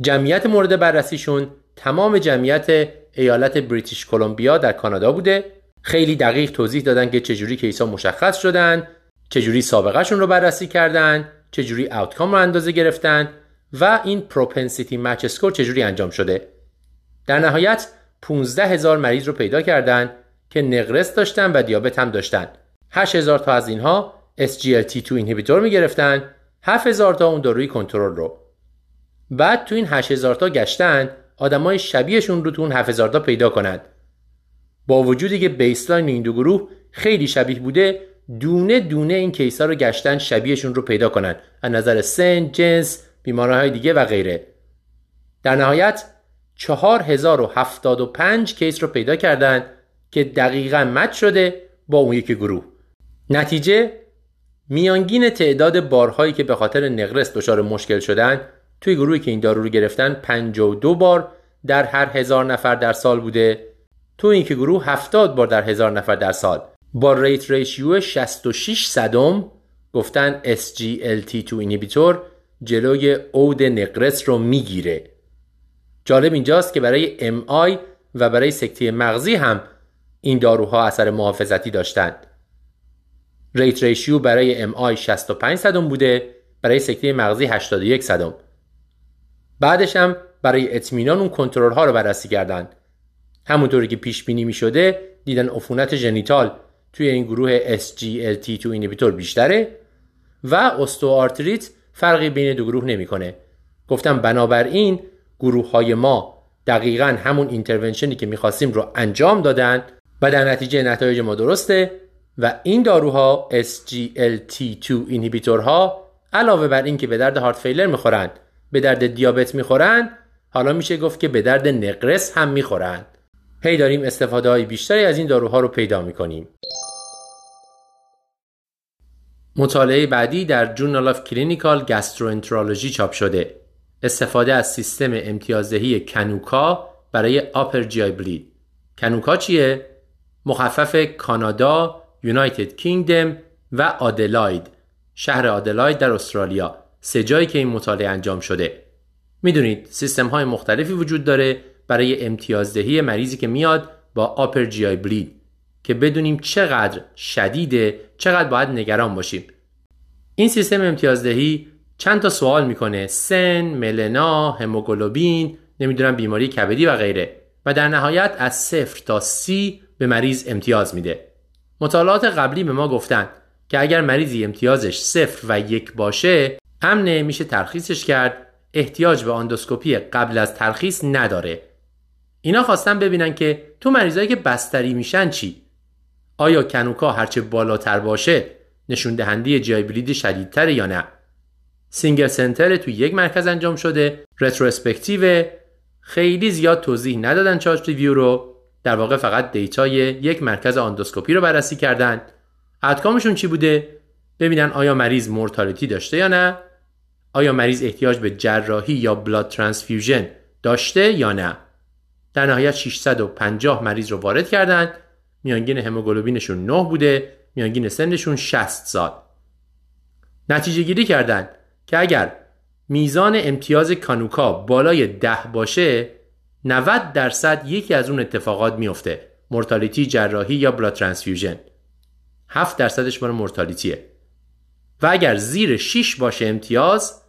جمعیت مورد بررسیشون تمام جمعیت ایالت بریتیش کلمبیا در کانادا بوده. خیلی دقیق توضیح دادن که چجوری کیسا مشخص شدن چجوری سابقهشون رو بررسی کردن چجوری outcome رو اندازه گرفتن و این propensity match score چجوری انجام شده. در نهایت 15 هزار مریض رو پیدا کردن که نقرس داشتن و دیابت هم داشتن. 8 هزار تا از اینها SGLT2 inhibitor می گرفتن 7 هزار تا اون داروی کنترل رو. بعد تو این 8 هزار تا گشتن آدمای شبیهشون رو تو اون 7 هزار تا پیدا کنند با وجودی که بیسلاین این دو گروه خیلی شبیه بوده دونه دونه این کیسا رو گشتن شبیهشون رو پیدا کنن. از نظر سن، جنس، بیماریهای دیگه و غیره. در نهایت 4075 کیس رو پیدا کردند که دقیقا مت شده با اون یکی گروه. نتیجه میانگین تعداد بارهایی که به خاطر نقرس دچار مشکل شدن توی گروهی که این دارو رو گرفتن 52 بار در هر هزار نفر در سال بوده. تو اون یکی گروه 70 بار در هزار نفر در سال. با rate ratio 66 صدم گفتن SGLT2 inhibitor جلوی عود نقرس رو می‌گیره. جالب اینجاست که برای MI و برای سکته مغزی هم این داروها اثر محافظتی داشتند. rate ratio برای MI 65 صدم بوده برای سکته مغزی 81 صدم. بعدش هم برای اطمینان اون کنترل ها رو بررسی کردند. همونطوری که پیش بینی می شده دیدن عفونت genital توی این گروه SGLT2 inhibitor بیشتره و استئوآرتریت فرقی بین دو گروه نمی‌کنه. گفتم بنابراین گروه های ما دقیقا همون intervention ی که می‌خواستیم رو انجام دادن و در نتیجه نتایج ما درسته و این داروها SGLT2 inhibitor ها علاوه بر اینکه به درد heart failure می‌خورند به درد دیابت می‌خورند حالا میشه گفت که به درد نقرس هم می‌خورند هی داریم استفاده های بیشتری از این داروها رو پیدا می‌کنیم. مطالعه بعدی در Journal of Clinical Gastroenterology چاپ شده. استفاده از سیستم امتیازدهی CANUKA برای upper GI bleed. CANUKA چیه؟ مخفف کانادا United Kingdom و آدلاید شهر آدلاید در استرالیا. سه جایی که این مطالعه انجام شده. می‌دونید سیستم های مختلفی وجود داره برای امتیازدهی مریضی که میاد با آپر جی آی بلید. که بدونیم چقدر شدیده چقدر باید نگران باشیم. این سیستم امتیازدهی چند تا سوال می‌کنه. سن، ملنا، هموگلوبین، نمی‌دونم بیماری کبدی و غیره. و در نهایت از صفر تا سی به مریض امتیاز میده. مطالعات قبلی به ما گفتن که اگر مریضی امتیازش صفر و یک باشه امنه میشه ترخیصش کرد. احتیاج به آندوسکوپی قبل از ترخیص نداره. اینا خواستن ببینن که تو مریضایی که بستری میشن چی؟ آیا CANUKA هرچه بالاتر باشه نشون دهنده GI bleed شدیدتر یا نه؟ single center تو یک مرکز انجام شده. retrospective خیلی زیاد توضیح ندادن chart review رو. در واقع فقط data ی یک مرکز آندوسکوپی رو بررسی کردن. outcome شون چی بوده؟ ببینن آیا مریض mortality داشته یا نه؟ آیا مریض احتیاج به جراحی یا blood transfusion داشته یا نه؟ در نهایت 650 مریض رو وارد کردند میانگین هموگلوبینشون 9 بوده. میانگین سنشون 60 سال. نتیجه گیری کردند که اگر میزان امتیاز CANUKA بالای 10 باشه 90 درصد یکی از اون اتفاقات میفته. mortality جراحی یا blood transfusion 7 درصدش مال mortality ه و اگر زیر 6 باشه امتیاز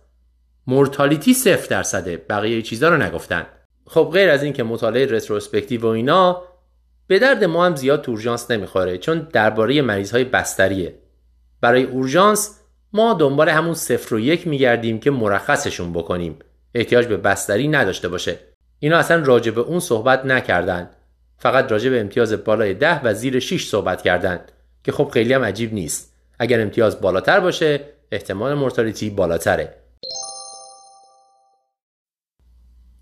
mortality صفر درصده. بقیه چیزا رو نگفتن. خب غیر از اینکه مطالعه retrospective و اینا به درد ما هم زیاد اورژانس نمی‌خوره چون درباره مریض های بستریه. برای اورژانس ما دنبال همون صفر و یک میگردیم که مرخصشون بکنیم. احتیاج به بستری نداشته باشه. اینا اصلا راجع به اون صحبت نکردن. فقط راجع به امتیاز بالای ده و زیر 6 صحبت کردن که خب خیلی هم عجیب نیست. اگر امتیاز بالاتر باشه احتمال mortality بالاتره.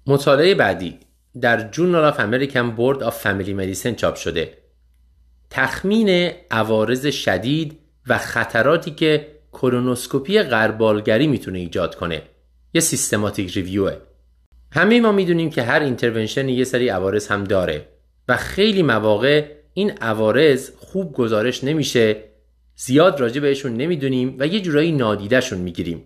مطالعه بعدی. در Journal of American Board of Family Medicine چاپ شده. تخمین عوارض شدید و خطراتی که کولونوسکوپی غربالگری می‌تونه ایجاد کنه. یه systematic review ه. همه ما می‌دونیم که هر intervention یه سری عوارض هم داره و خیلی مواقع این عوارض خوب گزارش نمیشه زیاد راجع بهشون نمی‌دونیم و یه جورایی نادیدهشون می‌گیریم.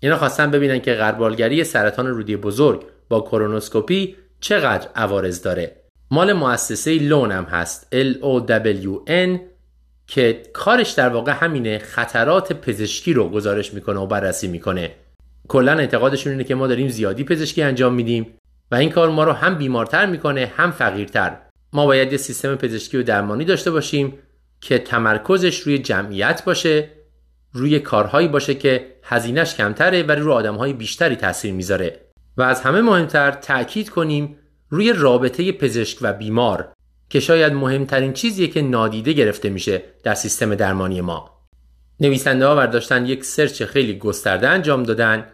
اینا خواستن ببینن که غربالگری سرطان روده بزرگ با کولونوسکوپی چقدر عوارض داره. مال مؤسسه Lown هم هست. L-O-W-N که کارش در واقع همینه خطرات پزشکی رو گزارش می‌کنه و بررسی می‌کنه. کلا اعتقادشون اینه که ما داریم زیادی پزشکی انجام میدیم و این کار ما رو هم بیمارتر می‌کنه هم فقیرتر. ما باید یه سیستم پزشکی و درمانی داشته باشیم که تمرکزش روی جمعیت باشه روی کارهایی باشه که هزینهش کمتره و روی آدمهای بیشتری تاثیر می‌ذاره. و از همه مهمتر تأکید کنیم روی رابطه پزشک و بیمار. که شاید مهمترین چیزیه که نادیده گرفته میشه در سیستم درمانی ما نویسنده ها برداشتن یک سرچ خیلی گسترده انجام دادن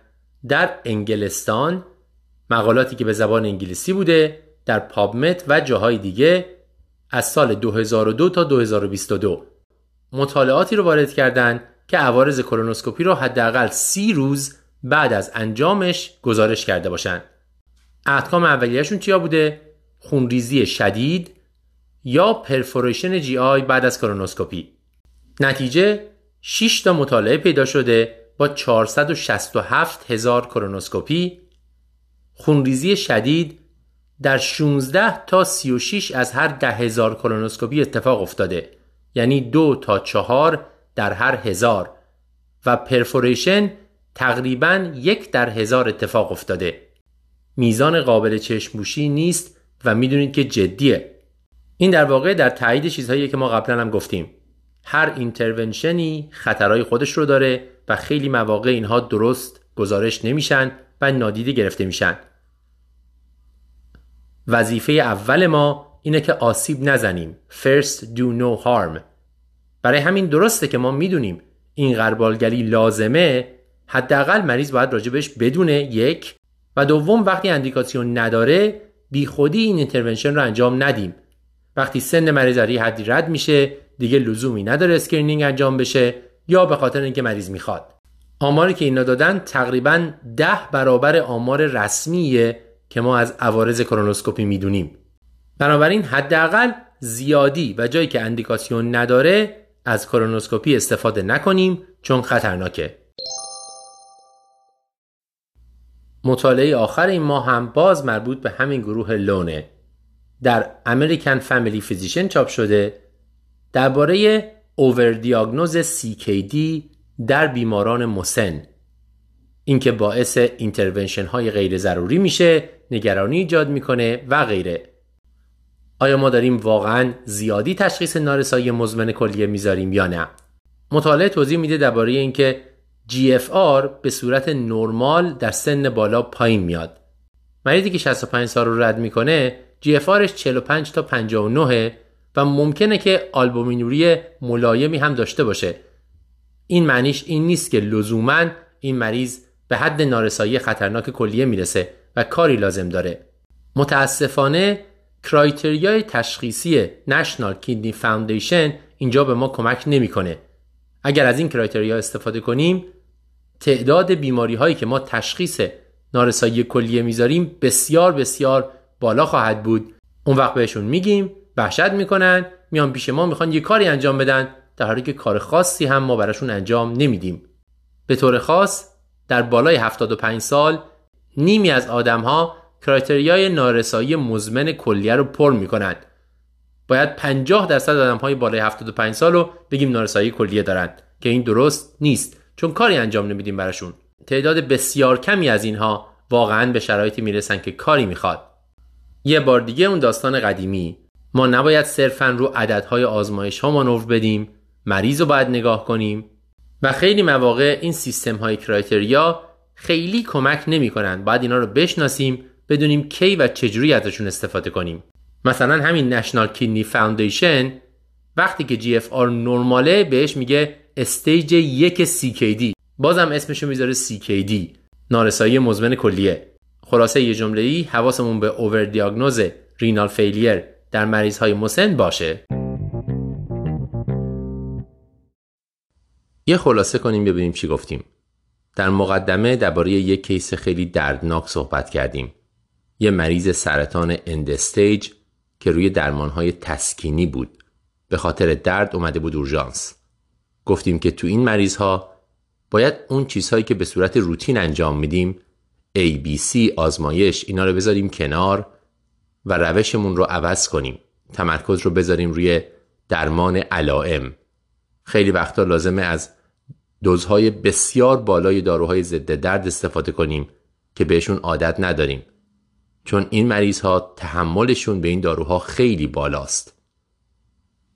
در انگلستان مقالاتی که به زبان انگلیسی بوده در پابمت و جاهای دیگه از سال 2002 تا 2022 مطالعاتی رو وارد کردند که عوارض کولونوسکوپی رو حداقل سی روز بعد از انجامش گزارش کرده باشند. احکام اولیهشون چیا بوده؟ خونریزی شدید یا perforation GI بعد از کولونوسکوپی. نتیجه 6 تا مطالعه پیدا شده با 467 هزار کولونوسکوپی خونریزی شدید در 16 تا 36 از هر ده هزار کولونوسکوپی اتفاق افتاده. یعنی دو تا چهار در هر هزار. و perforation تقریبا یک در هزار اتفاق افتاده. میزان قابل چشموشی نیست و می‌دونید که جدیه. این در واقع در تایید چیزهایی که ما قبلا هم گفتیم. هر اینترونشنی خطرهای خودش رو داره و خیلی مواقع اینها درست گزارش نمیشن و نادیده گرفته میشن. وظیفه اول ما اینه که آسیب نزنیم. First do no harm. برای همین درسته که ما می‌دونیم این غربالگری لازمه. حداقل مریض باید راجبش بدونه یک. و دوم وقتی اندیکاسیون نداره بی خودی این intervention رو انجام ندیم. وقتی سن مریض از حدی رد میشه دیگه لزومی نداره screening انجام بشه یا به خاطر اینکه مریض می‌خواد. آماری که اینا دادن تقریبا ده برابر آمار رسمیه که ما از عوارض کولونوسکوپی می‌دونیم. بنابراین حداقل زیادی و جایی که اندیکاسیون نداره از کولونوسکوپی استفاده نکنیم چون خطرناکه. مطالعه آخر این ماه هم باز مربوط به همین گروه Lown ه. در American Family Physician چاپ شده درباره overdiagnose CKD در بیماران مسن. اینکه باعث intervention های غیر ضروری میشه نگرانی ایجاد می‌کنه و غیره. آیا ما داریم واقعا زیادی تشخیص نارسایی مزمن کلیه می‌ذاریم یا نه؟ مطالعه توضیح میده درباره اینکه GFR به صورت نرمال در سن بالا پایین میاد. مریضی که 65 سال رو رد می‌کنه GFRش 45 تا 59 و ممکنه که آلبومینوری ملایمی هم داشته باشه. این معنیش این نیست که لزوما این مریض به حد نارسایی خطرناک کلیه می‌رسه و کاری لازم داره. متاسفانه کرایتریای تشخیصی نشنال کیدنی فاوندیشن اینجا به ما کمک نمی‌کنه. اگر از این کرایتریا استفاده کنیم تعداد بیماری هایی که ما تشخیص نارسایی کلیه می‌ذاریم بسیار بسیار بالا خواهد بود. اون وقت بهشون میگیم وحشت می‌کنن میان پیش ما می‌خوان یه کاری انجام بدن. در حالی که کار خاصی هم ما براشون انجام نمیدیم. به طور خاص در بالای 75 سال نیمی از آدم ها کرایتریای نارسایی مزمن کلیه رو پر می‌کنند باید 50 درصد آدم های بالای 75 سال رو بگیم نارسایی کلیه دارند که این درست نیست چون کاری انجام نمیدیم براشون. تعداد بسیار کمی از اینها واقعا به شرایطی می‌رسن که کاری می‌خواد. یه بار دیگه اون داستان قدیمی. ما نباید صرفا رو عددهای آزمایش ها مانور بدیم مریض رو باید نگاه کنیم. و خیلی مواقع این سیستم های criteria خیلی کمک نمی‌کنن. باید اینا رو بشناسیم بدونیم کی و چجوری ازشون استفاده کنیم. مثلا همین National Kidney Foundation وقتی که GFR نرماله بهش میگه stage یک CKD بازم اسمشو می‌ذاره CKD نارسایی مزمن کلیه. خلاصه یه جمله ای حواسمون به overdiagnose renal failure در مریض های مسن باشه. یه خلاصه کنیم ببینیم چی گفتیم. در مقدمه درباره یک case خیلی دردناک صحبت کردیم. یه مریض سرطان end-stage که روی درمانهای تسکینی بود. به خاطر درد اومده بود اورژانس. گفتیم که تو این مریض ها باید اون چیزهایی که به صورت روتین انجام میدیم ABC آزمایش اینا رو بذاریم کنار و روشمون رو عوض کنیم. تمرکز رو بذاریم روی درمان علائم. خیلی وقتا لازمه از دوزهای بسیار بالای داروهای ضد درد استفاده کنیم که بهشون عادت نداریم. چون این مریض ها تحملشون به این داروها خیلی بالاست.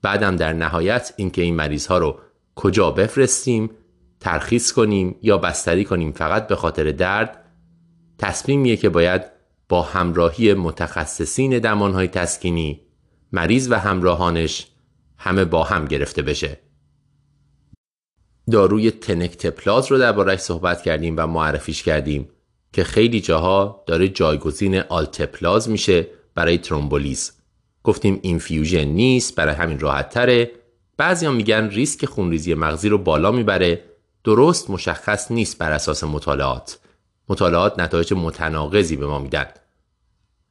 بعدم در نهایت اینکه این مریض ها رو کجا بفرستیم ترخیص کنیم یا بستری کنیم فقط به خاطر درد تصمیمیه که باید با همراهی متخصصین درمانهای تسکینی مریض و همراهانش همه با هم گرفته بشه. داروی تنکتپلاز رو دربارهش صحبت کردیم و معرفیش کردیم که خیلی جاها داره جایگزین آلتپلاز میشه برای ترومبولیز. گفتیم infusion نیست برای همین راحت تره بعضی میگن ریسک خونریزی مغزی رو بالا می‌بره. درست مشخص نیست بر اساس مطالعات. مطالعات نتایج متناقضی به ما میدن.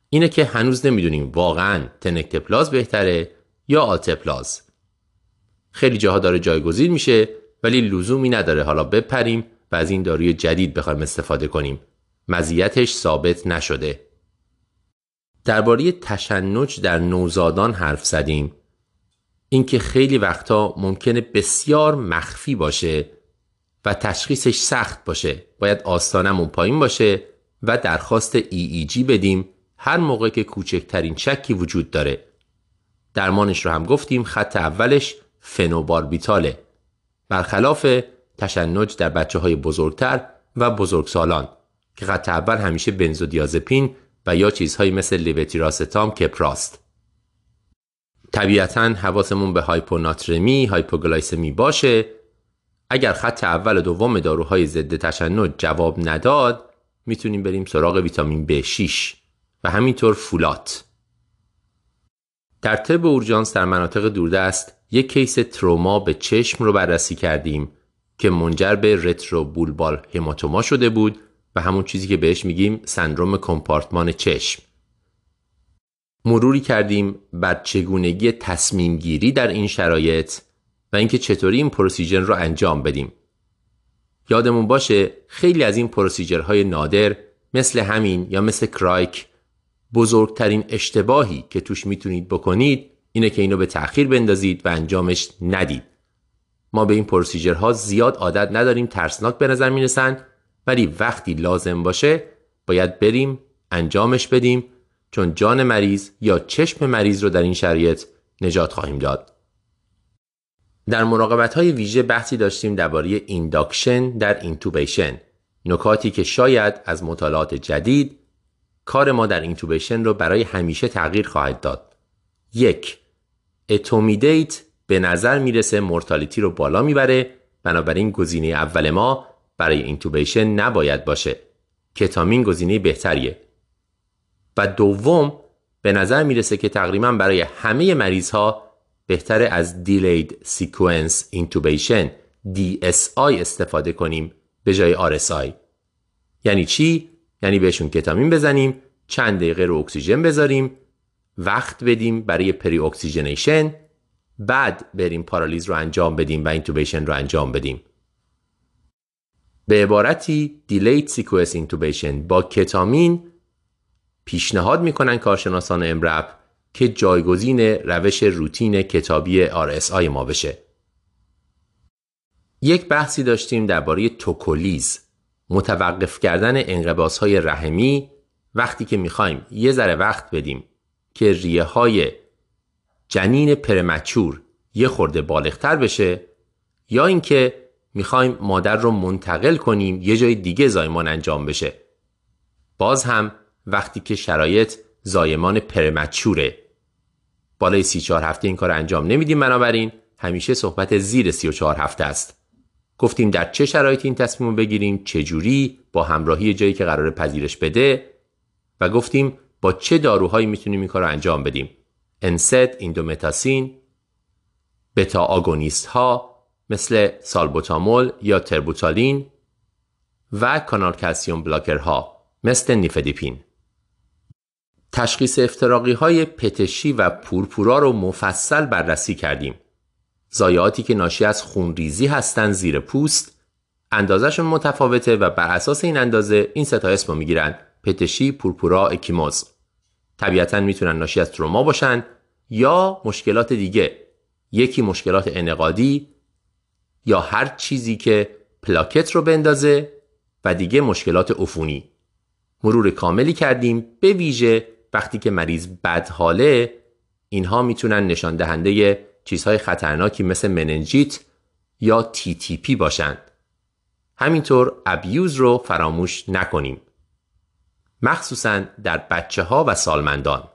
اینه که هنوز نمی‌دونیم واقعا تنکتپلاز بهتره یا آلتپلاز. خیلی جاها داره جایگزین میشه ولی لزومی نداره حالا بپریم و از این داروی جدید بخوایم استفاده کنیم. مزیتش ثابت نشده. درباره تشنج در نوزادان حرف زدیم. اینکه خیلی وقتا ممکنه بسیار مخفی باشه و تشخیصش سخت باشه. باید آستانمون پایین باشه و درخواست EEG بدیم. هر موقع که کوچکترین شکی وجود داره. درمانش رو هم گفتیم خط اولش فنوباربیتاله. برخلاف تشنج در بچه های بزرگتر و بزرگسالان که خط اول همیشه بنزودیازپین و یا چیزهایی مثل لیوتیراستام کپراست. طبیعتا حواسمون به هایپوناترمی هایپوگلایسمی باشه. اگر خط اول و دوم داروهای ضد تشنج جواب نداد می‌تونیم بریم سراغ ویتامین B6 و همینطور فولات. در طب اورژانس در مناطق دوردست یک case تروما به چشم رو بررسی کردیم که منجر به retrobulbar hematoma شده بود و همون چیزی که بهش میگیم سندروم کمپارتمان چشم. مروری کردیم بر چگونگی تصمیم گیری در این شرایط و اینکه چطوری این پروسیجر رو انجام بدیم. یادمون باشه خیلی از این پروسیجرهای نادر مثل همین یا مثل کرایک بزرگترین اشتباهی که توش می‌تونید بکنید اینه که اینو به تأخیر بندازید و انجامش ندید. ما به این پروسیجرها زیاد عادت نداریم ترسناک به نظر می‌رسن ولی وقتی لازم باشه باید بریم انجامش بدیم چون جان مریض یا چشم مریض رو در این شرایط نجات خواهیم داد. در مراقبت های ویژه بحثی داشتیم درباره induction در intubation. نکاتی که شاید از مطالعات جدید کار ما در intubation رو برای همیشه تغییر خواهد داد. یک etomidate به نظر می‌رسه mortality رو بالا می‌بره. بنابراین گزینه اول ما برای intubation نباید باشه. کتامین گزینه بهتریه. و دوم به نظر می‌رسه که تقریبا برای همه مریض ها بهتر از Delayed Sequence Intubation DSI استفاده کنیم به جای RSI یعنی چی؟ یعنی بهشون کتامین بزنیم چند دقیقه رو اکسیژن بذاریم وقت بدیم برای preoxygenation بعد بریم پارالیز رو انجام بدیم و intubation رو انجام بدیم به عبارتی delayed sequence intubation با کتامین پیشنهاد می‌کنن کارشناسان EMRAP که جایگزین روش روتین کتابی RSI ما بشه. یک بحثی داشتیم درباره توکولیز متوقف کردن انقباس رحمی وقتی که می‌خوایم یه ذره وقت بدیم که ریه های جنین premature یه خورده بالغتر بشه یا اینکه می‌خوایم مادر رو منتقل کنیم یه جای دیگه زایمان انجام بشه باز هم وقتی که شرایط زایمان پرمچوره بالای 34 هفته این کار انجام نمیدیم بنابراین. همیشه صحبت زیر 34 هفته است. گفتیم در چه شرایطی این تصمیم رو بگیریم چه جوری با همراهی جایی که قرار پذیرش بده و گفتیم با چه داروهایی می‌تونیم این کار رو انجام بدیم. انسد ایندومتاسین بتا آگونیست ها مثل سالبوتامول یا تربوتالین و کانال کلسیوم بلاکرها مثل نیفدیپین. تشخیص افتراقی های پتشی و پورپورا رو مفصل بررسی کردیم. زایاتی که ناشی از خونریزی هستند زیر پوست اندازشون متفاوته و بر اساس این اندازه این ستا اسم رو می‌گیرن پتشی، پورپورا، اکیموز. طبیعتا می‌تونن ناشی از تروما باشن یا مشکلات دیگه. یکی مشکلات انقادی یا هر چیزی که پلاکت رو بندازه و دیگه مشکلات عفونی. مرور کاملی کردیم به ویژه وقتی که مریض بدحاله اینها می‌تونن نشان دهنده چیزهای خطرناکی مثل مننجیت یا تی تی پی باشند. همینطور ابیوز رو فراموش نکنیم. مخصوصا در بچه ها و سالمندان.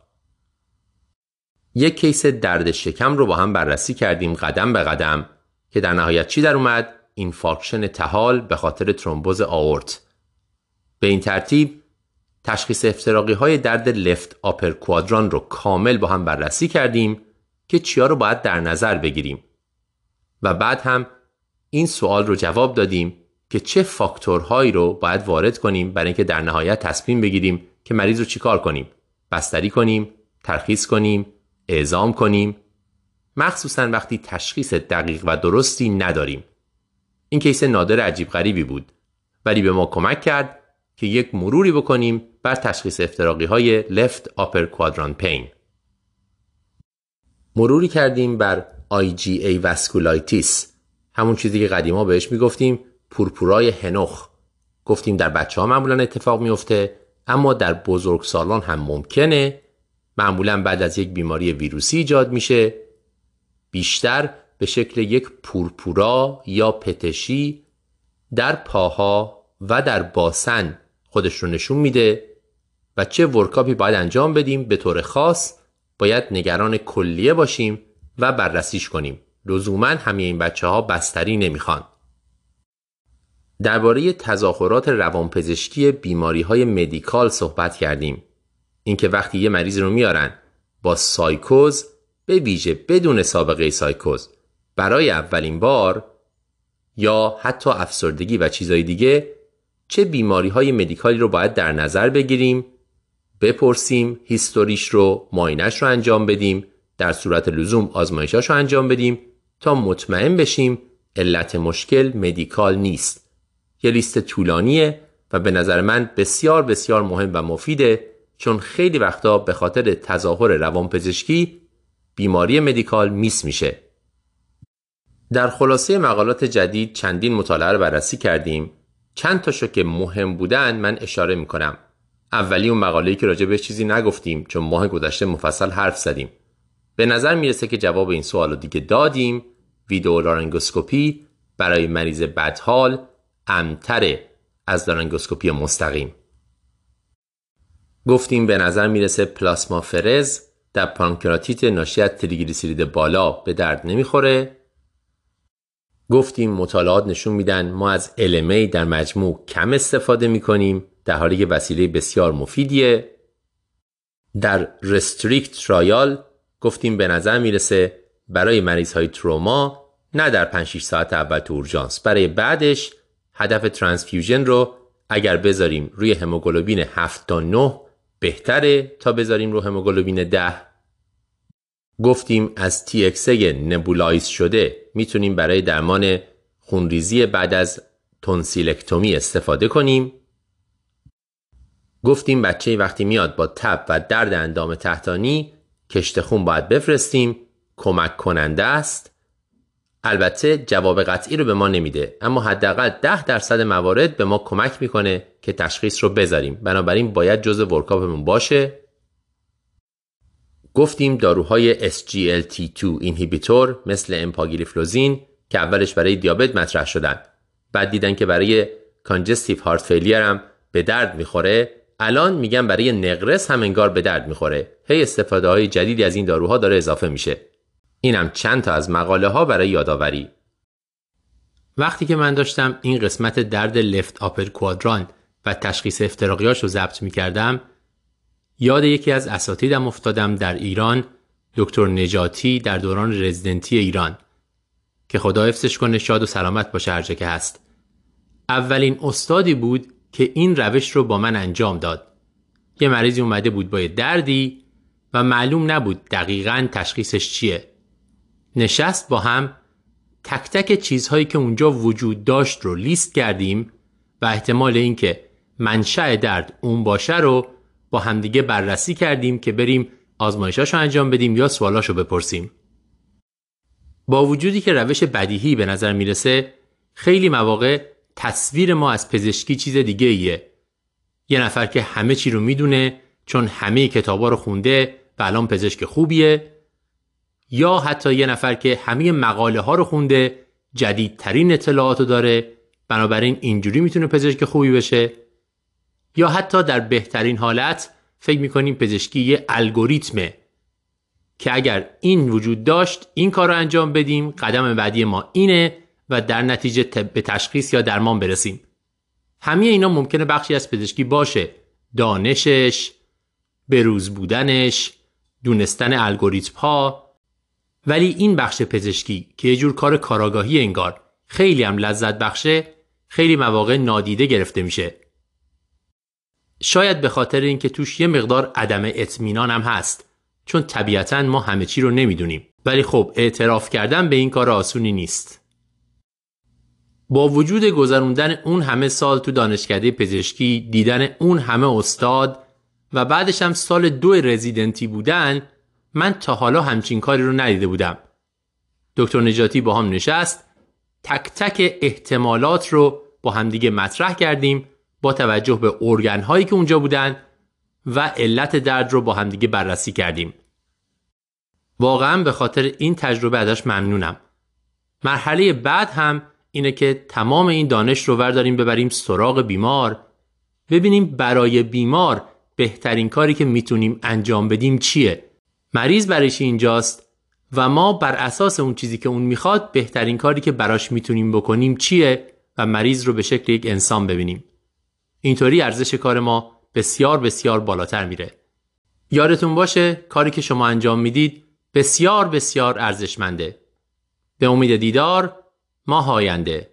یک case درد شکم رو با هم بررسی کردیم قدم به قدم که در نهایت چی در اومد؟ infarction طحال به خاطر ترومبوز آورت. به این ترتیب تشخیص افتراقی های درد left upper quadrant رو کامل با هم بررسی کردیم که چیا رو باید در نظر بگیریم. و بعد هم این سوال رو جواب دادیم که چه فاکتورهایی رو باید وارد کنیم برای اینکه در نهایت تصمیم بگیریم که مریض رو چیکار کنیم. بستری کنیم ترخیص کنیم اعزام کنیم. مخصوصا وقتی تشخیص دقیق و درستی نداریم. این کیس نادر عجیب غریبی بود. ولی به ما کمک کرد که یک مروری بکنیم بر تشخیص افتراقی های left upper quadrant pain. مروری کردیم بر IgA vasculitis. همون چیزی که قدیما بهش می‌گفتیم پورپورای هنوخ. گفتیم در بچه ها معمولا اتفاق میفته اما در بزرگ سالان هم ممکنه. معمولا بعد از یک بیماری ویروسی ایجاد میشه. بیشتر به شکل یک پورپورا یا پتشی در پاها و در باسن خودش رو نشون میده و چه ورکاپی باید انجام بدیم به طور خاص باید نگران کلیه باشیم و بررسیش کنیم. لزوما همه این بچه ها بستری نمی‌خوان. درباره تظاهرات روانپزشکی بیماری های مدیکال صحبت کردیم. اینکه وقتی یه مریض رو میارن با سایکوز به ویژه بدون سابقه سایکوز برای اولین بار یا حتی افسردگی و چیزهای دیگه چه بیماری های مدیکالی رو باید در نظر بگیریم بپرسیم هیستوریش رو ماینش رو انجام بدیم در صورت لزوم آزمایشاش رو انجام بدیم تا مطمئن بشیم علت مشکل مدیکال نیست. یه لیست طولانیه و به نظر من بسیار بسیار مهم و مفیده چون خیلی وقتا به خاطر تظاهر روانپزشکی بیماری مدیکال میس میشه. در خلاصه مقالات جدید چندین مطالعه رو بررسی کردیم. چند تاشو که مهم بودن من اشاره می‌کنم. اولی اون مقاله‌ای که راجع بهش چیزی نگفتیم چون ماه گذشته مفصل حرف زدیم. به نظر می‌رسه که جواب این سوال دیگه دادیم. ویدئو لارنگوسکوپی برای مریض بدحال امن‌تره از لارنگوسکوپی مستقیم. گفتیم به نظر می‌رسه پلاسمافرز در پانکراتیت ناشی از تریگلیسیرید بالا به درد نمی‌خوره. گفتیم مطالعات نشون میدن ما از LMA در مجموع کم استفاده می‌کنیم در حالی که وسیله بسیار مفیدیه. در رستریکت ترایال گفتیم به نظر می‌رسه برای مریض های تروما نه در 5 6 ساعت اول تو اورژانس. برای بعدش هدف ترانسفیوژن رو اگر بذاریم روی هموگلوبین 7 تا 9 بهتره تا بذاریم رو هموگلوبین 10 گفتیم از TXA نبولایز شده می‌تونیم برای درمان خونریزی بعد از تونسیلکتومی استفاده کنیم. گفتیم بچه وقتی میاد با تب و درد اندام تحتانی کشت خون باید بفرستیم. کمک کننده است. البته جواب قطعی رو به ما نمیده اما حداقل 10 درصد موارد به ما کمک می‌کنه که تشخیص رو بذاریم. بنابراین باید جزء ورکاپمون باشه. گفتیم داروهای SGLT2 inhibitor مثل امپاگلیفلوزین که اولش برای دیابت مطرح شدن. بعد دیدن که برای congestive heart failure هم به درد می‌خوره الان میگن برای نقرس هم انگار به درد می‌خوره. هی استفاده های جدیدی از این داروها داره اضافه میشه. اینم چند تا از مقاله ها برای یادآوری. وقتی که من داشتم این قسمت درد left upper quadrant و تشخیص افتراقیاش رو ضبط می‌کردم یاد یکی از اساتیدم افتادم در ایران دکتر نجاتی در دوران رزیدنتی ایران که خدا حفظش کنه شاد و سلامت باشه هر که هست. اولین استادی بود که این روش رو با من انجام داد. یه مریضی اومده بود با دردی و معلوم نبود دقیقا تشخیصش چیه. نشست با هم تک تک چیزهایی که اونجا وجود داشت رو لیست کردیم و احتمال اینکه منشأ درد اون باشه رو با همدیگه بررسی کردیم که بریم آزمایشاشو انجام بدیم یا سوالاشو بپرسیم. با وجودی که روش بدیهی به نظر می‌رسه خیلی مواقع تصویر ما از پزشکی چیز دیگه ایه. یه نفر که همه چی رو می‌دونه چون همه کتابا رو خونده و الان پزشک خوبیه یا حتی یه نفر که همه مقاله ها رو خونده جدیدترین اطلاعات داره بنابراین اینجوری می‌تونه پزشک خوبی بشه یا حتی در بهترین حالت فکر می‌کنیم پزشکی یه الگوریتمه که اگر این وجود داشت این کار رو انجام بدیم قدم بعدی ما اینه و در نتیجه به تشخیص یا درمان برسیم. همه اینا ممکنه بخشی از پزشکی باشه. دانشش بروز بودنش دونستن الگوریتم ها ولی این بخش پزشکی که یه جور کار کاراگاهی انگار خیلی هم لذت بخشه خیلی مواقع نادیده گرفته میشه. شاید به خاطر اینکه توش یه مقدار عدم اطمینان هم هست چون طبیعتا ما همه چی رو نمی‌دونیم. ولی خب اعتراف کردن به این کار آسونی نیست. با وجود گذروندن اون همه سال تو دانشکده پزشکی دیدن اون همه استاد و بعدش هم سال دو رزیدنتی بودن من تا حالا همچین کاری رو ندیده بودم. دکتر نجاتی با هم نشست تک تک احتمالات رو با همدیگه مطرح کردیم با توجه به ارگن هایی که اونجا بودن و علت درد رو با همدیگه بررسی کردیم. واقعا به خاطر این تجربه ازش ممنونم. مرحله بعد هم اینه که تمام این دانش رو ورداریم ببریم سراغ بیمار ببینیم برای بیمار بهترین کاری که می‌تونیم انجام بدیم چیه مریض برایش اینجاست و ما بر اساس اون چیزی که اون می‌خواد بهترین کاری که براش می‌تونیم بکنیم چیه و مریض رو به شکل یک انسان ببینیم اینطوری ارزش کار ما بسیار بسیار بالاتر میره. یادتون باشه کاری که شما انجام می‌دید بسیار بسیار ارزشمنده. به امید دیدار ما هاینده